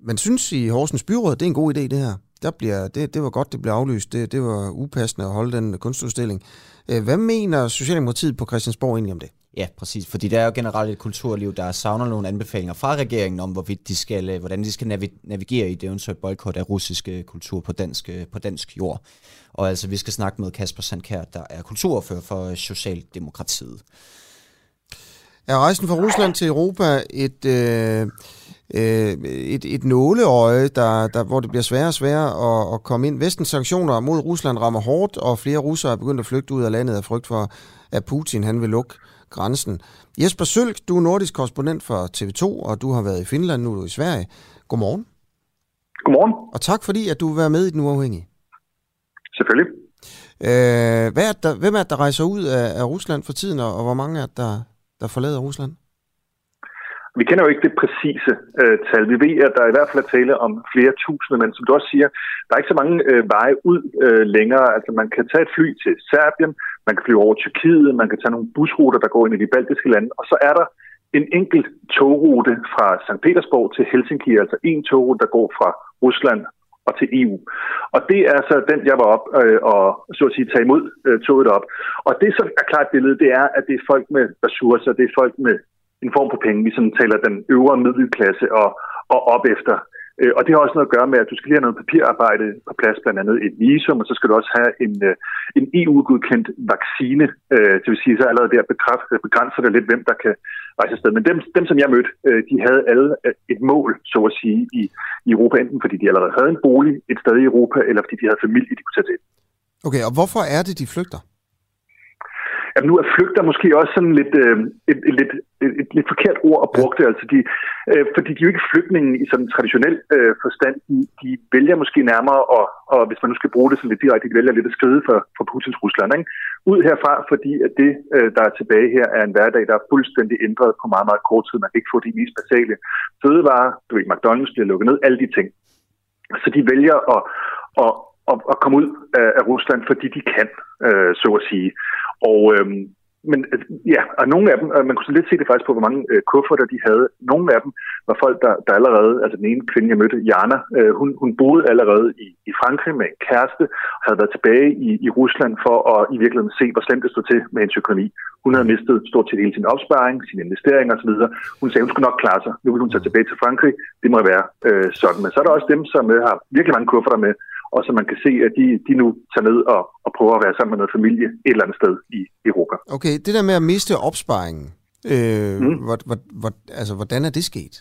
man synes i Horsens Byråd, det er en god idé, det her. Der bliver, det, det var godt, det blev aflyst. Det, det var upassende at holde den kunstudstilling. Øh, hvad mener Socialdemokratiet på Christiansborg egentlig om det? Ja, præcis. Fordi der er jo generelt et kulturliv, der savner nogle anbefalinger fra regeringen om, hvorvidt de skal, øh, hvordan de skal navigere i det eventuelt boykot af russisk kultur på dansk, øh, på dansk jord. Og altså, vi skal snakke med Kasper Sandkær, der er kulturfører for Socialdemokratiet. Er rejsen fra Rusland til Europa et, øh, øh, et, et nåleøje, der, der, hvor det bliver sværere og sværere at, at komme ind? Vestens sanktioner mod Rusland rammer hårdt, og flere russere er begyndt at flygte ud af landet af frygt for, at Putin han vil lukke grænsen. Jesper Sølk, du er nordisk korrespondent for TV2, og du har været i Finland, nu er du i Sverige. Godmorgen. Godmorgen. Og tak fordi, at du vil være med i Den Uafhængige. Selvfølgelig. Øh, hvad er der, hvem er det, der rejser ud af, af Rusland for tiden, og, hvor mange er det, der, der forlader Rusland? Vi kender jo ikke det præcise øh, tal. Vi ved, at der i hvert fald er tale om flere tusinde, men som du også siger, der er ikke så mange øh, veje ud øh, længere. Altså man kan tage et fly til Serbien, man kan flyve over Tyrkiet, man kan tage nogle busruter, der går ind i de baltiske lande, og så er der en enkelt togrute fra St. Petersborg til Helsinki, altså en togrute, der går fra Rusland og til EU. Og det er så den, jeg var op øh, og så at sige tage imod øh, toget op. Og det, som er klart billede, det er, at det er folk med ressourcer, det er folk med en form for penge. Vi sådan taler den øvre middelklasse og, og op efter. Øh, og det har også noget at gøre med, at du skal lige have noget papirarbejde på plads, blandt andet et visum, og så skal du også have en, øh, en EU-godkendt vaccine. Øh, det vil sige, så allerede der begrænser det lidt, hvem der kan rejse afsted. Men dem, dem, som jeg mødte, de havde alle et mål, så at sige, i, i Europa, enten fordi de allerede havde en bolig et sted i Europa, eller fordi de havde familie, de kunne tage til. Okay, og hvorfor er det, de flygter? Jamen, nu er flygter måske også sådan lidt, øh, et, et, et, et, et lidt forkert ord at bruge det, altså de, øh, fordi de er jo ikke flygtninge i sådan en traditionel øh, forstand. De, de vælger måske nærmere, og, og hvis man nu skal bruge det sådan lidt direkte, de vælger lidt at skride for, for Putins Rusland, ikke? ud herfra, fordi at det, øh, der er tilbage her, er en hverdag, der er fuldstændig ændret på meget, meget kort tid. Man kan ikke få de mest basale fødevarer, du ved, McDonald's bliver lukket ned, alle de ting. Så de vælger at, at, at, at komme ud af, af Rusland, fordi de kan, øh, så at sige. Og, øhm, øh, men ja, og nogle af dem, man kunne lidt se det faktisk på, hvor mange øh, kufferter de havde. Nogle af dem var folk, der, der allerede, altså den ene kvinde, jeg mødte, Jana, øh, hun, hun boede allerede i, i Frankrig med en kæreste, og havde været tilbage i, i Rusland for at i virkeligheden se, hvor slemt det stod til med hendes økonomi. Hun havde mistet stort set hele sin opsparing, sine investeringer osv. Hun sagde, hun skulle nok klare sig. Nu vil hun tage tilbage til Frankrig. Det må være øh, sådan. Men så er der også dem, som øh, har virkelig mange kufferter med, og så man kan se, at de, de nu tager ned og, og prøver at være sammen med noget familie et eller andet sted i Europa. Okay, det der med at miste opsparingen, øh, mm. hvor, hvor, hvor, altså, hvordan er det sket?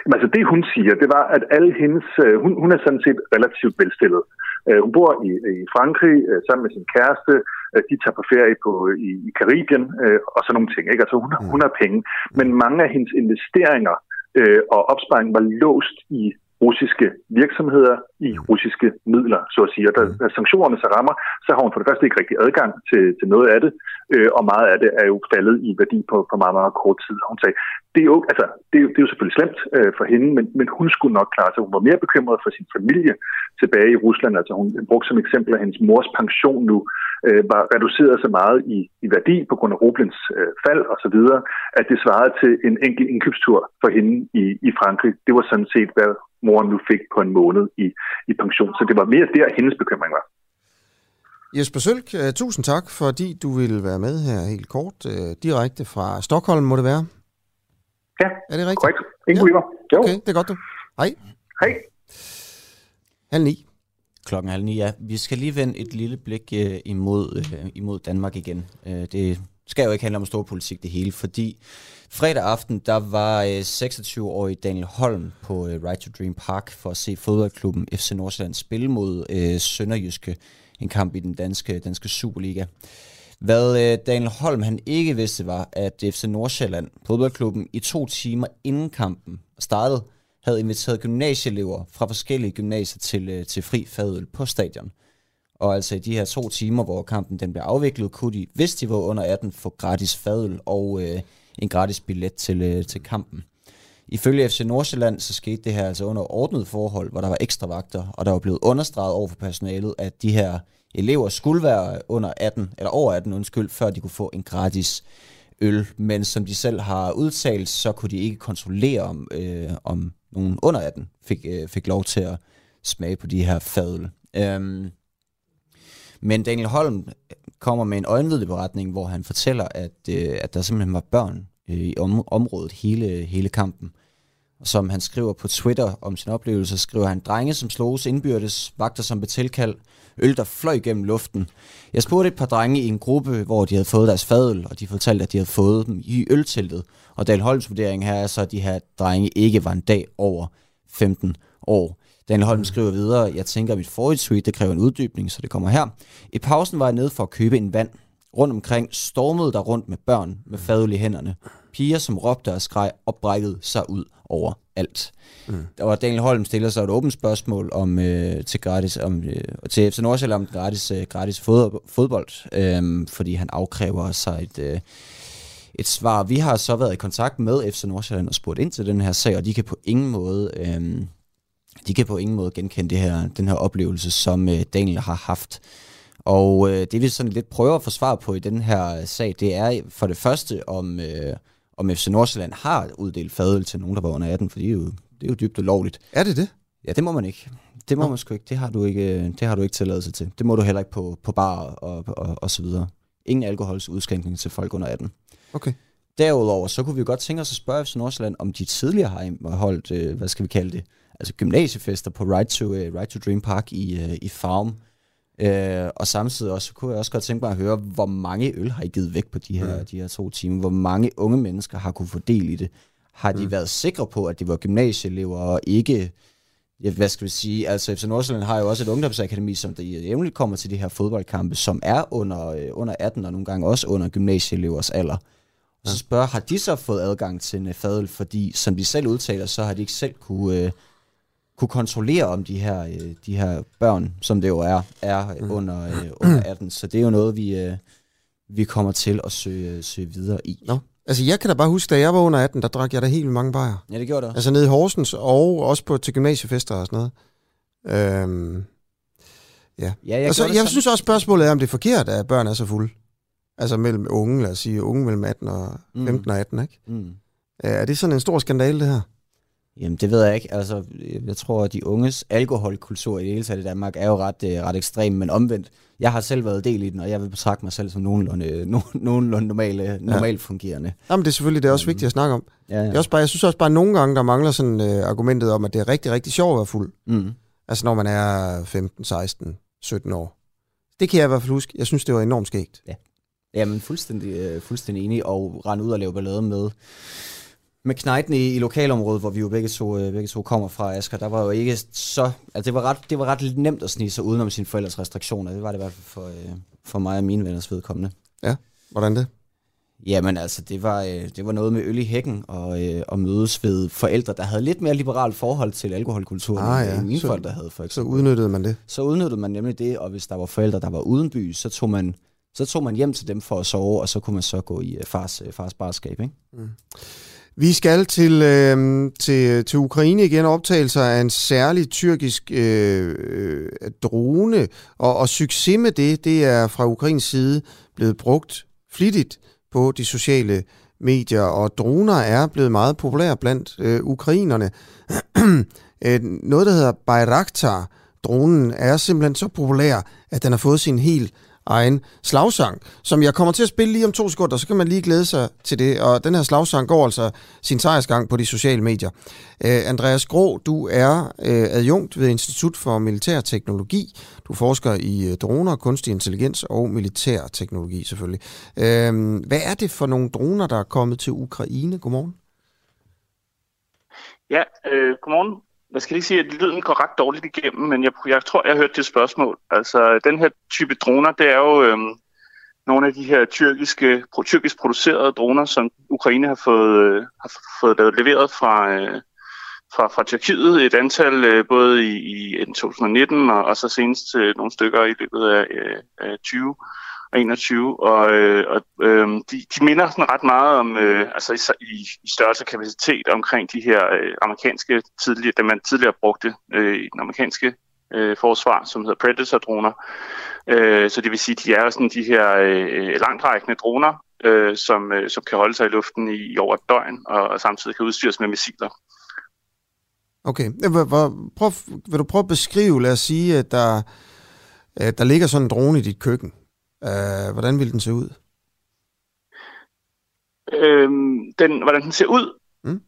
Jamen, altså det hun siger, det var, at alle hendes, øh, hun, hun er sådan set relativt velstillet. Øh, hun bor i, i Frankrig øh, sammen med sin kæreste, de tager på ferie på, i, i Karibien og sådan nogle ting. Ikke? Altså hun, mm. hun har penge, men mange af hendes investeringer øh, og opsparing var låst i russiske virksomheder i russiske midler, så at sige. Og da, da sanktionerne så rammer, så har hun for det første ikke rigtig adgang til, til noget af det, øh, og meget af det er jo faldet i værdi på, på meget, meget kort tid. Og hun sagde, det er jo, altså, det er jo, det er jo selvfølgelig slemt øh, for hende, men, men hun skulle nok klare sig. Hun var mere bekymret for sin familie tilbage i Rusland. Altså hun brugte som eksempel, at hendes mors pension nu øh, var reduceret så meget i, i værdi på grund af rublens øh, fald og så videre, at det svarede til en enkelt indkøbstur for hende i, i Frankrig. Det var sådan set, hvad moren nu fik på en måned i, i pension. Så det var mere der, hendes bekymring var. Jesper Sølk, uh, tusind tak, fordi du ville være med her helt kort, uh, direkte fra Stockholm, må det være? Ja, er det rigtigt? korrekt. Ingen ja. Jo. Okay, det er godt du. Hej. Hej. Halv ni. Klokken halv ni, ja. Vi skal lige vende et lille blik uh, imod, imod Danmark igen. Det skal jo ikke handle om stor politik det hele, fordi fredag aften, der var øh, 26-årig Daniel Holm på øh, Right to Dream Park for at se fodboldklubben FC Nordsjælland spille mod øh, Sønderjyske, en kamp i den danske, danske Superliga. Hvad øh, Daniel Holm han ikke vidste var, at FC Nordsjælland, fodboldklubben, i to timer inden kampen startede, havde inviteret gymnasieelever fra forskellige gymnasier til, øh, til fri fadøl på stadion. Og altså i de her to timer, hvor kampen den blev afviklet, kunne de, hvis de var under 18, få gratis fadøl og øh, en gratis billet til, øh, til kampen. Ifølge FC Nordsjælland, så skete det her altså under ordnet forhold, hvor der var ekstra vagter, og der var blevet understreget over for personalet, at de her elever skulle være under 18, eller over 18, undskyld, før de kunne få en gratis øl. Men som de selv har udtalt, så kunne de ikke kontrollere, om, øh, om nogen under 18 fik, øh, fik lov til at smage på de her fadøl. Øhm, men Daniel Holm øh, kommer med en øjenvidelig beretning, hvor han fortæller, at, øh, at der simpelthen var børn øh, i om, området hele, hele kampen. Og som han skriver på Twitter om sin oplevelse, skriver han, drenge som sloges indbyrdes, vagter som blev tilkaldt, øl der fløj gennem luften. Jeg spurgte et par drenge i en gruppe, hvor de havde fået deres fadøl, og de fortalte, at de havde fået dem i ølteltet. Og Daniel Holms vurdering her er så, at de her drenge ikke var en dag over 15 år. Daniel Holm skriver videre, jeg tænker, at mit forrige tweet, det kræver en uddybning, så det kommer her. I pausen var jeg nede for at købe en vand. Rundt omkring stormede der rundt med børn med fadøl i hænderne. Piger, som råbte og skreg og brækkede sig ud over alt. Mm. Der var Daniel Holm stiller sig et åbent spørgsmål om øh, til gratis om øh, til FC Nordsjælland om gratis øh, gratis fod, fodbold, øh, fordi han afkræver sig et øh, et svar. Vi har så været i kontakt med FC Nordsjælland og spurgt ind til den her sag, og de kan på ingen måde øh, de kan på ingen måde genkende det her, den her oplevelse, som øh, Daniel har haft. Og øh, det vi sådan lidt prøver at få svar på i den her sag, det er for det første, om, øh, om FC Nordsjælland har uddelt fadøl til nogen, der var under 18, for det er jo, det er jo dybt ulovligt. Er det det? Ja, det må man ikke. Det må ja. man sgu ikke. Det har du ikke, øh, det har du ikke tilladelse til. Det må du heller ikke på, på bar og, og, og så videre. Ingen alkohols udskænkning til folk under 18. Okay. Derudover, så kunne vi godt tænke os at spørge FC Nordsjælland, om de tidligere har holdt, øh, hvad skal vi kalde det, altså gymnasiefester på Ride to, uh, Ride to Dream Park i, uh, i Farm. Øh, og samtidig også, kunne jeg også godt tænke mig at høre, hvor mange øl har I givet væk på de her, mm. de her to timer? Hvor mange unge mennesker har kunne få del i det? Har de mm. været sikre på, at de var gymnasieelever og ikke ja, hvad skal vi sige, altså FC Nordsjælland har jo også et ungdomsakademi, som der jævnligt kommer til de her fodboldkampe, som er under, under 18 og nogle gange også under gymnasieelevers alder. Og så spørger, har de så fået adgang til en fadel, fordi som de selv udtaler, så har de ikke selv kunne, øh, kunne kontrollere om de her, øh, de her børn, som det jo er, er mm. under, øh, under 18. Så det er jo noget, vi, øh, vi kommer til at søge, søge videre i. Nå. Altså, jeg kan da bare huske, da jeg var under 18, der drak jeg da helt mange bajer. Ja, det gjorde det. Altså nede i Horsens, og også på, til gymnasiefester og sådan noget. Øhm, ja. ja jeg, altså, jeg synes også, spørgsmålet er, om det er forkert, at børn er så fulde. Altså mellem unge, lad os sige, unge mellem 18 og 15 mm. og 18, ikke? Mm. Er det sådan en stor skandale, det her? Jamen, det ved jeg ikke. Altså, jeg tror, at de unges alkoholkultur i det hele taget i Danmark er jo ret, øh, ret ekstrem, men omvendt. Jeg har selv været del i den, og jeg vil betragte mig selv som nogenlunde, no, nogenlunde normale, normalt fungerende. Jamen, det er selvfølgelig det er også vigtigt at snakke om. Ja, ja. Er også bare, jeg synes også bare, at nogle gange, der mangler sådan uh, argumentet om, at det er rigtig, rigtig sjovt at være fuld. Mm. Altså, når man er 15, 16, 17 år. Det kan jeg i hvert fald huske. Jeg synes, det var enormt skægt. Ja. Jamen, fuldstændig, uh, fuldstændig enig, og rende ud og lave ballade med med knejten i, i lokalområdet, hvor vi jo begge to, øh, begge to kommer fra, Asger, der var jo ikke så... Altså det var ret, det var ret nemt at snige sig udenom sine forældres restriktioner. Det var det i hvert fald for, øh, for mig og mine venners vedkommende. Ja, hvordan det? Jamen altså, det var, øh, det var noget med øl i hækken og, øh, og mødes ved forældre, der havde lidt mere liberalt forhold til alkoholkulturen, ah, ja. end mine så, forældre havde for eksempel. Så udnyttede man det? Så udnyttede man nemlig det, og hvis der var forældre, der var uden by, så tog man, så tog man hjem til dem for at sove, og så kunne man så gå i øh, fars, øh, fars barskab, ikke? Mm. Vi skal til, øh, til, til Ukraine igen. Optagelser af en særlig tyrkisk øh, øh, drone, og, og succes med det, det er fra Ukrains side blevet brugt flittigt på de sociale medier, og droner er blevet meget populære blandt øh, ukrainerne. Øh, noget, der hedder Bayraktar, dronen er simpelthen så populær, at den har fået sin helt egen slagsang, som jeg kommer til at spille lige om to sekunder, så kan man lige glæde sig til det. Og den her slagsang går altså sin sejrsgang på de sociale medier. Uh, Andreas Grå, du er uh, adjunkt ved Institut for Militær Teknologi. Du forsker i uh, droner, kunstig intelligens og militær teknologi selvfølgelig. Uh, hvad er det for nogle droner, der er kommet til Ukraine? Godmorgen. Ja, øh, godmorgen jeg skal ikke sige, at lyden går ret dårligt igennem, men jeg, jeg tror, jeg hørte det spørgsmål. Altså, den her type droner, det er jo øhm, nogle af de her tyrkiske, tyrkisk producerede droner, som Ukraine har fået, øh, har fået leveret fra, øh, fra, fra Tyrkiet. Et antal øh, både i, i 2019 og, og så senest øh, nogle stykker i løbet af øh, 20 og 21, og, øh, og øh, de, de minder sådan ret meget om, øh, altså i, i størrelse kapacitet omkring de her øh, amerikanske tidligere, dem man tidligere brugte øh, i den amerikanske øh, forsvar, som hedder Predator-droner. Øh, så det vil sige, de er sådan de her øh, langtrækkende droner, øh, som, øh, som kan holde sig i luften i, i over et døgn, og, og samtidig kan udstyres med missiler. Okay, prøv, vil du prøve at beskrive, lad os sige, at der, at der ligger sådan en drone i dit køkken. Øh, hvordan vil den se ud? Øhm, den, hvordan den ser ud? Mm.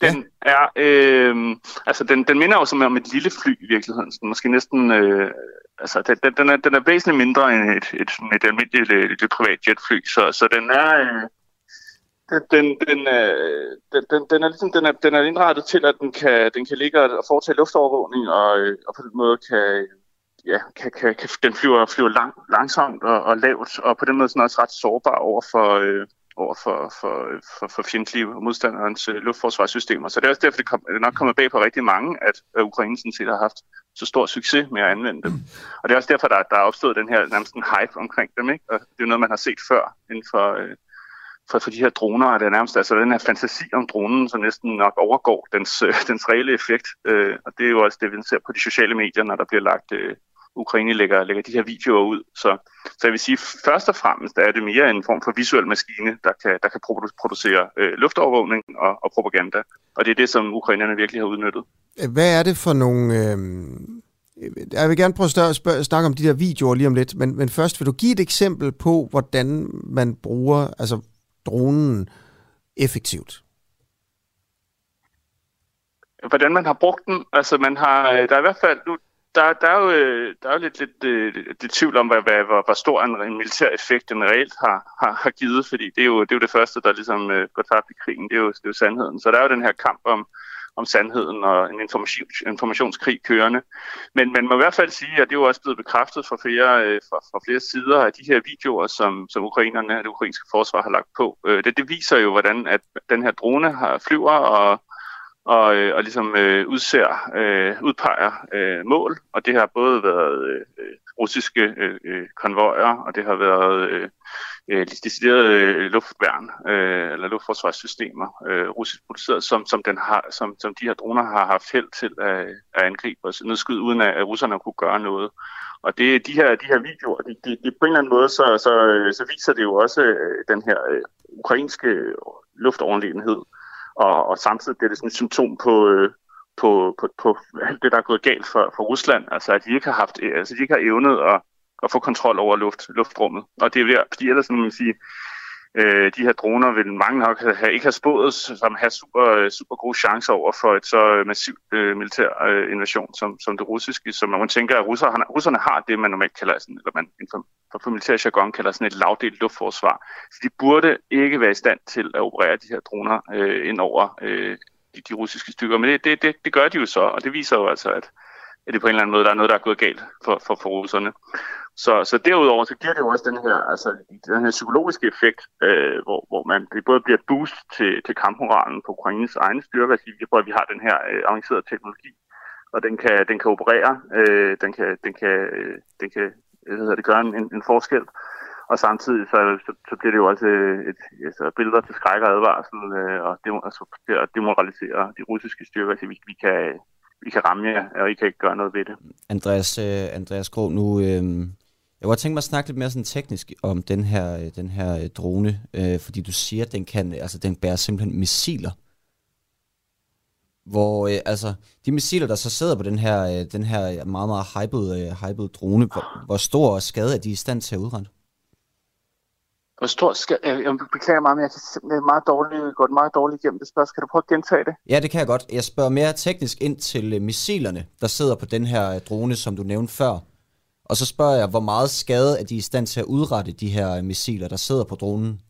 Den ja. er, øh, altså den, den minder jo som om et lille fly i virkeligheden. Så måske næsten, øh, altså den, den, er, den er væsentligt mindre end et, et, et almindeligt et, et privat jetfly. Så, så den er, øh, den, den, øh, den, den, den, er ligesom, den, er, den er indrettet til, at den kan, den kan ligge og foretage luftovervågning, og, øh, og på den måde kan, ja, kan, kan, kan, den flyver, flyver lang, langsomt og, og lavt, og på den måde sådan også ret sårbar over for, øh, over for, for, for, for fjendtlige modstanderens øh, luftforsvarssystemer. Så det er også derfor, det, kom, det nok kommer bag på rigtig mange, at øh, Ukraine sådan set har haft så stor succes med at anvende dem. Og det er også derfor, der, der er opstået den her nærmest en hype omkring dem. Ikke? Og det er noget, man har set før inden for, øh, for, for de her droner, og det er nærmest altså den her fantasi om dronen, som næsten nok overgår dens, øh, dens reelle effekt. Øh, og det er jo også det, vi ser på de sociale medier, når der bliver lagt øh, Ukraine lægger, lægger de her videoer ud. Så, så jeg vil sige, først og fremmest er det mere en form for visuel maskine, der kan, der kan producere øh, luftovervågning og, og propaganda. Og det er det, som ukrainerne virkelig har udnyttet. Hvad er det for nogle... Øh... Jeg vil gerne prøve at spørge, snakke om de der videoer lige om lidt, men, men først vil du give et eksempel på, hvordan man bruger altså dronen effektivt? Hvordan man har brugt den? Altså man har, der er i hvert fald, nu, der, der, er jo, øh, der er jo lidt, lidt, lidt, lidt tvivl om, hvad, hvad, hvor, hvor stor en, militær effekt den reelt har, har, har givet, fordi det er, jo, det er jo det første, der ligesom uh, går tabt i krigen, det er, jo, det er jo sandheden. Så der er jo den her kamp om, om sandheden og en information, informationskrig kørende. Men man må i hvert fald sige, at det er jo også blevet bekræftet fra flere, øh, fra, fra flere sider af de her videoer, som, som ukrainerne, og det ukrainske forsvar har lagt på. Øh, det, det viser jo, hvordan at den her drone har flyver og og, øh, og ligesom øh, udser, øh, udpeger øh, mål, og det har både været øh, russiske øh, øh konvojer, og det har været øh, øh, deciderede øh, luftværn øh, eller luftforsvarssystemer, øh, russisk produceret, som, som, den har, som, som de her droner har haft held til at, at angribe os. Nedskyde, uden at, at russerne kunne gøre noget. Og det, de, her, de her videoer, de, de, de, på en eller anden måde, så, så, så viser det jo også øh, den her øh, ukrainske luftoverlegenhed, og, og samtidig bliver det sådan et symptom på, øh, på, på, på alt det, der er gået galt for, for Rusland, altså at de ikke har haft, øh, altså de ikke har evnet at, at få kontrol over luft, luftrummet. Og det er ved, fordi ellers, man sige, øh, de her droner vil mange nok have, ikke have spået, som har super, øh, super gode chancer over for et så øh, massivt øh, militær øh, invasion som, som det russiske, som man tænker, at han russerne har det, man normalt kalder sådan, eller man for, for militær jargon kalder sådan et lavdelt luftforsvar. Så de burde ikke være i stand til at operere de her droner øh, ind over øh, de, de russiske stykker. Men det, det, det, det gør de jo så, og det viser jo altså, at, at det på en eller anden måde der er noget, der er gået galt for, for, for russerne. Så, så derudover så giver det jo også den her, altså, den her psykologiske effekt, øh, hvor, hvor man, det både bliver et boost til, til kampmoralen på Ukraines egne styrker, altså, hvor vi har den her øh, avancerede teknologi, og den kan, den kan operere, øh, den kan, den kan, øh, den kan hvad hedder det, gøre en, en forskel. Og samtidig så, så, så bliver det jo også et, et, altså, billeder til skræk og advarsel, øh, og det altså, demoralisere de russiske styrker, så vi, vi, kan, vi kan ramme jer, og I kan ikke gøre noget ved det. Andreas, øh, Andreas Kro, nu, øh, jeg kunne tænke mig at snakke lidt mere sådan teknisk om den her, øh, den her øh, drone, øh, fordi du siger, at den, kan, altså, den bærer simpelthen missiler. Hvor øh, altså, de missiler, der så sidder på den her, øh, den her meget, meget hyped, øh, hyped drone, hvor, hvor stor skade er de i stand til at udrette? Hvor stor skal... Jeg beklager meget, men jeg kan meget dårligt, gå meget dårligt igennem det spørgsmål. Kan du prøve at gentage det? Ja, det kan jeg godt. Jeg spørger mere teknisk ind til missilerne, der sidder på den her drone, som du nævnte før. Og så spørger jeg, hvor meget skade er de i stand til at udrette de her missiler, der sidder på dronen?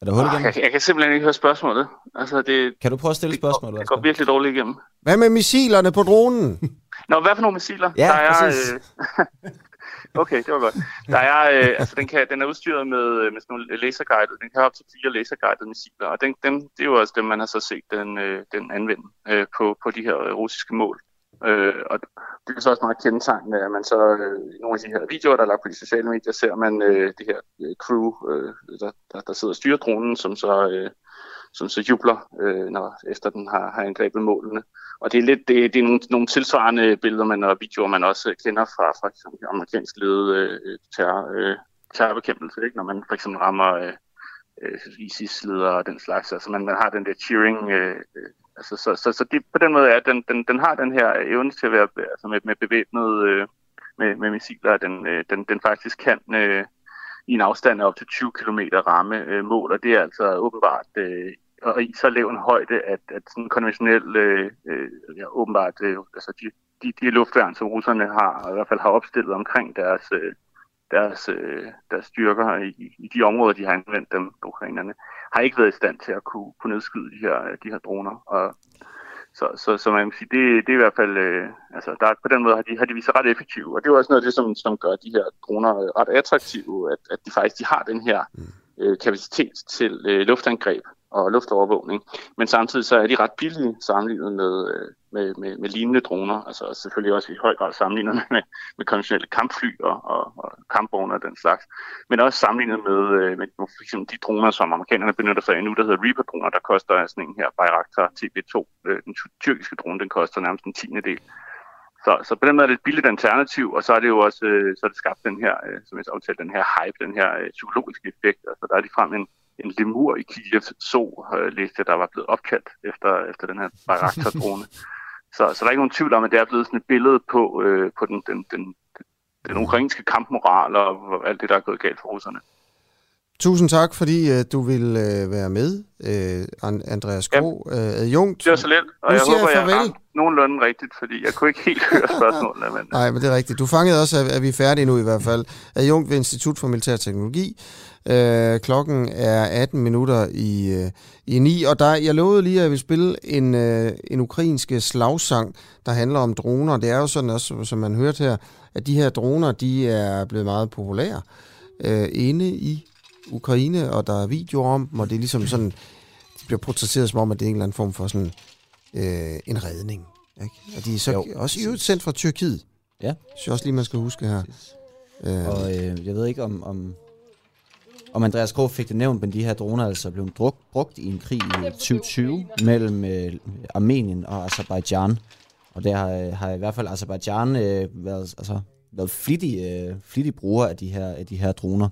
Er der hul igennem? Jeg, jeg kan simpelthen ikke høre spørgsmålet. Altså, det, kan du prøve at stille det spørgsmålet? Går, det går virkelig dårligt igennem. Hvad med missilerne på dronen? Nå, hvad for nogle missiler? Ja, der er, præcis. Øh, okay, det var godt. Der er, øh, altså, den, kan, den er udstyret med, øh, med sådan nogle laserguided. Den kan have op til fire laserguided missiler, og den, den, det er jo også dem, man har så set den, øh, den anvende øh, på, på de her øh, russiske mål. Øh, og det er så også meget kendetegnende, at man så øh, i nogle af de her videoer, der er lagt på de sociale medier, ser man øh, det her øh, crew, øh, der, der, der sidder og styrer dronen, som så, øh, som så jubler, øh, når, efter den har, har angrebet målene. Og det er lidt det, det er nogle, nogle tilsvarende billeder man, og videoer, man også kender fra, for eksempel amerikansk ledet øh, terror, øh, terrorbekæmpelse, ikke? når man for eksempel rammer øh, øh ISIS-ledere og den slags. Altså man, man har den der cheering øh, øh Altså, så så, så de, på den måde er den, den, den har den her evne til at være altså med, med bevæbnet øh, med, med missiler, den, øh, den, den faktisk kan øh, i en afstand af op til 20 km ramme øh, mål, og det er altså åbenbart øh, og i så lav en højde, at, at sådan konventionel, øh, øh, ja, åbenbart, øh, altså de, de, de luftværn, som russerne har, i hvert fald har opstillet omkring deres, øh, deres, øh, deres styrker i, i de områder, de har anvendt dem, ukrainerne, har ikke været i stand til at kunne, kunne nedskyde de her, de her droner. Og, så, så, så man kan sige, det, det er i hvert fald, øh, altså der, på den måde har de, har de vist sig ret effektive, og det er også noget af det, som, som gør de her droner ret attraktive, at, at de faktisk de har den her øh, kapacitet til øh, luftangreb og luftovervågning, men samtidig så er de ret billige sammenlignet med, øh, med, med, med lignende droner, altså selvfølgelig også i høj grad sammenlignet med, med konventionelle kampfly og, og, og kampvogne og den slags, men også sammenlignet øh, med, med for eksempel de droner, som amerikanerne benytter sig af nu, der hedder Reaper-droner, der koster sådan en her Bayraktar TB2, øh, den tyrkiske drone, den koster nærmest en tiende del. Så, så på den måde er det et billigt alternativ, og så er det jo også så er det skabt den her, som jeg aftalte, den her hype, den her psykologiske effekt. Altså der er de frem en, en lemur i Kiev så, læste der var blevet opkaldt efter, efter den her Bayraktar-drone. Så, så der er ikke nogen tvivl om, at det er blevet sådan et billede på, øh, på den, den, den, den ukrainske kampmoral og alt det, der er gået galt for russerne. Tusind tak, fordi uh, du vil uh, være med, uh, Andreas Kro, uh, adjunkt. Det var så lidt, og Nu jeg håber, jeg jeg nogenlunde rigtigt, fordi jeg kunne ikke helt høre spørgsmålene. Men... Nej, men det er rigtigt. Du fangede også, at, at vi er færdige nu i hvert fald. Adjunkt ved Institut for Militær Teknologi. Øh, klokken er 18 minutter i, øh, i 9, og der, jeg lovede lige, at jeg vil spille en, øh, en ukrainsk slagsang, der handler om droner. Det er jo sådan også, som man hørte her, at de her droner, de er blevet meget populære øh, inde i Ukraine, og der er videoer om dem, og det er ligesom sådan, de bliver portrætteret som om, at det er en eller anden form for sådan øh, en redning. Ikke? Og de er så Jo, også i øvrigt sendt fra Tyrkiet. Ja. synes jeg også lige, man skal huske her. Øh, Og øh, jeg ved ikke, om, om, om Andreas Krog fik det nævnt, men de her droner er altså blevet druk, brugt i en krig i 2020 mellem øh, Armenien og Azerbaijan. Og der har, øh, har i hvert fald Azerbaijan øh, været, altså, været flittig, øh, flittig bruger af de her, af de her droner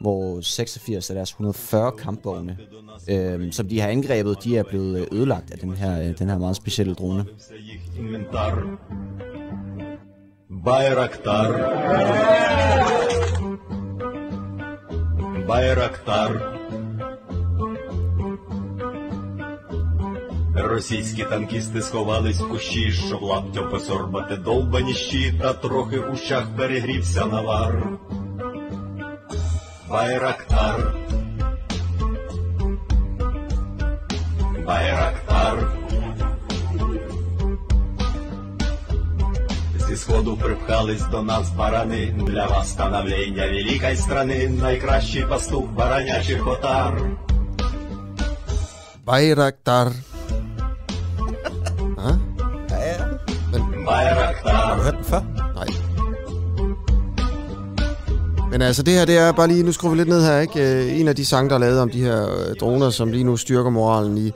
hvor 86 af deres 140 kampvogne, øh, som de har angrebet, de er blevet øh, ødelagt af den her, øh, den her meget specielle drone. Інвентар. Байрактар. Байрактар. Російські танкісти сховались в кущі, щоб лаптям посорбати довбані щита, трохи в ущах перегрівся навар. Байрактар. Байрактар. Зі сходу припхались до нас барани, для вас становлення великої страни, найкращий пастух баранячих отар. Bayraktar. Ja? Ja, Men altså, det her, det er bare lige, nu skruer vi lidt ned her, ikke? Øh, en af de sange, der er lavet om de her øh, droner, som lige nu styrker moralen i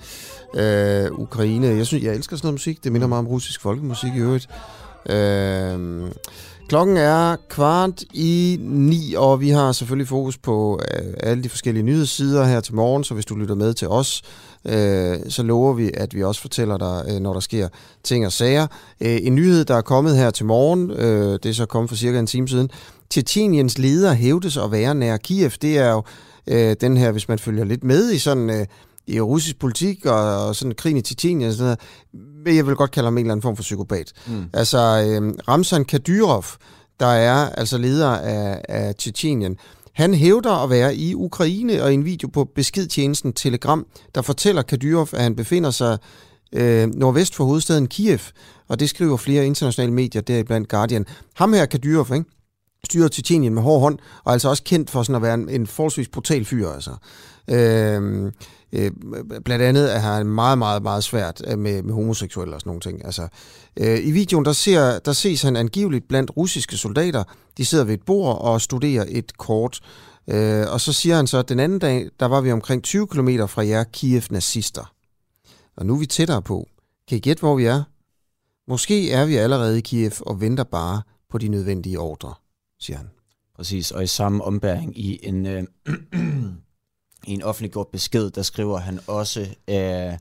øh, Ukraine. Jeg synes, jeg elsker sådan noget musik. Det minder mig om russisk folkemusik i øvrigt. Øh, klokken er kvart i ni, og vi har selvfølgelig fokus på øh, alle de forskellige nyhedssider her til morgen, så hvis du lytter med til os, øh, så lover vi, at vi også fortæller dig, øh, når der sker ting og sager. Øh, en nyhed, der er kommet her til morgen, øh, det er så kommet for cirka en time siden. Tjetjeniens leder hævdes at være nær Kiev. Det er jo øh, den her, hvis man følger lidt med i sådan... Øh, i russisk politik og, og sådan krigen i Tjetjenien og sådan noget, men jeg vil godt kalde ham en eller anden form for psykopat. Mm. Altså, øh, Ramzan Kadyrov, der er altså leder af, af Tjetjenien, han hævder at være i Ukraine, og i en video på beskedtjenesten Telegram, der fortæller Kadyrov, at han befinder sig øh, nordvest for hovedstaden Kiev, og det skriver flere internationale medier, deriblandt Guardian. Ham her, Kadyrov, ikke? styrer Tjetjenien med hård hånd, og altså også kendt for sådan at være en, en forholdsvis brutal fyr, altså. Øh, øh, blandt andet er han meget, meget, meget svært øh, med, med homoseksuelle og sådan nogle ting. Altså, øh, I videoen, der, ser, der ses han angiveligt blandt russiske soldater. De sidder ved et bord og studerer et kort. Øh, og så siger han så, at den anden dag, der var vi omkring 20 km fra jer Kiev-nazister. Og nu er vi tættere på. Kan I gætte, hvor vi er? Måske er vi allerede i Kiev og venter bare på de nødvendige ordre, siger han. Præcis, og i samme ombæring i en, øh, i en offentliggjort besked, der skriver han også øh,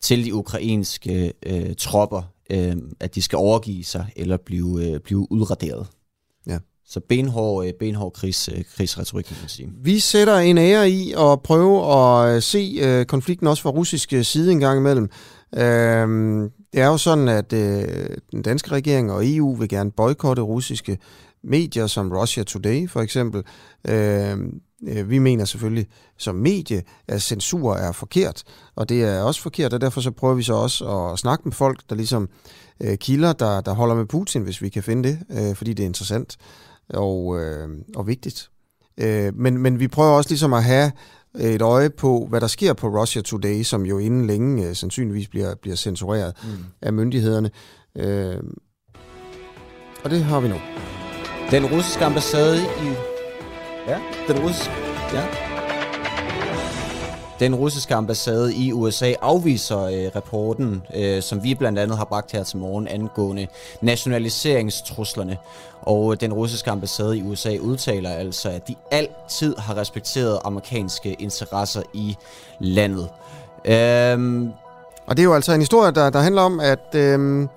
til de ukrainske øh, tropper, øh, at de skal overgive sig eller blive, øh, blive udraderet. Ja. Så benhård, øh, benhård krigs, øh, krigsretorik, kan man sige. Vi sætter en ære i at prøve at øh, se øh, konflikten også fra russisk side en gang imellem. Øh, det er jo sådan, at øh, den danske regering og EU vil gerne boykotte russiske medier som Russia Today for eksempel. Øh, vi mener selvfølgelig som medie, at censur er forkert, og det er også forkert, og derfor så prøver vi så også at snakke med folk, der ligesom øh, kilder, der, der holder med Putin, hvis vi kan finde det, øh, fordi det er interessant og, øh, og vigtigt. Øh, men, men vi prøver også ligesom at have et øje på, hvad der sker på Russia Today, som jo inden længe øh, sandsynligvis bliver, bliver censureret mm. af myndighederne. Øh, og det har vi nu. Den russiske ambassade i... Ja, den russiske... Ja. Den russiske ambassade i USA afviser øh, rapporten, øh, som vi blandt andet har bragt her til morgen angående nationaliseringstruslerne. Og øh, den russiske ambassade i USA udtaler altså, at de altid har respekteret amerikanske interesser i landet. Øhm, Og det er jo altså en historie, der, der handler om, at, øhm,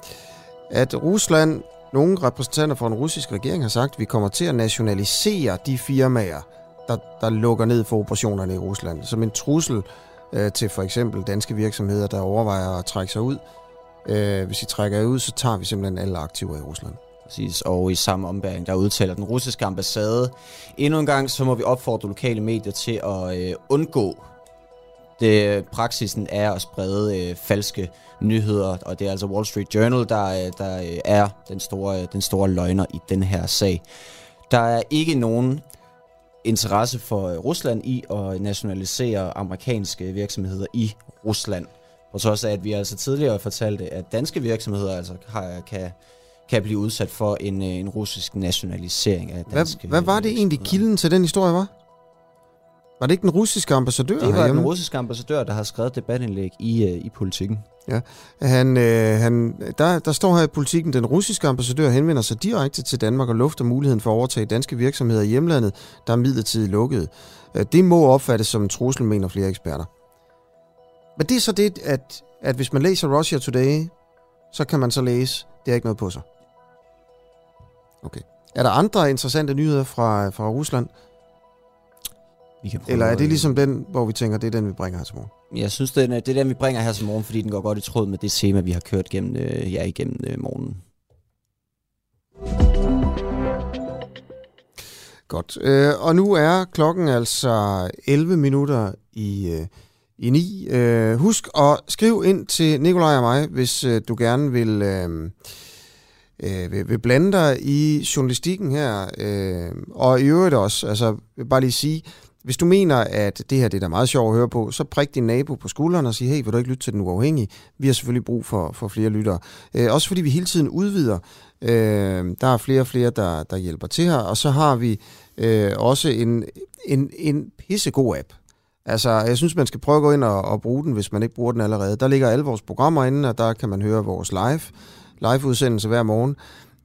at Rusland, nogle repræsentanter fra den russiske regering har sagt, at vi kommer til at nationalisere de firmaer, der, der lukker ned for operationerne i Rusland. Som en trussel øh, til for eksempel danske virksomheder, der overvejer at trække sig ud. Øh, hvis I trækker ud, så tager vi simpelthen alle aktiver i Rusland. Præcis, og i samme ombæring, der udtaler den russiske ambassade. Endnu en gang, så må vi opfordre lokale medier til at øh, undgå det, praksisen er at sprede øh, falske nyheder, og det er altså Wall Street Journal, der, øh, der øh, er den store, den store løgner i den her sag. Der er ikke nogen interesse for øh, Rusland i at nationalisere amerikanske virksomheder i Rusland. Og så også at vi altså tidligere fortalte, at danske virksomheder altså har, kan, kan blive udsat for en, øh, en russisk nationalisering af danske Hvad, hvad var det egentlig kilden til den historie var? Var det ikke den russiske ambassadør Det var herhjemme? den russiske ambassadør, der har skrevet debatindlæg i, i politikken. Ja, han, øh, han, der, der står her i politikken, den russiske ambassadør henvender sig direkte til Danmark og lufter muligheden for at overtage danske virksomheder i hjemlandet, der er midlertidigt lukket. Øh, det må opfattes som en trussel, mener flere eksperter. Men det er så det, at, at hvis man læser Russia Today, så kan man så læse, det er ikke noget på sig. Okay. Er der andre interessante nyheder fra, fra Rusland? Vi kan prøve Eller er det ligesom den, hvor vi tænker, det er den, vi bringer her til morgen? Jeg synes, det er, det er den, vi bringer her til morgen, fordi den går godt i tråd med det tema, vi har kørt gennem, øh, ja, igennem øh, morgenen. Godt. Øh, og nu er klokken altså 11 minutter i, øh, i 9. Øh, husk at skrive ind til Nikolaj og mig, hvis øh, du gerne vil, øh, øh, vil, vil blande dig i journalistikken her. Øh, og i øvrigt også, altså jeg vil bare lige sige, hvis du mener, at det her det er da meget sjovt at høre på, så prik din nabo på skulderen og sig, hey, vil du ikke lytte til den uafhængige? Vi har selvfølgelig brug for, for flere lyttere. Øh, også fordi vi hele tiden udvider. Øh, der er flere og flere, der, der hjælper til her. Og så har vi øh, også en, en, en pissegod app. Altså, jeg synes, man skal prøve at gå ind og, og bruge den, hvis man ikke bruger den allerede. Der ligger alle vores programmer inde, og der kan man høre vores live, live-udsendelse hver morgen.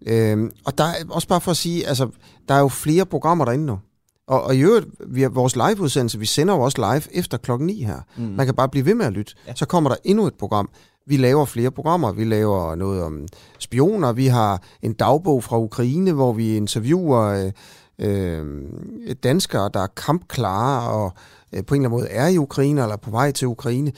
Øhm, og der er også bare for at sige, altså, der er jo flere programmer derinde nu. Og, og i øvrigt, vi har vores live-udsendelse, vi sender jo også live efter klokken 9 her. Mm. Man kan bare blive ved med at lytte. Ja. Så kommer der endnu et program. Vi laver flere programmer. Vi laver noget om spioner. Vi har en dagbog fra Ukraine, hvor vi interviewer øh, øh, danskere, der er kampklare og øh, på en eller anden måde er i Ukraine eller er på vej til Ukraine.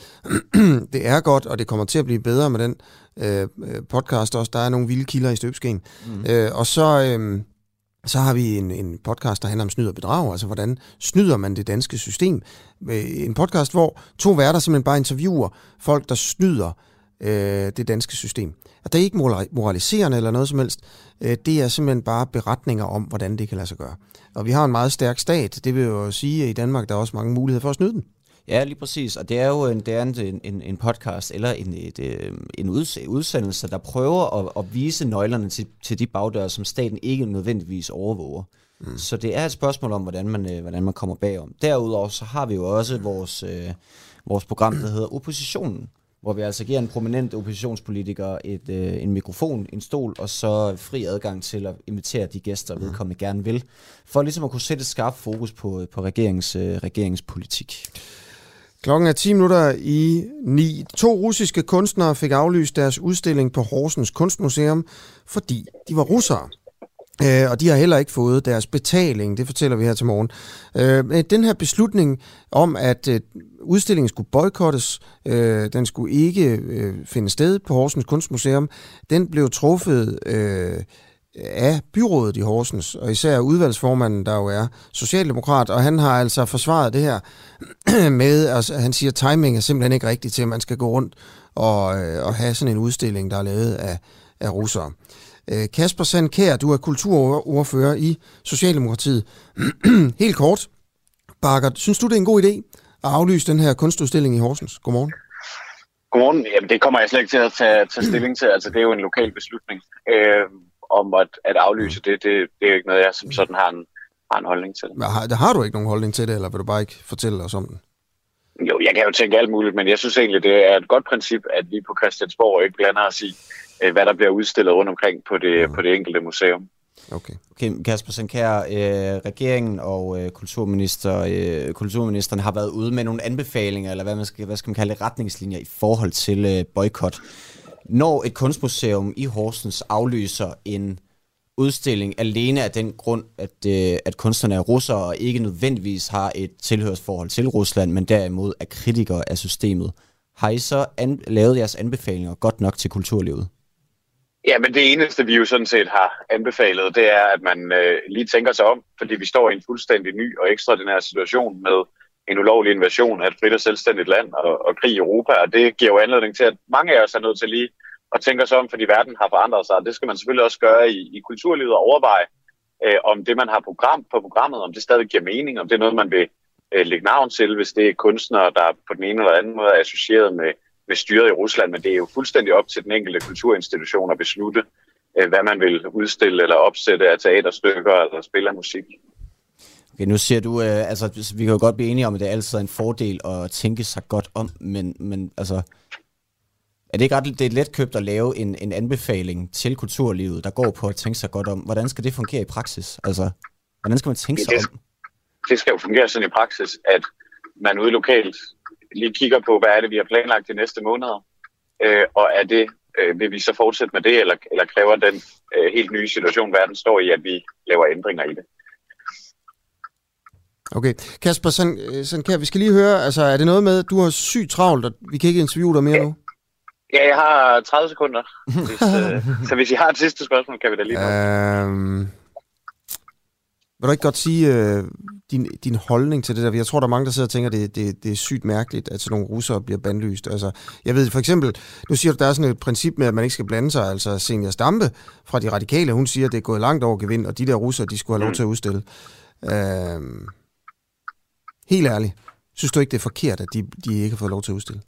det er godt, og det kommer til at blive bedre med den øh, øh, podcast også. Der er nogle vilde kilder i støbskeen. Mm. Øh, og så... Øh, så har vi en, en podcast, der handler om snyd og bedrag, altså hvordan snyder man det danske system. Øh, en podcast, hvor to værter simpelthen bare interviewer folk, der snyder øh, det danske system. Og det er ikke moraliserende eller noget som helst. Øh, det er simpelthen bare beretninger om, hvordan det kan lade sig gøre. Og vi har en meget stærk stat. Det vil jo sige, at i Danmark der er også mange muligheder for at snyde den. Ja, lige præcis. Og det er jo en, det er en, en, en podcast eller en, et, øh, en uds- udsendelse, der prøver at, at vise nøglerne til, til de bagdøre, som staten ikke nødvendigvis overvåger. Mm. Så det er et spørgsmål om, hvordan man, øh, hvordan man kommer bagom. Derudover så har vi jo også vores, øh, vores program, der hedder Oppositionen, hvor vi altså giver en prominent oppositionspolitiker et, øh, en mikrofon, en stol, og så fri adgang til at invitere de gæster, vedkommende gerne vil, for ligesom at kunne sætte skarpt fokus på, på regeringens, øh, regeringspolitik. Klokken er 10 minutter i 9. To russiske kunstnere fik aflyst deres udstilling på Horsens Kunstmuseum, fordi de var russere. Øh, og de har heller ikke fået deres betaling, det fortæller vi her til morgen. Øh, men den her beslutning om, at øh, udstillingen skulle boykottes, øh, den skulle ikke øh, finde sted på Horsens Kunstmuseum, den blev truffet øh, af byrådet i Horsens, og især udvalgsformanden, der jo er socialdemokrat, og han har altså forsvaret det her med, altså han siger, at timing er simpelthen ikke rigtigt til, at man skal gå rundt og, øh, og have sådan en udstilling, der er lavet af, af russere. Øh, Kasper Sandkær, du er kulturordfører i Socialdemokratiet. Helt kort, Bakker, synes du, det er en god idé at aflyse den her kunstudstilling i Horsens? Godmorgen. Godmorgen. Jamen, det kommer jeg slet ikke til at tage, tage stilling til. Altså, det er jo en lokal beslutning øh, om at, at aflyse det. det. Det er jo ikke noget, jeg som sådan har en, har en holdning til. Men Har, har du ikke nogen holdning til det, eller vil du bare ikke fortælle os om den? Jo, jeg kan jo tænke alt muligt, men jeg synes egentlig, det er et godt princip, at vi på Christiansborg ikke blander os i, øh, hvad der bliver udstillet rundt omkring på det, på det enkelte museum. Okay. Okay, Kasper Sankær, øh, regeringen og øh, kulturminister, øh, kulturministeren har været ude med nogle anbefalinger, eller hvad, man skal, hvad skal man kalde det, retningslinjer i forhold til øh, boykot. Når et kunstmuseum i Horsens aflyser en udstilling alene af den grund, at, øh, at kunstnerne er russere og ikke nødvendigvis har et tilhørsforhold til Rusland, men derimod er kritikere af systemet. Har I så an- lavet jeres anbefalinger godt nok til kulturlivet? Ja, men det eneste, vi jo sådan set har anbefalet, det er, at man øh, lige tænker sig om, fordi vi står i en fuldstændig ny og ekstraordinær situation med en ulovlig invasion af et frit og selvstændigt land og, og krig i Europa, og det giver jo anledning til, at mange af os er nødt til lige at tænke os om, fordi verden har forandret sig, og det skal man selvfølgelig også gøre i, i kulturlivet og overveje, øh, om det, man har program på programmet, om det stadig giver mening, om det er noget, man vil øh, lægge navn til, hvis det er kunstnere, der på den ene eller anden måde er associeret med, med styret i Rusland, men det er jo fuldstændig op til den enkelte kulturinstitution at beslutte, øh, hvad man vil udstille eller opsætte af teaterstykker eller spille af musik. Okay, nu siger du, øh, altså vi kan jo godt blive enige om, at det er altid en fordel at tænke sig godt om, men, men altså, er det ikke ret det er let købt at lave en, en anbefaling til kulturlivet, der går på at tænke sig godt om? Hvordan skal det fungere i praksis? Altså, hvordan skal man tænke sig det, om? Det skal jo fungere sådan i praksis, at man ude lokalt lige kigger på, hvad er det, vi har planlagt de næste måneder, øh, og er det, øh, vil vi så fortsætte med det, eller, eller kræver den øh, helt nye situation, verden står i, at vi laver ændringer i det? Okay. Kasper, sådan, øh, sådan kan, vi skal lige høre, altså er det noget med, at du har sygt travlt, og vi kan ikke interviewe dig mere ja. nu? Ja, jeg har 30 sekunder. Hvis, øh, så hvis I har et sidste spørgsmål, kan vi da lige øhm, Vil du ikke godt sige øh, din, din holdning til det der? Jeg tror, der er mange, der sidder og tænker, det, det, det er sygt mærkeligt, at sådan nogle russere bliver bandlyst. Altså, jeg ved for eksempel, nu siger du, der er sådan et princip med, at man ikke skal blande sig. Altså, Senior Stampe fra De Radikale, hun siger, at det er gået langt over gevind, og de der russere, de skulle have lov til at udstille. Øhm, helt ærligt, synes du ikke, det er forkert, at de, de ikke har fået lov til at udstille?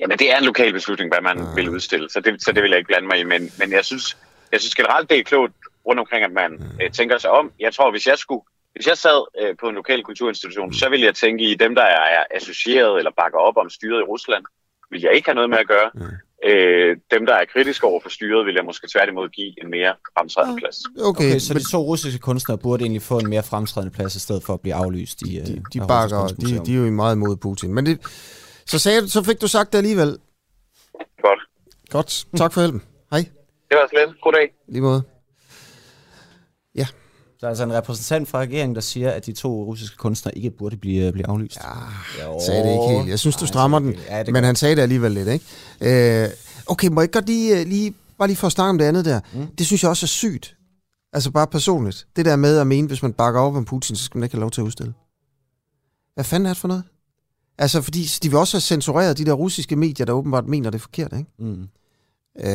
Jamen, det er en lokal beslutning, hvad man ja. vil udstille, så det, så det vil jeg ikke blande mig i. Men, men jeg, synes, jeg synes generelt, det er klogt rundt omkring, at man ja. øh, tænker sig om. Jeg tror, hvis jeg skulle hvis jeg sad øh, på en lokal kulturinstitution, så ville jeg tænke i dem, der er associeret eller bakker op om styret i Rusland, vil jeg ikke have noget med at gøre. Ja. Øh, dem, der er kritiske over for styret, vil jeg måske tværtimod give en mere fremtrædende plads. Okay, okay så de to russiske kunstnere burde egentlig få en mere fremtrædende plads, i stedet for at blive aflyst i De, de bakker, de, de er jo meget mod Putin. Men det, så, sagde, så fik du sagt det alligevel. Godt. Godt. Tak for hjælpen. Hej. Det var slet. God dag. Lige måde. Der er altså en repræsentant fra regeringen, der siger, at de to russiske kunstnere ikke burde blive, blive aflyst. Ja, jo. sagde det ikke helt. Jeg synes, du strammer den, ja, men godt. han sagde det alligevel lidt, ikke? Øh, okay, må jeg godt lige, lige, bare lige for at snakke om det andet der. Mm. Det synes jeg også er sygt. Altså bare personligt. Det der med at mene, hvis man bakker op om Putin, så skal man ikke have lov til at udstille. Hvad fanden er det for noget? Altså, fordi de vil også have censureret de der russiske medier, der åbenbart mener det er forkert, ikke? Mm. Øh,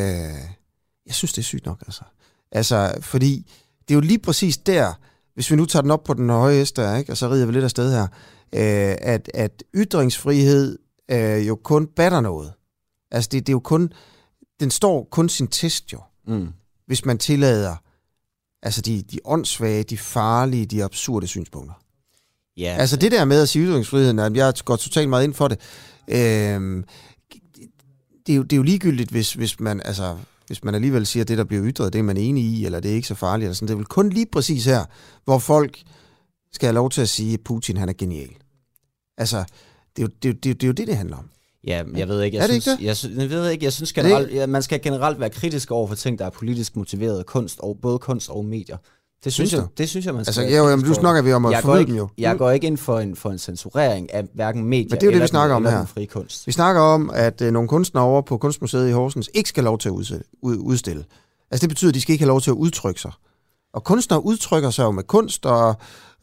jeg synes, det er sygt nok, altså. Altså, fordi det er jo lige præcis der, hvis vi nu tager den op på den høje hest der, ikke? og så rider vi lidt afsted her, øh, at, at ytringsfrihed øh, jo kun batter noget. Altså, det, det er jo kun, den står kun sin test jo, mm. hvis man tillader altså de, de åndssvage, de farlige, de absurde synspunkter. Ja. Altså det der med at sige ytringsfriheden, at jeg går totalt meget ind for det, øh, det, er jo, det er jo ligegyldigt, hvis, hvis man, altså, hvis man alligevel siger, at det, der bliver ytret, det er man enig i, eller det er ikke så farligt. Eller sådan. Det er vel kun lige præcis her, hvor folk skal have lov til at sige, at Putin han er genial. Altså, det er jo det, det, det, er jo det, det handler om. Ja, jeg ved ikke. Jeg er det synes, ikke det? Jeg, synes, jeg ved ikke. Jeg synes generelt, ja, man skal generelt være kritisk over for ting, der er politisk motiveret kunst, og både kunst og medier. Det synes, Synes jeg, du? det synes jeg, man skal Altså, være jo, jamen, over snakker vi om at jeg forbyde ikke, dem jo. Jeg går ikke ind for en, for en censurering af hverken medier Men det er jo det, vi snakker om den, eller her. frie kunst. Vi snakker om, at øh, nogle kunstnere over på Kunstmuseet i Horsens ikke skal lov til at udsætte, ud, udstille. Altså det betyder, at de skal ikke have lov til at udtrykke sig. Og kunstnere udtrykker sig jo med kunst, og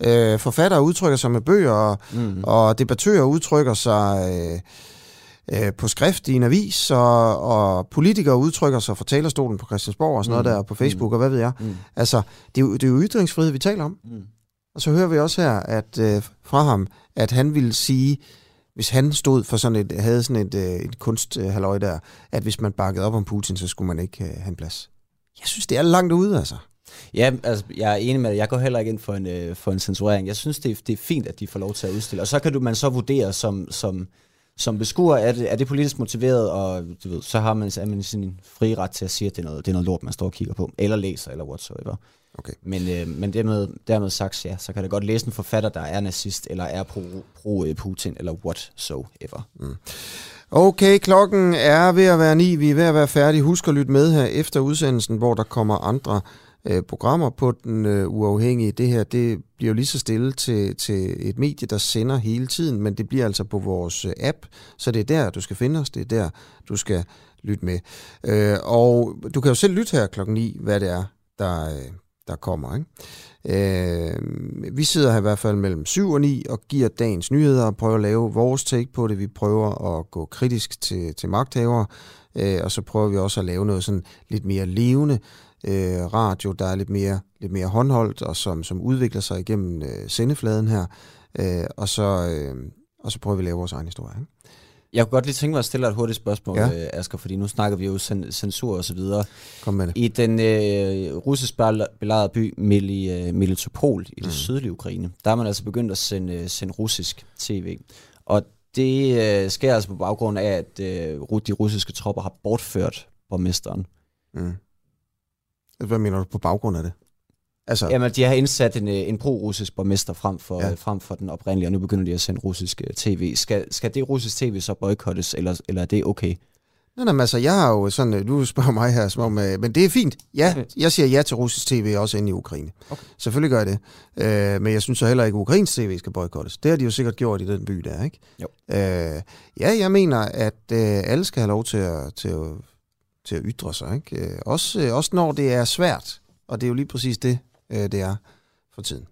øh, forfattere udtrykker sig med bøger, og, mm. og debattører udtrykker sig øh, øh, på skrift i en avis, og, og politikere udtrykker sig fra talerstolen på Christiansborg og sådan mm. noget der, på Facebook, mm. og hvad ved jeg. Mm. Altså, det er, jo, det er jo ytringsfrihed, vi taler om. Mm. Og så hører vi også her at øh, fra ham, at han ville sige, hvis han stod for sådan et, havde sådan et, øh, et kunsthalløj der, at hvis man bakkede op om Putin, så skulle man ikke øh, have en plads. Jeg synes, det er langt ude, altså. Ja, altså, jeg er enig med dig. Jeg går heller ikke ind for en, øh, for en censurering. Jeg synes, det er, det er fint, at de får lov til at udstille. Og så kan du, man så vurdere som, som, som beskuer, er det, er det politisk motiveret, og du ved, så har man, er man sin frie ret til at sige, at det er, noget, det er noget lort, man står og kigger på, eller læser, eller whatsoever. Okay. Men, øh, men dermed, dermed sagt, ja, så kan det godt læse en forfatter, der er nazist, eller er pro, pro øh, Putin, eller whatsoever. Mm. Okay, klokken er ved at være ni. Vi er ved at være færdige. Husk at lytte med her efter udsendelsen, hvor der kommer andre øh, programmer på den øh, uafhængige. Det her, det bliver jo lige så stille til, til et medie, der sender hele tiden, men det bliver altså på vores øh, app, så det er der, du skal finde os, det er der, du skal lytte med. Øh, og du kan jo selv lytte her klokken 9, hvad det er, der, øh, der kommer. Ikke? Øh, vi sidder her i hvert fald mellem 7 og 9 og giver dagens nyheder og prøver at lave vores take på det. Vi prøver at gå kritisk til, til magthavere, øh, og så prøver vi også at lave noget sådan lidt mere levende øh, radio, der er lidt mere, lidt mere håndholdt og som, som udvikler sig igennem øh, sendefladen her. Øh, og, så, øh, og så prøver vi at lave vores egen historie. Ikke? Jeg kunne godt lige tænke mig at stille dig et hurtigt spørgsmål, Ja. ja. Asger, fordi nu snakker vi jo cen- censur og så videre. Kom med det. I den øh, russisk bel- belejrede by Meli, øh, Melitopol i det Mm. sydlige Ukraine, der er man altså begyndt at sende, øh, sende russisk tv. Og det øh, sker altså på baggrund af, at øh, de russiske tropper har bortført borgmesteren. Mm. Hvad mener du på baggrund af det? Altså, Jamen, de har indsat en, øh, en pro-russisk borgmester frem for, Ja. ja. frem for den oprindelige, og nu begynder de at sende russisk øh, tv. Skal, skal det russisk tv så boykottes, eller, eller er det okay? Nej, nej, altså, jeg har jo sådan, øh, du spørger mig her, som om, øh, men det er fint. Ja, jeg siger ja til russisk tv også inde i Ukraine. Okay. Selvfølgelig gør jeg det. Øh, men jeg synes så heller ikke, at ukrainsk tv skal boykottes. Det har de jo sikkert gjort i den by der, ikke? Jo. Øh, ja, jeg mener, at øh, alle skal have lov til at, til at, til at ytre sig, ikke? Øh, også, øh, også når det er svært, og det er jo lige præcis det, øh, det er for tiden.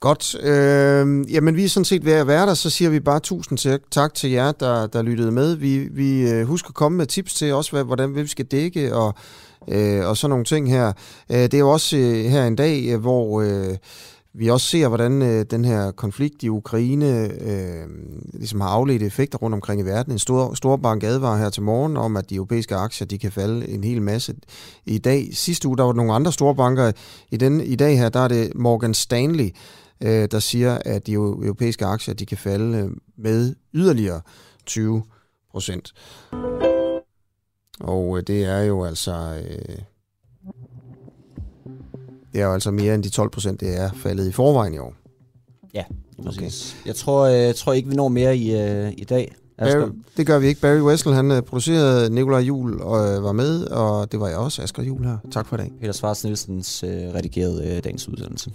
Godt. Øh, jamen, vi er sådan set ved at være der, så siger vi bare tusind tak, tak til jer, der, der lyttede med. Vi, vi husker at komme med tips til også, hvad, hvordan vi skal dække og, øh, og sådan nogle ting her. Øh, det er jo også øh, her en dag, hvor øh, vi også ser, hvordan øh, den her konflikt i Ukraine øh, ligesom har afledt effekter rundt omkring i verden. En stor, stor bank advarer her til morgen om, at de europæiske aktier de kan falde en hel masse i dag. Sidste uge der var der nogle andre store banker. I, den, I dag her der er det Morgan Stanley, øh, der siger, at de europæiske aktier de kan falde øh, med yderligere 20 procent. Og øh, det er jo altså... Øh, det er jo altså mere end de 12 procent, det er faldet i forvejen i år. Ja, præcis. Okay. Jeg tror, øh, jeg tror ikke, vi når mere i, øh, i dag. Asger. Barry, det gør vi ikke. Barry Wessel, han øh, producerede Nikolaj Jul og øh, var med, og det var jeg også, Asger Jul her. Tak for i dag. Peter Svarts Nielsens øh, redigerede øh, dagens udsendelse.